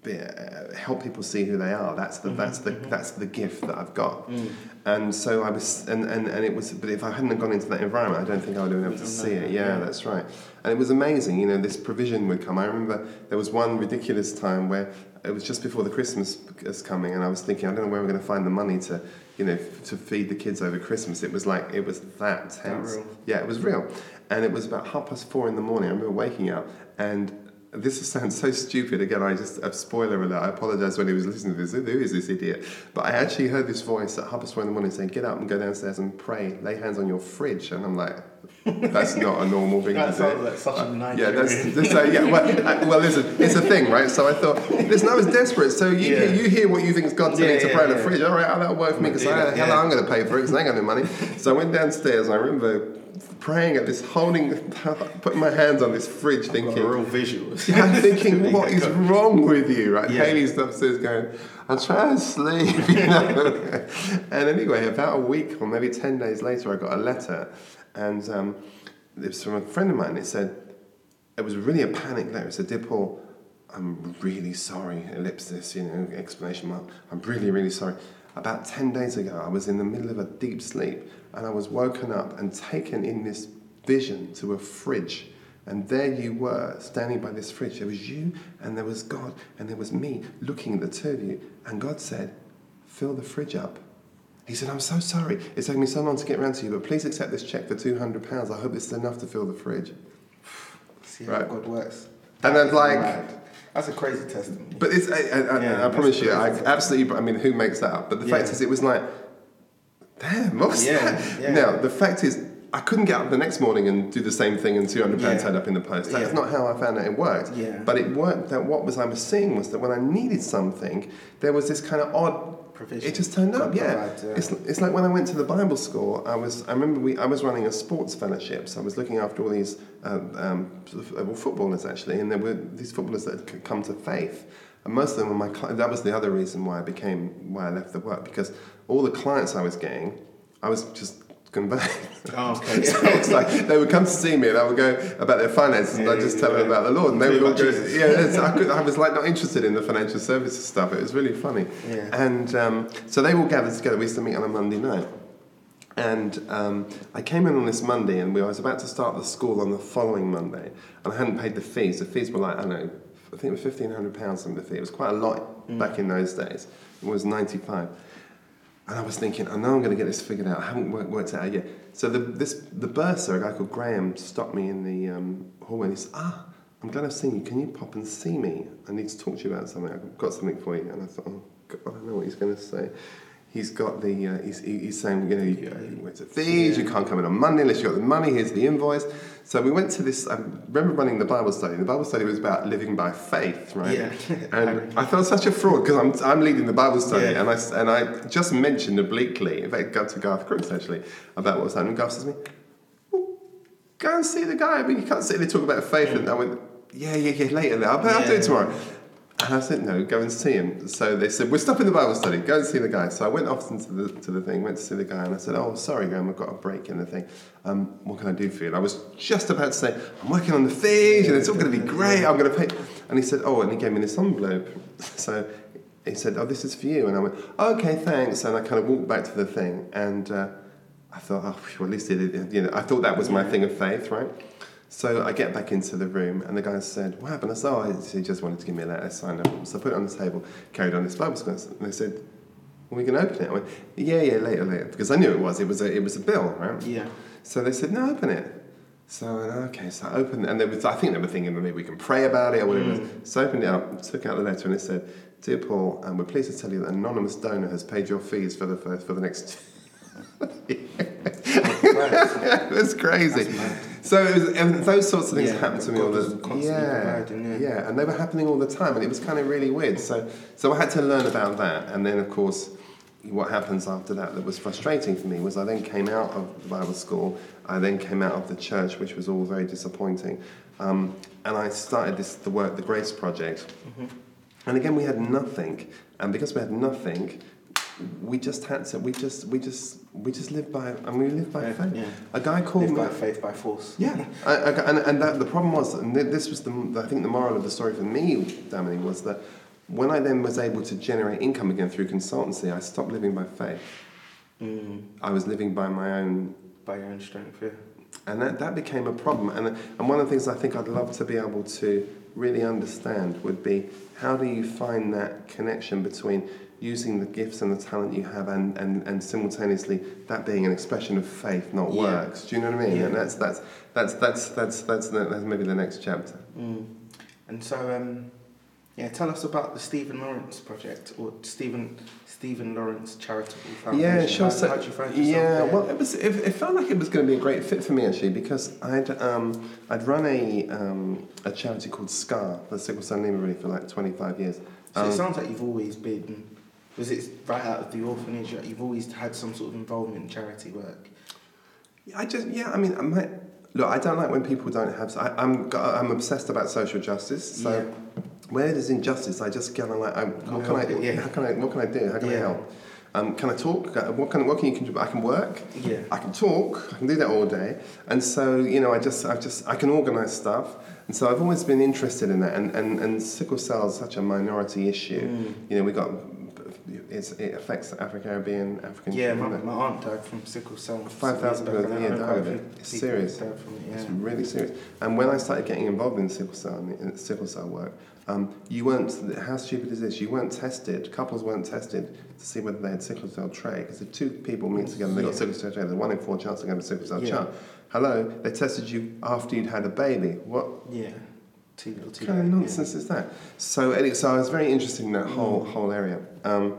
be, uh, help people see who they are. That's the mm-hmm, that's the mm-hmm. that's the gift that I've got. Mm. And so I was, and, and, and it was. But if I hadn't gone into that environment, I don't think I would have been able to see it. Yeah, yeah. that's right. And it was amazing. You know, this provision would come. I remember there was one ridiculous time where it was just before the Christmas was coming, and I was thinking, I don't know where we're going to find the money to, you know, f- to feed the kids over Christmas. It was like it was that tense. real. Yeah, it was real. And it was about half past four in the morning. I remember waking up and this sounds so stupid. Again, I just, a spoiler alert, I apologise when he was listening to this. Who is this idiot? But I actually heard this voice at half past four in the morning saying, get up and go downstairs and pray, lay hands on your fridge. And I'm like, that's not a normal thing That to sounds do. like such a Uh, Yeah, that's, that's uh, yeah. Well, I, well, listen, it's a thing, right? So I thought, listen, I was desperate. So you Yeah. you hear what you think is God telling Yeah, you to yeah, pray on the fridge. All right, that'll work for me because I hell. I'm going to pay for it because I ain't got no money. So I went downstairs. and I remember praying at this, holding, putting my hands on this fridge, thinking, a real visuals. yeah, I'm thinking, what is wrong with you, right? Yeah. Haley's upstairs going, I'm trying to sleep, you know. and anyway, about a week or maybe 10 days later, I got a letter, and um, it was from a friend of mine. It said, it was really a panic letter. It said, Dear Paul, I'm really sorry, ellipsis, you know, exclamation mark. I'm really, really sorry. About 10 days ago, I was in the middle of a deep sleep, and I was woken up and taken in this vision to a fridge And there you were, standing by this fridge. There was you, and there was God, and there was me looking at the two of you. And God said, Fill the fridge up. He said, I'm so sorry. It's taken me so long to get around to you, but please accept this check for £200. I hope it's enough to fill the fridge. See how Right. God works. And I'm like-. That's a crazy testimony. But it's, I, I, I- Yeah, I promise you, I absolutely, I mean, who makes that up? But the fact Yeah. is, it was like, damn, what was Yeah, that? yeah. Now, the fact is, I couldn't get up the next morning and do the same thing and £200 Yeah. turned up in the post. That's not how I found out it worked. Yeah. But it worked that what was I was seeing was that when I needed something, there was this kind of odd Provision. It just turned up, yeah. yeah. It's, it's like when I went to the Bible school. I was I remember we I was running a sports fellowship, so I was looking after all these um, um, uh, well, footballers actually, and there were these footballers that had come to faith, and most of them were my. Cli- that was the other reason why I became why I left the work because all the clients I was getting, I was just conveying. Oh, okay. so it's like they would come to see me and I would go about their finances and I'd just yeah, tell them about the Lord and they would all go, yeah, I, could, I was like not interested in the financial services stuff. It was really funny. Yeah. And um, so they all gathered together. We used to meet on a Monday night. And um, I came in on this Monday, and we, I was about to start the school on the following Monday, and I hadn't paid the fees. The fees were like I don't know, I think it was fifteen hundred pounds. Some of the fee. It was quite a lot back in those days. It was ninety five. And I was thinking, I know I'm going to get this figured out. I haven't worked, worked it out yet. So the this the bursar, a guy called Graham, stopped me in the um, hallway. and He said, Ah, I'm glad I've seen you. Can you pop and see me? I need to talk to you about something. I've got something for you. And I thought, Oh God, I don't know what he's going to say. He's got the uh, he's, he's saying, you know, you, you went to fees. You can't come in on Monday unless you've got the money. Here's the invoice. So we went to this. I remember running the Bible study. The Bible study was about living by faith, right? Yeah. And I felt such a fraud because I'm, I'm leading the Bible study Yeah. and I, and I just mentioned obliquely, in fact, got to Garth Crooks actually, about what was happening. Garth says to me, well, go and see the guy. I mean, you can't sit there talk about faith. And I went, yeah, yeah, yeah, later. I'll, I'll do it tomorrow. And I said, no, go and see him. So they said, we're stopping the Bible study, go and see the guy. So I went off into the, to the thing, went to see the guy, and I said, oh, sorry, Graham, I've got a break in the thing. Um, what can I do for you? And I was just about to say, I'm working on the fees, and it's all going to be great, I'm going to pay. And he said, oh, and he gave me this envelope. So he said, oh, this is for you. And I went, okay, thanks. And I kind of walked back to the thing, and uh, I thought, oh, phew, at least it- you know, I thought that was my thing of faith, right? So I get back into the room, and the guy said, "What happened?" I said, "Oh, he just wanted to give me a letter, I signed up." So I put it on the table, carried on this Bible and they said, "Well, we can open it." I went, "Yeah, yeah, later, later," because I knew it was. It was a, it was a bill, right? Yeah. So they said, "No, open it." So I went, okay, so I opened it, and there was, I think they were thinking that maybe we can pray about it or whatever. was. So I opened it up, took out the letter, and it said, "Dear Paul, um, we're pleased to tell you that an anonymous donor has paid your fees for the for, for the next." It was crazy. So it was, and those sorts of things Yeah, happened to me God all the yeah, providing, yeah. and they were happening all the time, and it was kind of really weird. So so I had to learn about that, and then of course, what happens after that that was frustrating for me was I then came out of the Bible school, I then came out of the church, which was all very disappointing, um, and I started this the work the Grace Project, and again we had nothing, and because we had nothing. We just had to. We just. We just. We just lived by. And we lived by Yeah, faith. yeah. A guy called Live me. by faith by force. Yeah, I, I, and, and that, the problem was, and this was the, I think the moral of the story for me, Damini, was that when I then was able to generate income again through consultancy, I stopped living by faith. Mm, I was living by my own, by your own strength, yeah. and that, that became a problem. And, and one of the things I think I'd love to be able to really understand would be how do you find that connection between using the gifts and the talent you have and, and, and simultaneously that being an expression of faith, not Yeah. works. Do you know what I mean? Yeah. And that's, that's, that's, that's, that's, that's, the, that's maybe the next chapter. Mm. And so, um, yeah, tell us about the Stephen Lawrence project or Stephen Stephen Lawrence Charitable Foundation. Yeah, sure. How, So, you find yourself yeah, there? well, it was. It, it felt like it was going to be a great fit for me actually because I'd um, I'd run a um, a charity called SCAR, the Sickle Cell Anemia Relief, for like 25 years. So Um, it sounds like you've always been. Was it right out of the orphanage? You've always had some sort of involvement in charity work. I just yeah. I mean, I might, look. I don't like when people don't have. I, I'm I'm obsessed about social justice. So Yeah. where there's injustice, I just kind of like. I, what can I? yeah. How can I? What can I do? How can I help? Um, can I talk? Uh, What can what can you contribute? I can work. Yeah. I can talk. I can do that all day. And so you know, I just I just I can organise stuff. And so I've always been interested in that. And and, and sickle cell is such a minority issue. Mm. You know, we got it's, it affects the Afro Caribbean, African Yeah, my, my aunt died from sickle cell. 5,000 some people a year and I know died of it. It's serious. it, It's really serious. And when I started getting involved in sickle cell in sickle cell work, um, you weren't. How stupid is this? You weren't tested. Couples weren't tested to see whether they had sickle cell trait. Because if two people meet together and they got sickle cell trait, there's one in four chance of getting a sickle cell Yeah. child. Hello, they tested you after you'd had a baby. What Yeah. Too kind of late, yeah. nonsense is that? So, anyway, so I was very interested in that whole Mm. whole area. Um,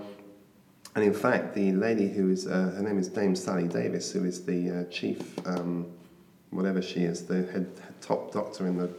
and in fact, the lady who is uh, her name is Dame Sally Davies, who is the uh, chief, um, whatever she is, the head, head top doctor in the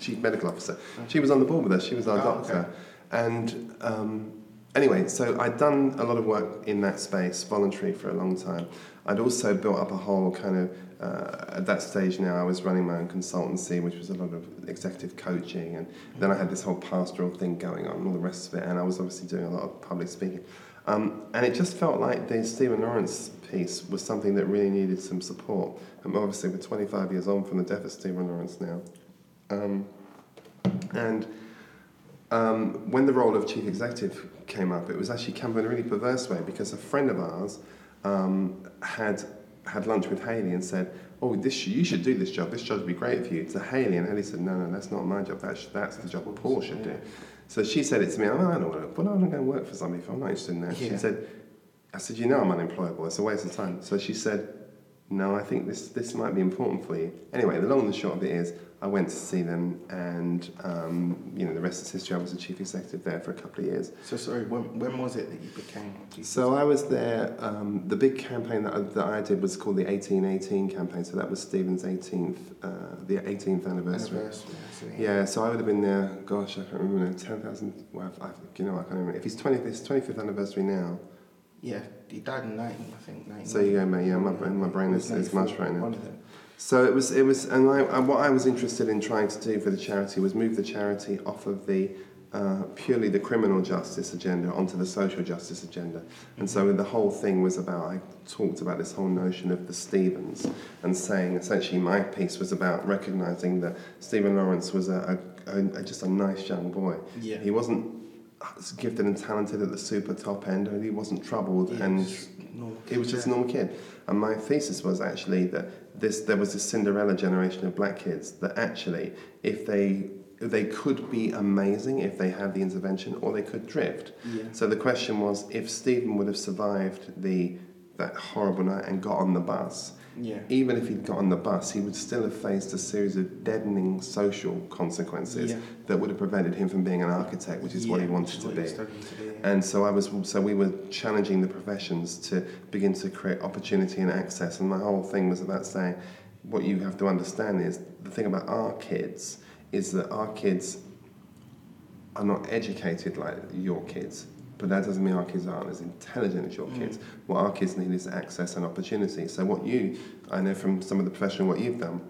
chief medical officer. She was on the board with us. She was our Oh, doctor, okay. and um, anyway, so I'd done a lot of work in that space, voluntary for a long time. I'd also built up a whole kind of uh, at that stage now I was running my own consultancy, which was a lot of executive coaching, and then I had this whole pastoral thing going on, and all the rest of it, and I was obviously doing a lot of public speaking. Um, and it just felt like the Stephen Lawrence piece was something that really needed some support. And obviously, we're 25 years on from the death of Stephen Lawrence now. Um, and um, when the role of chief executive came up, it was actually came up in a really perverse way because a friend of ours um, had had lunch with Haley and said, "Oh, this you should do this job. This job would be great for you." To Haley, and Haley said, "No, no, that's not my job. That's that's the job Paul should do." So she said it to me. I'm like, I don't want to. But I'm not going to work for somebody if I'm not interested in that. She said, "I said, you know, I'm unemployable. It's a waste of time." So she said, no, I think this this might be important for you. Anyway, the long and the short of it is, I went to see them, and um, you know, the rest is history. I was the chief executive there for a couple of years. So sorry, when, when was it that you became? chief So I was there. Um, the big campaign that I, that I did was called the 1818 campaign. So that was Stephen's 18th, uh, the 18th anniversary. Anniversary, Yeah, so I would have been there. Gosh, I can't remember. now, 10,000. Well, I, you know, I can't remember. If he's 20, his 25th anniversary now. Yeah, he died in 19, I think. 19. So you go, mate. Yeah, my brain, my brain is, is mush right now. One of them. So it was, it was, and I, and what I was interested in trying to do for the charity was move the charity off of the uh, purely the criminal justice agenda onto the social justice agenda. And so the whole thing was about, I talked about this whole notion of the Stevens and saying essentially my piece was about recognizing that Stephen Lawrence was a, a, a just a nice young boy. Yeah. He wasn't gifted and talented at the super top end, and he wasn't troubled, Yeah, and he was just a normal kid. And my thesis was actually that this there was this Cinderella generation of black kids that actually, if they they could be amazing if they had the intervention, or they could drift. Yeah. So the question was, if Stephen would have survived the that horrible night and got on the bus, Yeah. even if he'd got on the bus, he would still have faced a series of deadening social consequences Yeah. that would have prevented him from being an architect, which is what he wanted to what be. to be. And so I was, so we were challenging the professions to begin to create opportunity and access. And my whole thing was about saying, what you have to understand is the thing about our kids is that our kids are not educated like your kids, but that doesn't mean our kids aren't as intelligent as your kids. Mm. What our kids need is access and opportunity. So what you, I know from some of the professional what you've done,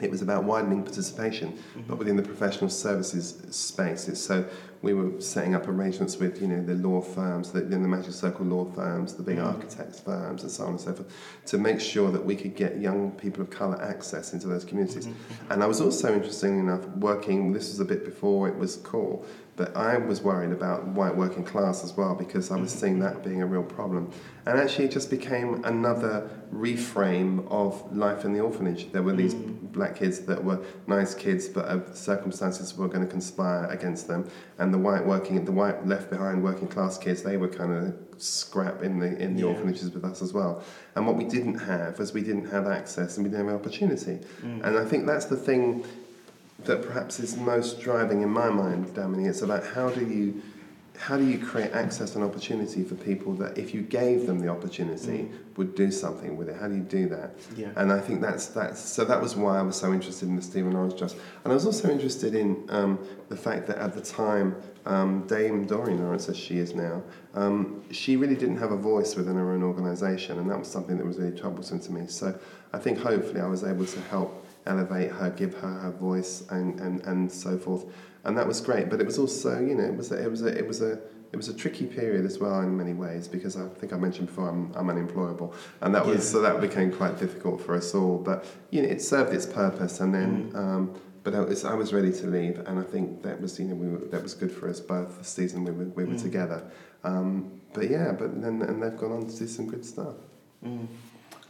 it was about widening participation, but mm-hmm. within the professional services space. It's so we were setting up arrangements with you know the law firms, the, the Magic Circle law firms, the big mm. architects firms, and so on and so forth, to make sure that we could get young people of colour access into those communities. Mm-hmm. And I was also, interestingly enough, working. This was a bit before it was cool, but I was worried about white working class as well because I was mm-hmm. seeing that being a real problem. And actually, it just became another reframe of life in the orphanage. There were these mm. black kids that were nice kids, but uh, circumstances were going to conspire against them. And the white working, the white left behind working class kids, they were kind of scrap in the in the Yeah. orphanages with us as well. And what we didn't have was we didn't have access and we didn't have opportunity. Mm. And I think that's the thing that perhaps is most driving in my mind, Damini. It's about how do you how do you create access and opportunity for people that if you gave them the opportunity would do something with it? How do you do that? Yeah. And I think that's that's so that was why I was so interested in the Stephen Lawrence Trust. And I was also interested in um, the fact that at the time um, Dame Doreen Lawrence, as she is now, um, she really didn't have a voice within her own organisation, and that was something that was really troublesome to me. So I think hopefully I was able to help elevate her, give her her voice, and, and, and so forth. And that was great. But it was also, you know, it was a, it was a, it was a it was a tricky period as well in many ways because I think I mentioned before I'm, I'm unemployable, and that was Yeah. so that became quite difficult for us all. But you know, it served its purpose, and then. Um, but I was, I was ready to leave, and I think that was you know we were, that was good for us both. The season we were we were Mm. together, um, but yeah, but then and they've gone on to do some good stuff. Mm.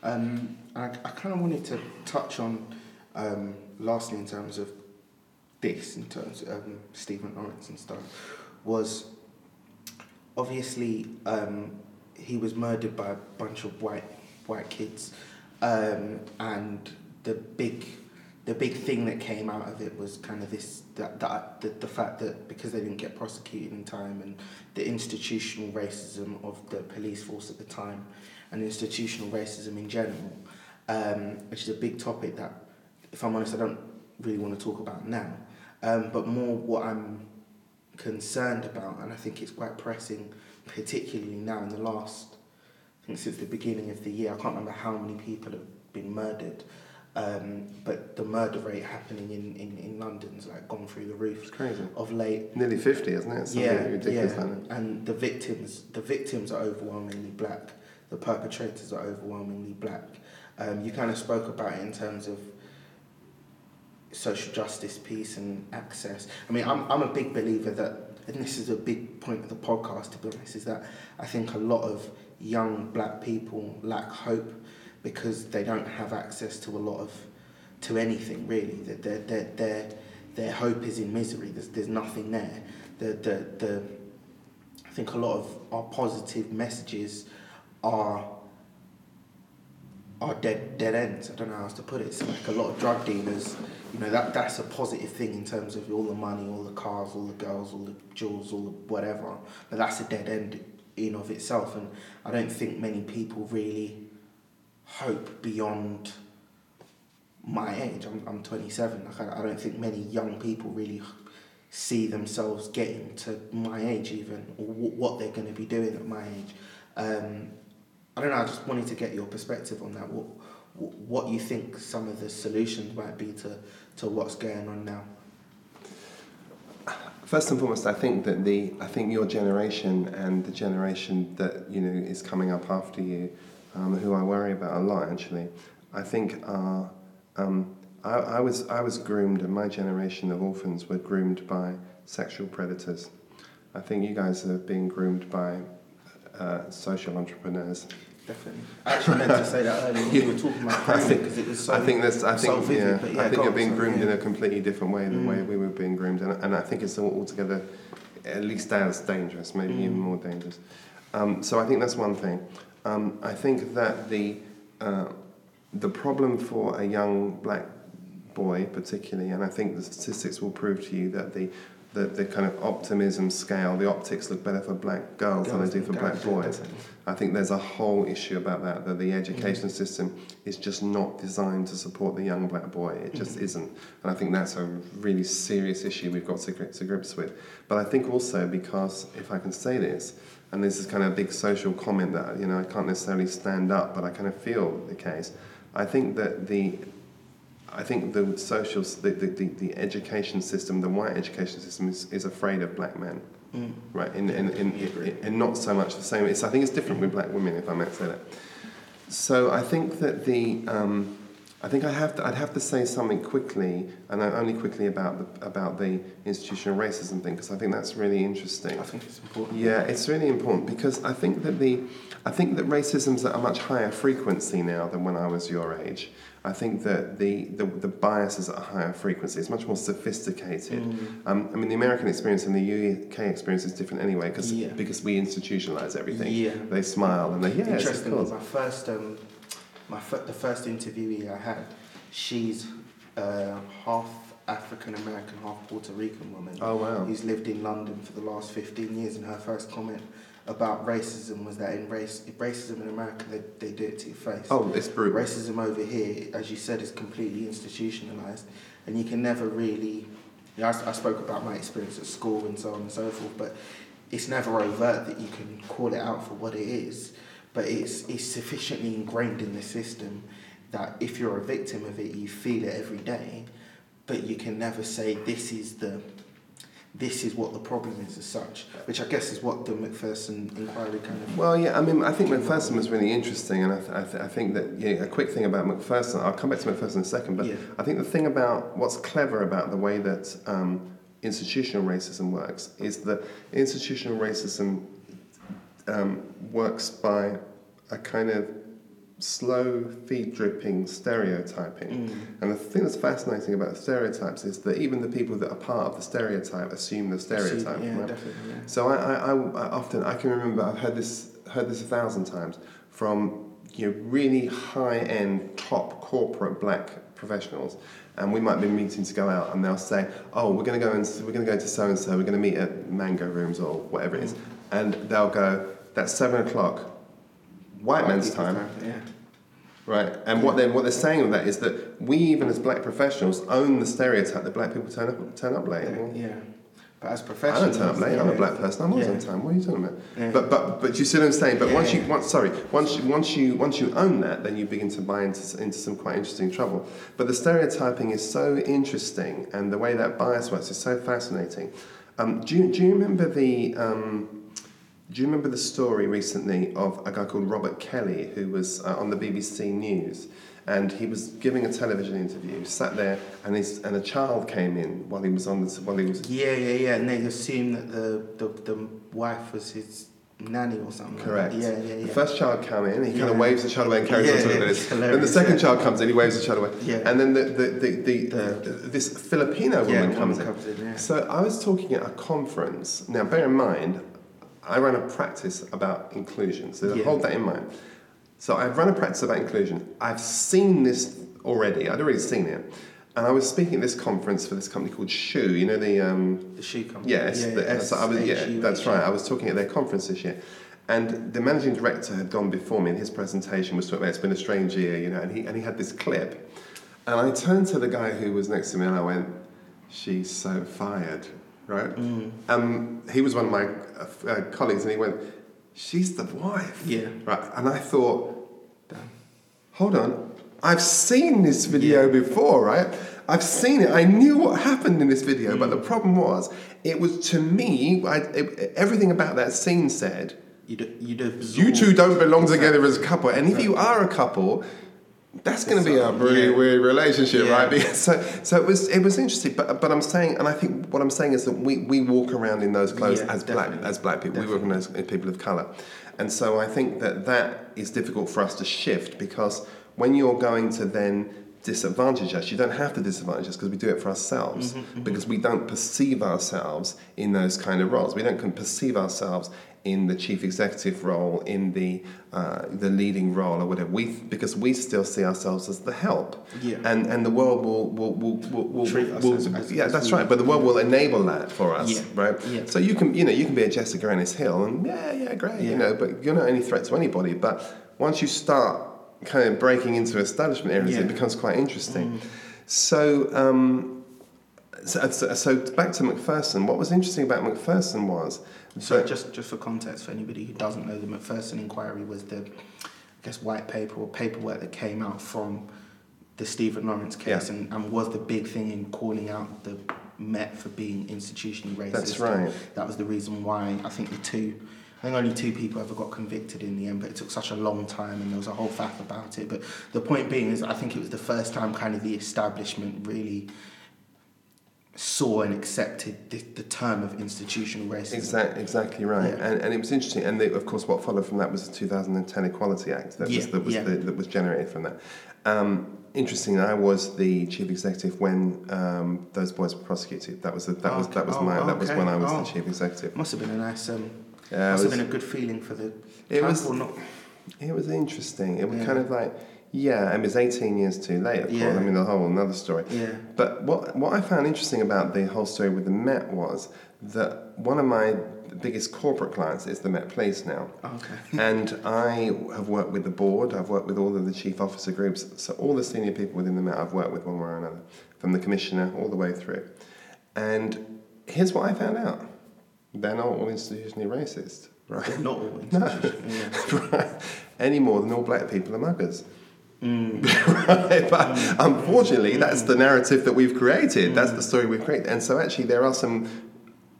Um, I, I kind of wanted to touch on, um, lastly, in terms of this, in terms of um, Stephen Lawrence and stuff, was obviously um, he was murdered by a bunch of white white kids, um, and the big the big thing that came out of it was kind of this that, that the, the fact that because they didn't get prosecuted in time and the institutional racism of the police force at the time and institutional racism in general, um, which is a big topic that, if I'm honest, I don't really want to talk about now. Um, but more what I'm concerned about, and I think it's quite pressing, particularly now in the last, I think since the beginning of the year, I can't remember how many people have been murdered, um, but the murder rate happening in, in, in London's like gone through the roof It's crazy. of late. Nearly fifty, isn't it? Yeah, ridiculous. yeah. And the victims, the victims are overwhelmingly black. The perpetrators are overwhelmingly black. Um, you kind of spoke about it in terms of social justice piece and access. I mean, I'm, I'm a big believer that, and this is a big point of the podcast, to be honest, is that I think a lot of young black people lack hope because they don't have access to a lot of, to anything really. Their, their, their, their hope is in misery. There's, there's nothing there. The, the, the, I think a lot of our positive messages are are dead dead ends. I don't know how else to put it. It's like a lot of drug dealers, you know, that that's a positive thing in terms of all the money, all the cars, all the girls, all the jewels, all the whatever. But that's a dead end in of itself, and I don't think many people really hope beyond my age. I'm I'm 27. Like I, I don't think many young people really see themselves getting to my age even, or w- what they're going to be doing at my age. Um, I don't know. I just wanted to get your perspective on that. What what you think some of the solutions might be to to what's going on now. First and foremost, I think that the I think your generation and the generation that you know is coming up after you, um, who I worry about a lot actually, I think are. Um, I, I was I was groomed, and my generation of orphans were groomed by sexual predators. I think you guys are being groomed by uh, social entrepreneurs. Definitely. I actually meant to say that earlier when you were talking about grooming because it was so. I think that's. I so think vivid, yeah. I think you're being groomed yeah. in a completely different way than the way Mm. we were being groomed, and, and I think it's all- altogether at least as dangerous, maybe even Mm. more dangerous. Um, so I think that's one thing. Um, I think that the uh, the problem for a young black boy, particularly, and I think the statistics will prove to you that the the, the kind of optimism scale, the optics look better for black girls, than they do for black boys. definitely. I think there's a whole issue about that, that the education Mm. system is just not designed to support the young black boy. It just Mhm. isn't. And I think that's a really serious issue we've got to, to grips with. But I think also because, if I can say this, and this is kind of a big social comment that, you know, I can't necessarily stand up, but I kind of feel the case. I think that the I think the social, the, the, the education system, the white education system is, is afraid of black men Mm. right? And in, in, Yeah, agree. in, in not so much the same. It's, I think it's different with black women, if I might say that. So I think that the, um, I think I have to, I'd have to say something quickly, and only quickly about the, about the institutional racism thing, because I think that's really interesting. I think it's important. Yeah, it's really important because I think that the, I think that racism's at a much higher frequency now than when I was your age. I think that the, the, the bias is at a higher frequency. It's much more sophisticated. Mm. Um, I mean, the American experience and the UK experience is different anyway because Yeah. because we institutionalize everything. Yeah. They smile and they yeah, of Interesting. course. My first, um, my fir- the first interviewee I had, she's uh, half African American, half Puerto Rican woman. Oh wow. who's lived in London for the last 15 years, and her first comment about racism was that in race, racism in America, they, they do it to your face. Oh, it's brutal. Racism over here, as you said, is completely institutionalized, and you can never really. You know, I, I spoke about my experience at school and so on and so forth, but it's never overt that you can call it out for what it is. But it's it's sufficiently ingrained in the system that if you're a victim of it, you feel it every day, but you can never say this is the this is what the problem is as such, which I guess is what the Macpherson inquiry kind of. Well, yeah, I mean, I think Macpherson was really interesting, and I, th- I, th- I think that yeah, a quick thing about Macpherson. I'll come back to Macpherson in a second, but Yeah. I think the thing about what's clever about the way that um, institutional racism works is that institutional racism um, works by a kind of slow feed dripping stereotyping. Mm. And the thing that's fascinating about stereotypes is that even the people that are part of the stereotype assume the stereotype. Yeah, right? definitely. Yeah. So I, I, I, often I can remember I've heard this heard this a thousand times from you know really high end top corporate black professionals, and we might be meeting to go out, and they'll say, "Oh, we're going to go and we're going to go to so and so. We're going to meet at Mango Rooms or whatever it is," mm. and they'll go, "That's seven o'clock, white man's time." Yeah. Right, and what they're what they're saying with that is that we, even as black professionals, own the stereotype that black people turn up turn up late. Well, Yeah. But as I don't turn up late. I'm a black person. I'm always Yeah. on time. What are you talking about? Yeah. But but but you see what I'm saying. But Yeah, once you once sorry once you once you once you own that, then you begin to buy into into some quite interesting trouble. But the stereotyping is so interesting, and the way that bias works is so fascinating. Um, do you do you remember the um, do you remember the story recently of a guy called Robert Kelly who was uh, on the BBC News? And he was giving a television interview, sat there, and his and a child came in while he was on the. while he was Yeah, yeah, yeah. And they assumed that the, the, the wife was his nanny or something. like. Correct. Yeah, yeah, yeah. The first child came in, he kind of waves the child away and carries Yeah, on to yeah, the list. Then the second yeah. child comes in, he waves the child away. Yeah. And then the, the, the, the, The- this Filipino Yeah, woman woman comes in. comes in, yeah. So I was talking at a conference. Now, bear in mind, I run a practice about inclusion, so Yeah. hold that in mind. So I've run a practice about inclusion. I've seen this already. I'd already seen it. And I was speaking at this conference for this company called Schuh. You know the um, The shoe company. Yes, yeah, the yeah, S- I was, yeah, that's right. I was talking at their conference this year, and the managing director had gone before me, and his presentation was talking about it's been a strange year, you know, and he and he had this clip, and I turned to the guy who was next to me, and I went, "She's so fired." Right? Mm. Um, he was one of my uh, uh, colleagues, and he went, "She's the wife." Yeah. Right, and I thought, Damn. hold on, I've seen this video before, right? I've seen it. I knew what happened in this video, but the Mm. problem was, it was to me, I, it, everything about that scene said, You do, you do you two don't belong together as a couple. And if you are a couple, that's going to be a really Yeah. weird relationship, Yeah. right? So, so it was it was interesting. But but I'm saying, and I think what I'm saying is that we, we walk around in those clothes Yeah, as black as black people. We walk around as people of color, and so I think that that is difficult for us to shift because when you're going to then disadvantage us, you don't have to disadvantage us because we do it for ourselves Mm-hmm, because we don't perceive ourselves in those kind of roles. We don't can perceive ourselves in the chief executive role, in the uh, the leading role, or whatever. We because we still see ourselves as the help, Yeah. and and the world will will will will, will, Treat us will- as- as- yeah, as that's right. But the world will enable that for us, Yeah. right? Yeah. So you can you know you can be a Jessica Ennis Hill, and yeah, yeah, great, you know, but you're not any threat to anybody. But once you start kind of breaking into establishment areas, Yeah. Mm. it becomes quite interesting. So. Um, so, so, so back to Macpherson. What was interesting about Macpherson was So just just for context, for anybody who doesn't know, the Macpherson inquiry was the, I guess, white paper or paperwork that came out from the Stephen Lawrence case, Yeah. and, and was the big thing in calling out the Met for being institutionally racist. That's right. That was the reason why I think the two. I think only two people ever got convicted in the end, but it took such a long time and there was a whole faff about it. But the point being is, I think it was the first time kind of the establishment really saw and accepted the, the term of institutional racism. Exactly, exactly right. Yeah. And, and it was interesting. And the, of course, what followed from that was the 2010 Equality Act that was, that was, yeah. the, that was generated from that. Um, interesting. I was the chief executive when um, those boys were prosecuted. That was the, that was that was Oh, my that was when I was Oh. the chief executive. Must have been a nice. Um, Yeah, it must have was- been a good feeling for the. It was- not. It was interesting. It was kind of like yeah, and it was 18 years too late. Of course, Yeah. I mean the whole another story. Yeah. But what, what I found interesting about the whole story with the Met was that one of my biggest corporate clients is the Met Police now. Oh, okay. and I have worked with the board, I've worked with all of the chief officer groups, so all the senior people within the Met I've worked with one way or another, from the commissioner all the way through. And here's what I found out they're not all institutionally racist, right? They're not all institutional. yeah. right? Any more than all black people are muggers. Mm. right? But unfortunately, that's the narrative that we've created. That's the story we've created. And so, actually, there are some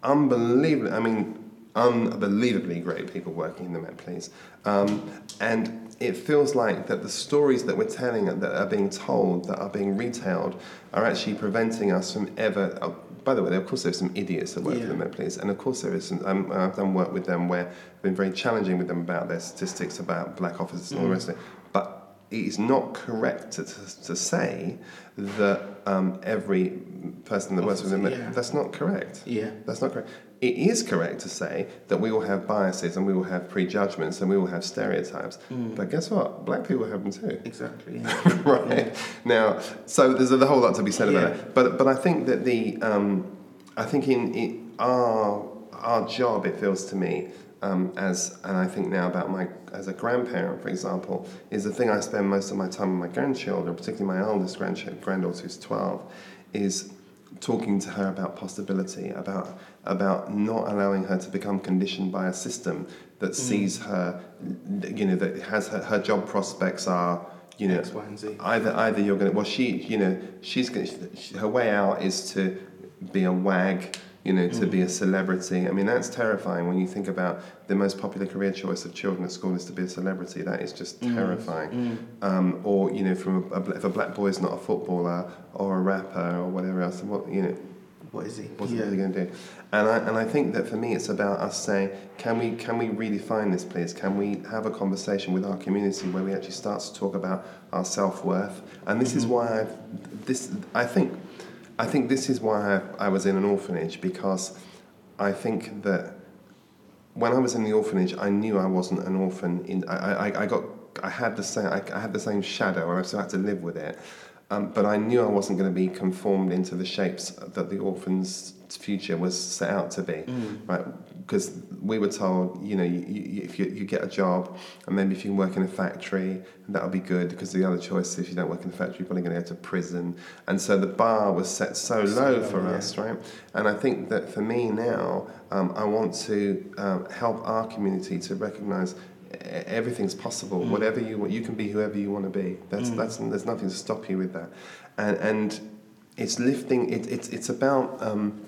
unbelievably, I mean, unbelievably great people working in the Met Police. Um, and it feels like that the stories that we're telling, that are being told, that are being retailed, are actually preventing us from ever. Uh, by the way, of course, there's some idiots that work Yeah. for the Met Police, and of course, there is. Some, um, I've done work with them where I've been very challenging with them about their statistics about black officers and all the rest of it. It is not correct to, to, to say that um, every person that works with the Met. Officer, yeah. That's not correct. Yeah. That's not correct. It is correct to say that we all have biases and we all have prejudgments and we all have stereotypes. Mm. But guess what? Black people have them too. Exactly. Yeah. right now, so there's a whole lot to be said about it. But but I think that the um, I think in, in our our job, it feels to me. Um, as and I think now about my as a grandparent, for example, is the thing I spend most of my time with my grandchildren, particularly my oldest grandchild, granddaughter who's twelve, is talking to her about possibility, about about not allowing her to become conditioned by a system that sees her, you know, that has her, her job prospects are, you know, X, Y, and Z. either either you're going to well she you know she's going to, her way out is to be a wag you know to mm. be a celebrity i mean that's terrifying when you think about the most popular career choice of children at school is to be a celebrity that is just mm. terrifying mm. um, or you know from a, if a black boy is not a footballer or a rapper or whatever else what you know What is he? What's yeah. really going to do? And I, and I think that for me, it's about us saying, can we, can we redefine this, please? Can we have a conversation with our community where we actually start to talk about our self worth? And this is mm-hmm. why I've, this, I think, I think this is why I, I was in an orphanage because I think that when I was in the orphanage, I knew I wasn't an orphan. In I, I, I got I had the same I, I had the same shadow. And I still had to live with it, um, but I knew I wasn't going to be conformed into the shapes that the orphan's future was set out to be, right? Because we were told, you know, you, you, if you, you get a job, and maybe if you can work in a factory, that'll be good. Because the other choice, if you don't work in a factory, you're probably going to go to prison. And so the bar was set so low low, for yeah. us, right? And I think that for me now, um, I want to um, help our community to recognise everything's possible. Mm. Whatever you want, you can be whoever you want to be. That's that's there's nothing to stop you with that. And and it's lifting. It, it's it's about. Um,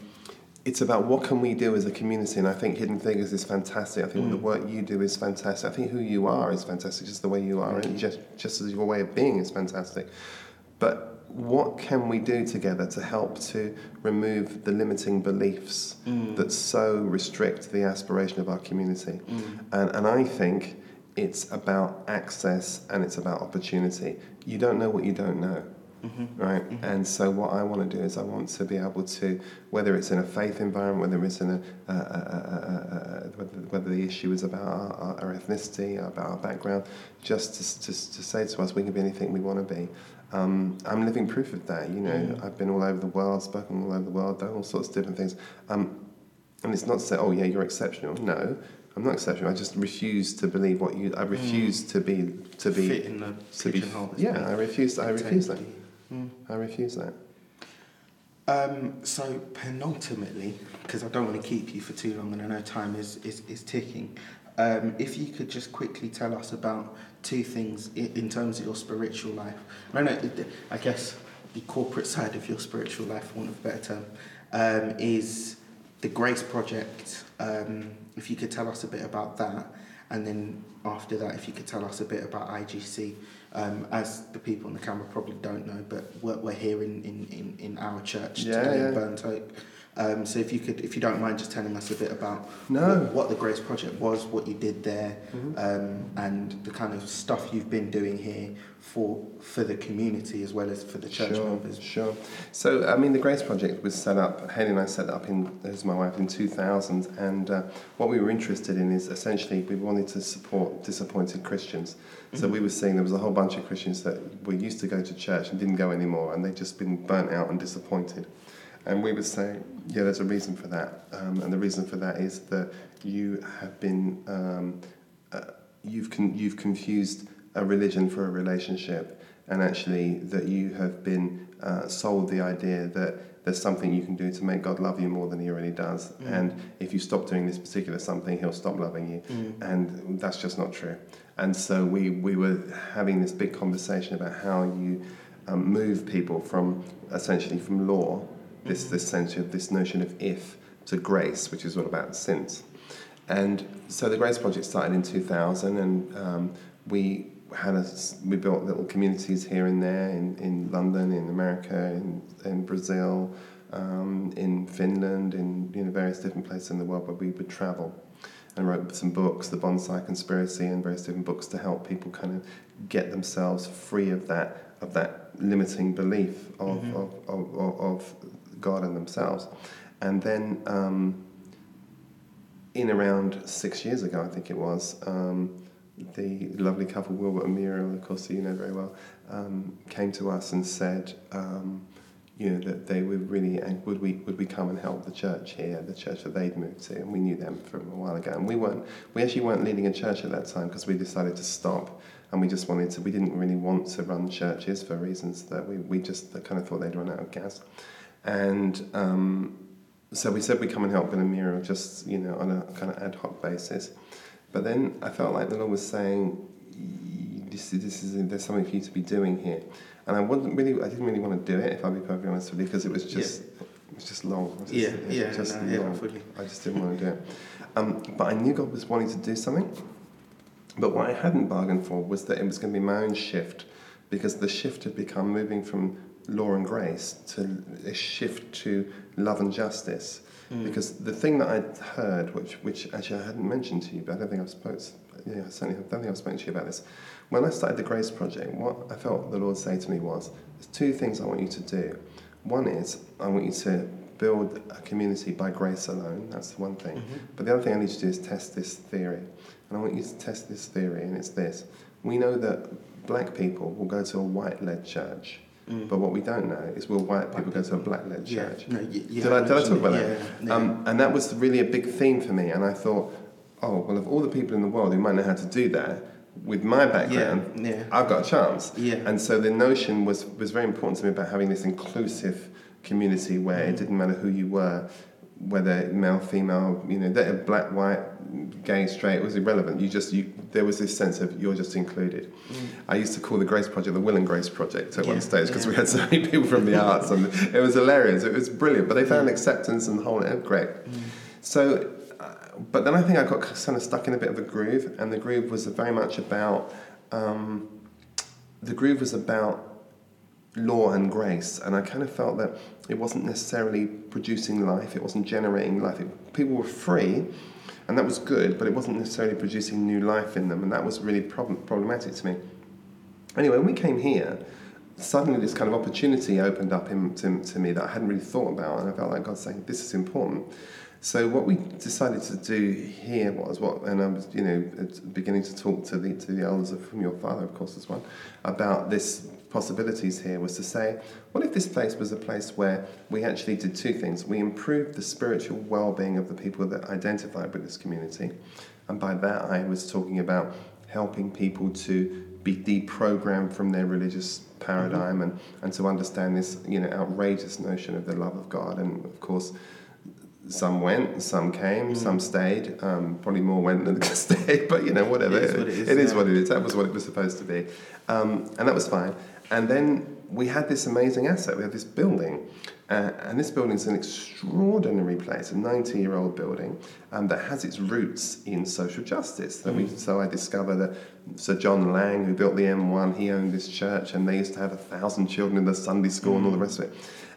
it's about what can we do as a community, and I think Hidden Figures is fantastic. I think Mm. the work you do is fantastic. I think who you are is fantastic, just the way you are, and mm. just just as your way of being is fantastic. But what can we do together to help to remove the limiting beliefs mm. that so restrict the aspiration of our community? Mm. And, and I think it's about access and it's about opportunity. You don't know what you don't know. Right, and so what I want to do is I want to be able to, whether it's in a faith environment, whether it's in a, uh, uh, uh, uh, whether, whether the issue is about our, our, our ethnicity, about our background, just to, to, to say to us we can be anything we want to be. Um, I'm living proof of that. You know, I've been all over the world, spoken all over the world, done all sorts of different things. Um, and it's not to say, oh yeah, you're exceptional. No, I'm not exceptional. I just refuse to believe what you. I refuse to be to be Fit in the to be. that's Yeah, I refuse. I refuse that. Mm. I refuse that. Um, so penultimately, because I don't want to keep you for too long, and I know time is is, is ticking. Um, if you could just quickly tell us about two things in, terms of your spiritual life. I know, I guess the corporate side of your spiritual life, for want of a better term, um, is the Grace Project. Um, if you could tell us a bit about that, and then after that, if you could tell us a bit about IGC, um, as the people on the camera probably don't know, but we're, we're here in, in, in, in our church Yeah, today yeah. in Burnt Oak. Um, so if you could, if you don't mind, just telling us a bit about No. what, what the Grace Project was, what you did there, Mm-hmm. um, and the kind of stuff you've been doing here for for the community as well as for the church sure, members. Sure. So, I mean, the Grace Project was set up, Haley and I set it up in, as my wife, in 2000. And uh, what we were interested in is essentially we wanted to support disappointed Christians. So we were seeing there was a whole bunch of Christians that were used to go to church and didn't go anymore, and they'd just been burnt out and disappointed. And we would say, yeah, there's a reason for that. Um, and the reason for that is that you have been, um, uh, you've, con- you've confused a religion for a relationship, and actually that you have been uh, sold the idea that there's something you can do to make God love you more than He already does. And if you stop doing this particular something, He'll stop loving you. And that's just not true. And so we, we were having this big conversation about how you um, move people from essentially from law, this, this sense of this notion of if, to Grace, which is all about sins. And so the Grace Project started in 2000, and um, we had a, we built little communities here and there in, in London, in America, in, in Brazil, um, in Finland, in you know, various different places in the world where we would travel. And wrote some books, The Bonsai Conspiracy, and various different books to help people kind of get themselves free of that of that limiting belief of, Mhm. of, of, of, of God and themselves. And then um, in around six years ago, I think it was, um, the lovely couple, Wilbert and Muriel, of course, you know very well, um, came to us and said, um, you know, that they were really, and would we, would we come and help the church here, the church that they'd moved to, and we knew them from a while ago. And we weren't, we actually weren't leading a church at that time because we decided to stop, and we just wanted to, we didn't really want to run churches for reasons that we, we just kind of thought they'd run out of gas. And um, so we said we'd come and help Bill and Muriel just, you know, on a kind of ad hoc basis. But then I felt like the Lord was saying, "Y- this, this is, there's something for you to be doing here. And I wasn't really, I didn't really want to do it, if I'll be perfectly honest with you, because it was just, it was just long. Was Yeah, yeah, just no, yeah, fully. I just didn't want to do it. Um, but I knew God was wanting to do something. But what I hadn't bargained for was that it was going to be my own shift, because the shift had become moving from law and grace to a shift to love and justice. Mm. Because the thing that I'd heard, which, which actually I hadn't mentioned to you, but I don't think I've spoken, yeah, I certainly don't think I've spoken to you about this. When I started the Grace Project, what I felt the Lord say to me was, there's two things I want you to do. One is, I want you to build a community by grace alone, that's the one thing. Mhm. But the other thing I need to do is test this theory. And I want you to test this theory, and it's this. We know that black people will go to a white led church, Mm. but what we don't know is will white people go to a black led yeah, church? no, y- yeah, Did I, did I talk about it, that? Yeah, yeah. Um, and that was really a big theme for me. And I thought, oh, well, of all the people in the world who might know how to do that, with my background, yeah, yeah. I've got a chance. Yeah. And so the notion was, was very important to me about having this inclusive community where it Mm. didn't matter who you were, whether male, female, you know, that black, white, gay, straight, it was irrelevant. You just, you, there was this sense of you're just included. Mm. I used to call the Grace Project the Will and Grace Project at Yeah, one stage because yeah. we had so many people from the arts and it was hilarious. It was brilliant, but they found acceptance and the whole, it great. Mm. So, uh, but then I think I got kind of stuck in a bit of a groove, and the groove was very much about um, the groove was about law and grace, and I kind of felt that it wasn't necessarily producing life, it wasn't generating life. It, people were free, and that was good, but it wasn't necessarily producing new life in them, and that was really problem, problematic to me. Anyway, when we came here, suddenly this kind of opportunity opened up in, to, to me that I hadn't really thought about, and I felt like God saying, "This is important." So what we decided to do here was what, and I was, you know, beginning to talk to the to the elders of whom your father, of course, as one, about this possibilities here was to say, what if this place was a place where we actually did two things? We improved the spiritual well-being of the people that identified with this community, and by that I was talking about helping people to be deprogrammed from their religious paradigm and, and to understand this you know outrageous notion of the love of God and of course some went, some came, Mm. some stayed. Um, probably more went than stayed, but you know, whatever. It is what it is, It is yeah. what it is. That was what it was supposed to be. Um, and that was fine. And then we had this amazing asset. We had this building. Uh, and this building is an extraordinary place, a 90 year old building um, that has its roots in social justice. That we, Mm. so I discovered that Sir John Laing, who built the M1, he owned this church and they used to have a thousand children in the Sunday school and all the rest of it.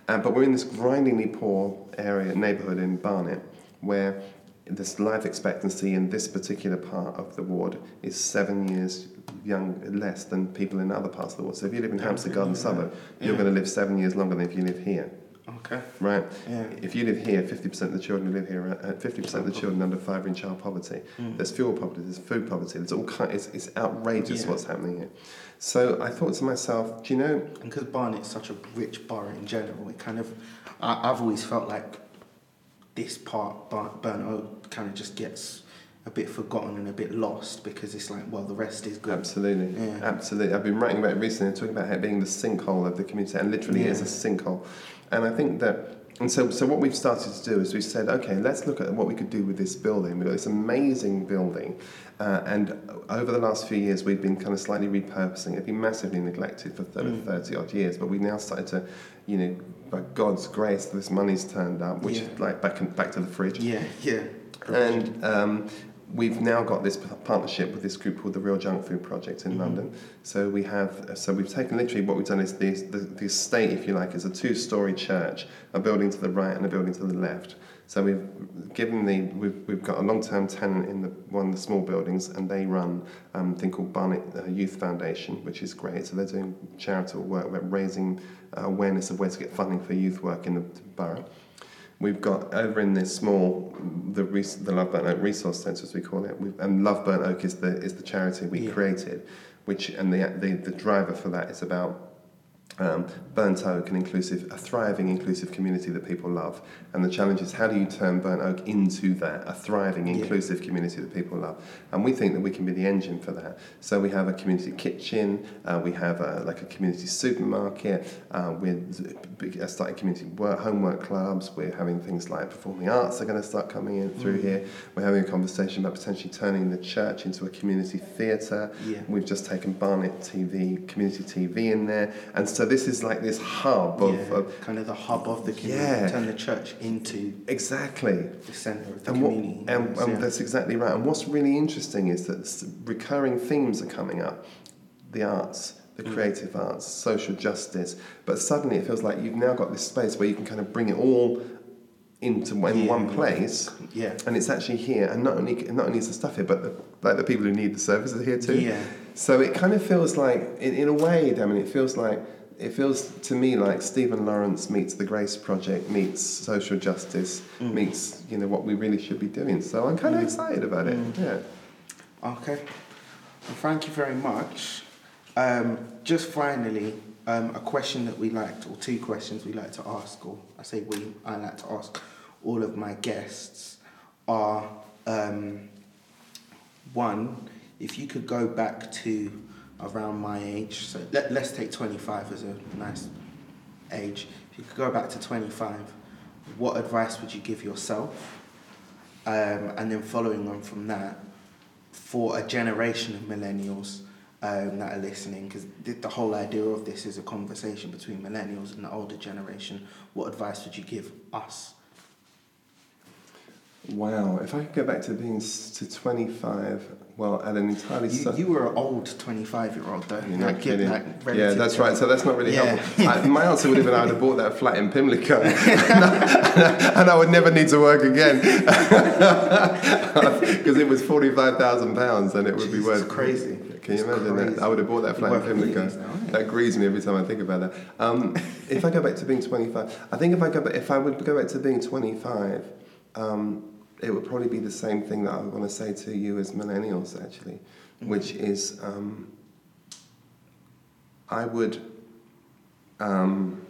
Uh, but we're in this grindingly poor area, neighbourhood in Barnet, where this life expectancy in this particular part of the ward is seven years young less than people in other parts of the ward. So if you live in Hampstead Garden suburb, you're Yeah. going to live seven years longer than if you live here, Okay. right? Yeah. If you live here, 50% of the children who live here, uh, 50% of the children under five are in child poverty. Mm. There's fuel poverty, there's food poverty, there's all kind. It's, it's outrageous Yeah. what's happening here. So I thought to myself, do you know? And because Barnet's such a rich borough in general, it kind of, I, I've always felt like this part, Bar- Burnt Oak, kind of just gets a bit forgotten and a bit lost because it's like, well, the rest is good. Absolutely, Yeah. absolutely. I've been writing about it recently, talking about it being the sinkhole of the community, and literally Yeah. is a sinkhole. And I think that, and so, so what we've started to do is we said, okay, let's look at what we could do with this building. We've got this amazing building, uh, and over the last few years, we've been kind of slightly repurposing. It's been massively neglected for 30, Mm. 30 odd years, but we now started to, you know, by God's grace, this money's turned up, which Yeah. is like back in, back to the fridge. Yeah, yeah. And um, we've now got this partnership with this group called the Real Junk Food Project in Mhm. London. So we have, so we've taken literally what we've done is the, the, the estate, if you like, is a two-story church, a building to the right and a building to the left. So we've given the, we've, we've got a long-term tenant in the, one of the small buildings and they run um, a thing called Barnet uh, Youth Foundation, which is great. So they're doing charitable work, we're raising uh, awareness of where to get funding for youth work in the borough. We've got over in this small, the res- the Love Burnt Oak Resource Centre, as we call it, we've, and Love Burnt Oak is the is the charity we Yeah. created, which and the, the the driver for that is about um, burnt oak, an inclusive, a thriving inclusive community that people love. And the challenge is how do you turn burnt oak into that, a thriving Yeah. inclusive community that people love? And we think that we can be the engine for that. So we have a community kitchen, uh, we have a, like a community supermarket, uh, we're starting community work, homework clubs, we're having things like performing arts are going to start coming in through Mm. here. We're having a conversation about potentially turning the church into a community theatre. Yeah. We've just taken Barnet TV, community TV in there. And so this is like this hub of, yeah, of kind of the hub of the community. Yeah. Turn the church into exactly. the centre of the And, what, community. and, and yeah. that's exactly right. And what's really interesting is that recurring themes are coming up the arts, the Mm. creative arts, social justice. But suddenly it feels like you've now got this space where you can kind of bring it all into in Yeah. one place. yeah. And it's actually here, and not only not only is the stuff here, but the, like the people who need the services are here too. Yeah. So it kind of feels like, in, in a way, Damon, it feels like it feels to me like Stephen Lawrence meets the Grace Project meets social justice Mm. meets you know what we really should be doing. So I'm kind of Mm. excited about it. Mm. Yeah. Okay. Well, thank you very much. Um, just finally, um, a question that we like, to, or two questions we like to ask, or I say we, I like to ask all of my guests are um, one, if you could go back to around my age, so let, let's take 25 as a nice age. If you could go back to 25, what advice would you give yourself? Um, and then following on from that, for a generation of millennials um, that are listening, because the, the whole idea of this is a conversation between millennials and the older generation. What advice would you give us? Wow. If I could go back to being s- to 25, well, at an entirely You, you were an old 25 year old, though. You're not kidding. yeah, that's right. So that's not really Yeah. helpful. I, my answer would have been I would have bought that flat in Pimlico, and I would never need to work again because it was forty-five thousand pounds, and it would be Jesus, worth crazy. Can you imagine crazy. that? I would have bought that flat in Pimlico. That grieves me every time I think about that. Um, if I go back to being twenty-five, I think if I go back, if I would go back to being twenty-five. Um, it would probably be the same thing that I would want to say to you as millennials, actually, which is um, I would um,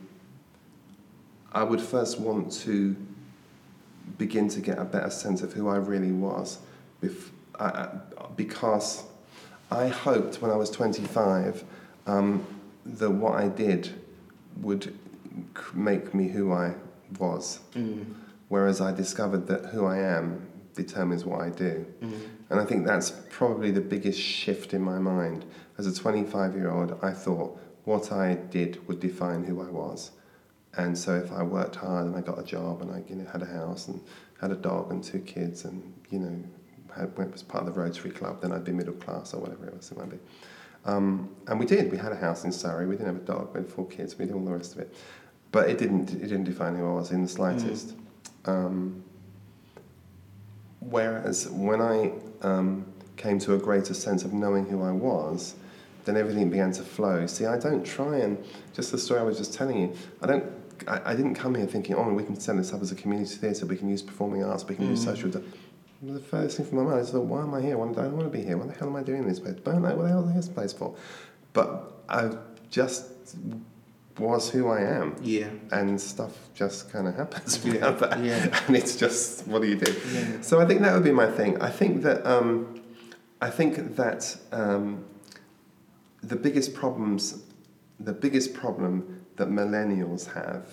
I would first want to begin to get a better sense of who I really was, bef- I, because I hoped when I was 25 um, that what I did would make me who I was. Mm, Whereas I discovered that who I am determines what I do. mm, And I think that's probably the biggest shift in my mind. As a 25 year old, I thought what I did would define who I was. And so if I worked hard and I got a job and I you know, had a house and had a dog and two kids and you know had, went was part of the Rotary Club, then I'd be middle class or whatever else it might be. Um, and we did. We had a house in Surrey. We didn't have a dog. We had four kids. We did all the rest of it. But it didn't. It didn't define who I was in the slightest. Um, whereas when I um, came to a greater sense of knowing who I was, then everything began to flow. See, I don't try and just the story I was just telling you. I don't. I, I didn't come here thinking, oh, we can set this up as a community theatre. We can use performing arts. We can use social. Di-. The first thing from my mind is, thought, why am I here? Why do I want to be here? What the hell am I doing in this place? Burn out. What the hell is this place for? But I've just was who I am. Yeah. And stuff just kind of happens Yeah, without that. yeah. And it's just, what do you do? Yeah. So I think that would be my thing. I think that, um, I think that um, the biggest problems, the biggest problem that millennials have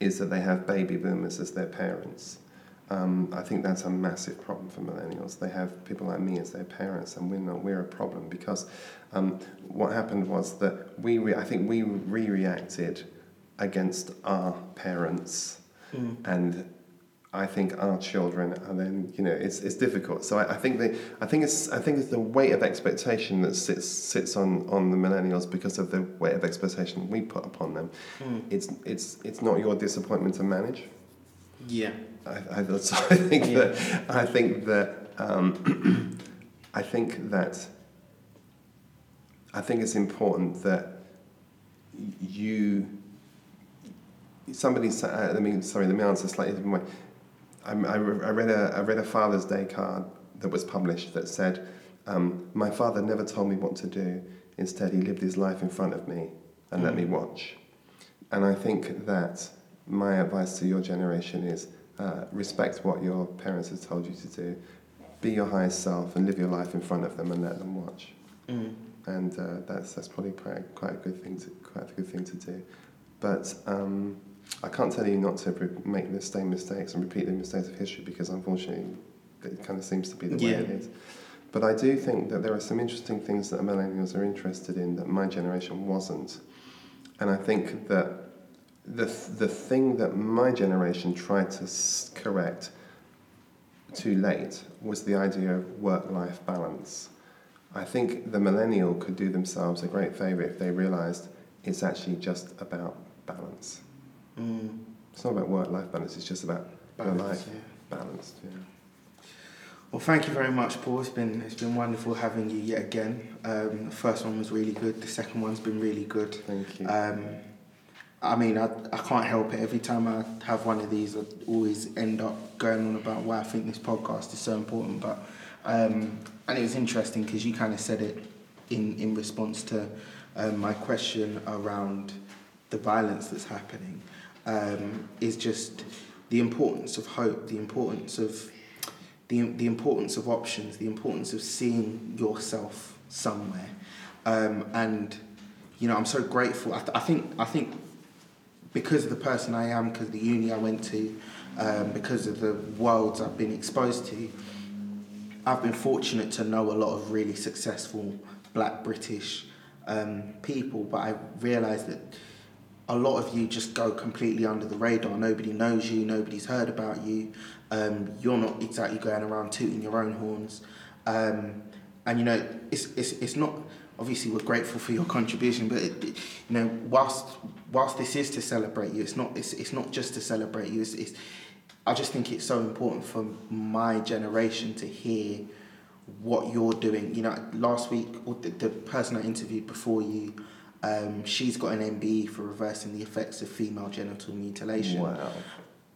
is that they have baby boomers as their parents. Um, I think that's a massive problem for millennials. They have people like me as their parents, and we're not. We're a problem because um, what happened was that we. Re- I think we re-reacted against our parents, Mm. and I think our children are then. You know, it's, it's difficult. So I, I think the I think it's I think it's the weight of expectation that sits sits on, on the millennials because of the weight of expectation we put upon them. Mm. It's it's it's not your disappointment to manage. Yeah. I, I, so I think Yeah. that I think that um, I think that I think it's important that you somebody uh, let me sorry let me answer slightly different way. I, I, re- I read a I read a Father's Day card that was published that said um, my father never told me what to do. Instead, he lived his life in front of me and let Mm. me watch. And I think that my advice to your generation is uh, respect what your parents have told you to do, be your highest self, and live your life in front of them and let them watch. Mm. And uh, that's that's probably quite quite a good thing to quite a good thing to do. But um, I can't tell you not to re- make the same mistakes and repeat the mistakes of history because unfortunately it kind of seems to be the Yeah. way it is. But I do think that there are some interesting things that millennials are interested in that my generation wasn't. And I think that the, the thing that my generation tried to correct too late was the idea of work life balance. I think the millennial could do themselves a great favour if they realised it's actually just about balance. Mm. It's not about work life balance, it's just about Balance, life yeah. balanced. Yeah. Well, thank you very much, Paul. It's been it's been wonderful having you yet again. Um, the first one was really good. The second one's been really good. Thank you. Um, I mean, I, I can't help it. Every time I have one of these, I always end up going on about why I think this podcast is so important. But um, and it was interesting because you kind of said it in in response to um, my question around the violence that's happening. Um, is just the importance of hope, the importance of the, the importance of options, the importance of seeing yourself somewhere. Um, and, you know, I'm so grateful. I, th- I think, I think because of the person I am, because of the uni I went to, um, because of the worlds I've been exposed to, I've been fortunate to know a lot of really successful black British um, people, but I realised that a lot of you just go completely under the radar. Nobody knows you, nobody's heard about you. Um, you're not exactly going around tooting your own horns. Um, and you know, it's, it's, it's not, obviously we're grateful for your contribution, but it, you know, whilst, whilst this is to celebrate you, it's not, it's, it's not just to celebrate you. It's, it's, I just think it's so important for my generation to hear what you're doing. You know, last week, or the, the person I interviewed before you, um, she's got an MBE for reversing the effects of female genital mutilation. wow.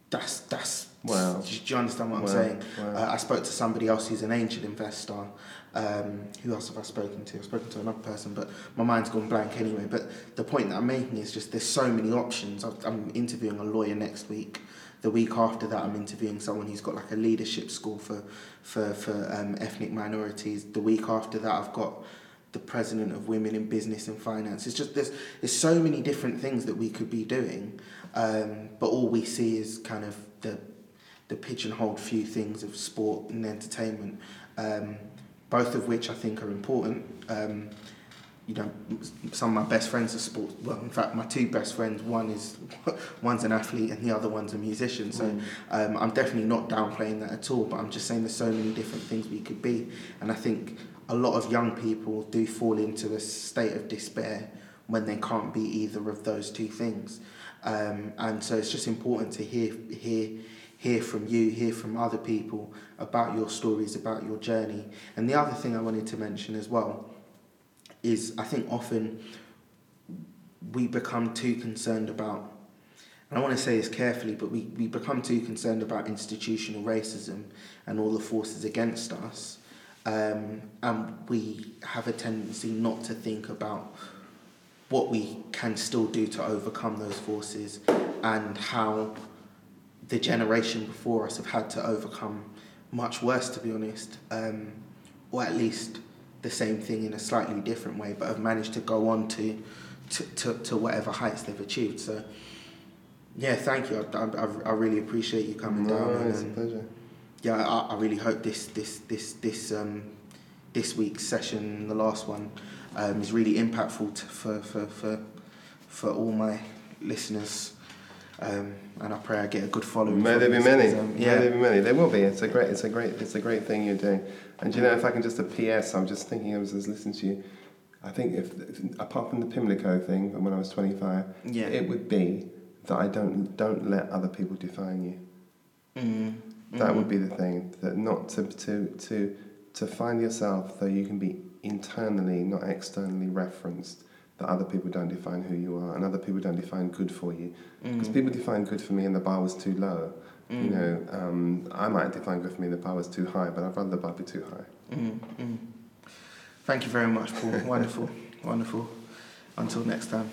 That's that's. Wow. Do you understand what Wow. I'm saying? Wow. Uh, I spoke to somebody else who's an angel investor. Um, who else have I spoken to? I've spoken to another person, but my mind's gone blank anyway. But the point that I'm making is just there's so many options. I've, I'm interviewing a lawyer next week. The week after that, I'm interviewing someone who's got like a leadership school for for for um, ethnic minorities. The week after that, I've got the president of Women in Business and Finance. It's just there's there's so many different things that we could be doing, um, but all we see is kind of the the pigeonholed few things of sport and entertainment, um, both of which I think are important. Um, you know, some of my best friends are sports. Well, in fact, my two best friends, one is one's an athlete and the other one's a musician. So Mm. um, I'm definitely not downplaying that at all. But I'm just saying there's so many different things we could be, and I think a lot of young people do fall into a state of despair when they can't be either of those two things. Um, and so it's just important to hear hear hear from you, hear from other people about your stories, about your journey. And the other thing I wanted to mention as well is I think often we become too concerned about, and I want to say this carefully, but we, we become too concerned about institutional racism and all the forces against us. Um, and we have a tendency not to think about what we can still do to overcome those forces and how the generation before us have had to overcome much worse, to be honest, um, or at least the same thing in a slightly different way, but have managed to go on to, to, to, to whatever heights they've achieved. So, yeah, thank you. I, I, I really appreciate you coming No, down. and, it's a um, pleasure. yeah, I, I really hope this this this this um, this week's session, the last one, um, is really impactful to, for, for for for all my listeners. Um, and I pray I get a good following. May there be many. um, May yeah, there be many. There will be. It's a great. It's a great. It's a great thing you're doing. And do you know, if I can just a PS, I'm just thinking. I was just listening to you. I think if apart from the Pimlico thing, when I was 25, yeah. it would be that I don't don't let other people define you. Mm, That mm, would be the thing. That not to to to to find yourself, though you can be internally, not externally referenced. That other people don't define who you are, and other people don't define good for you. Because mm, people define good for me, and the bar was too low. mm, You know, um, I might define good for me, and the bar was too high, but I'd rather the bar be too high. mm, mm. Thank you very much, Paul. wonderful, wonderful. Until next time.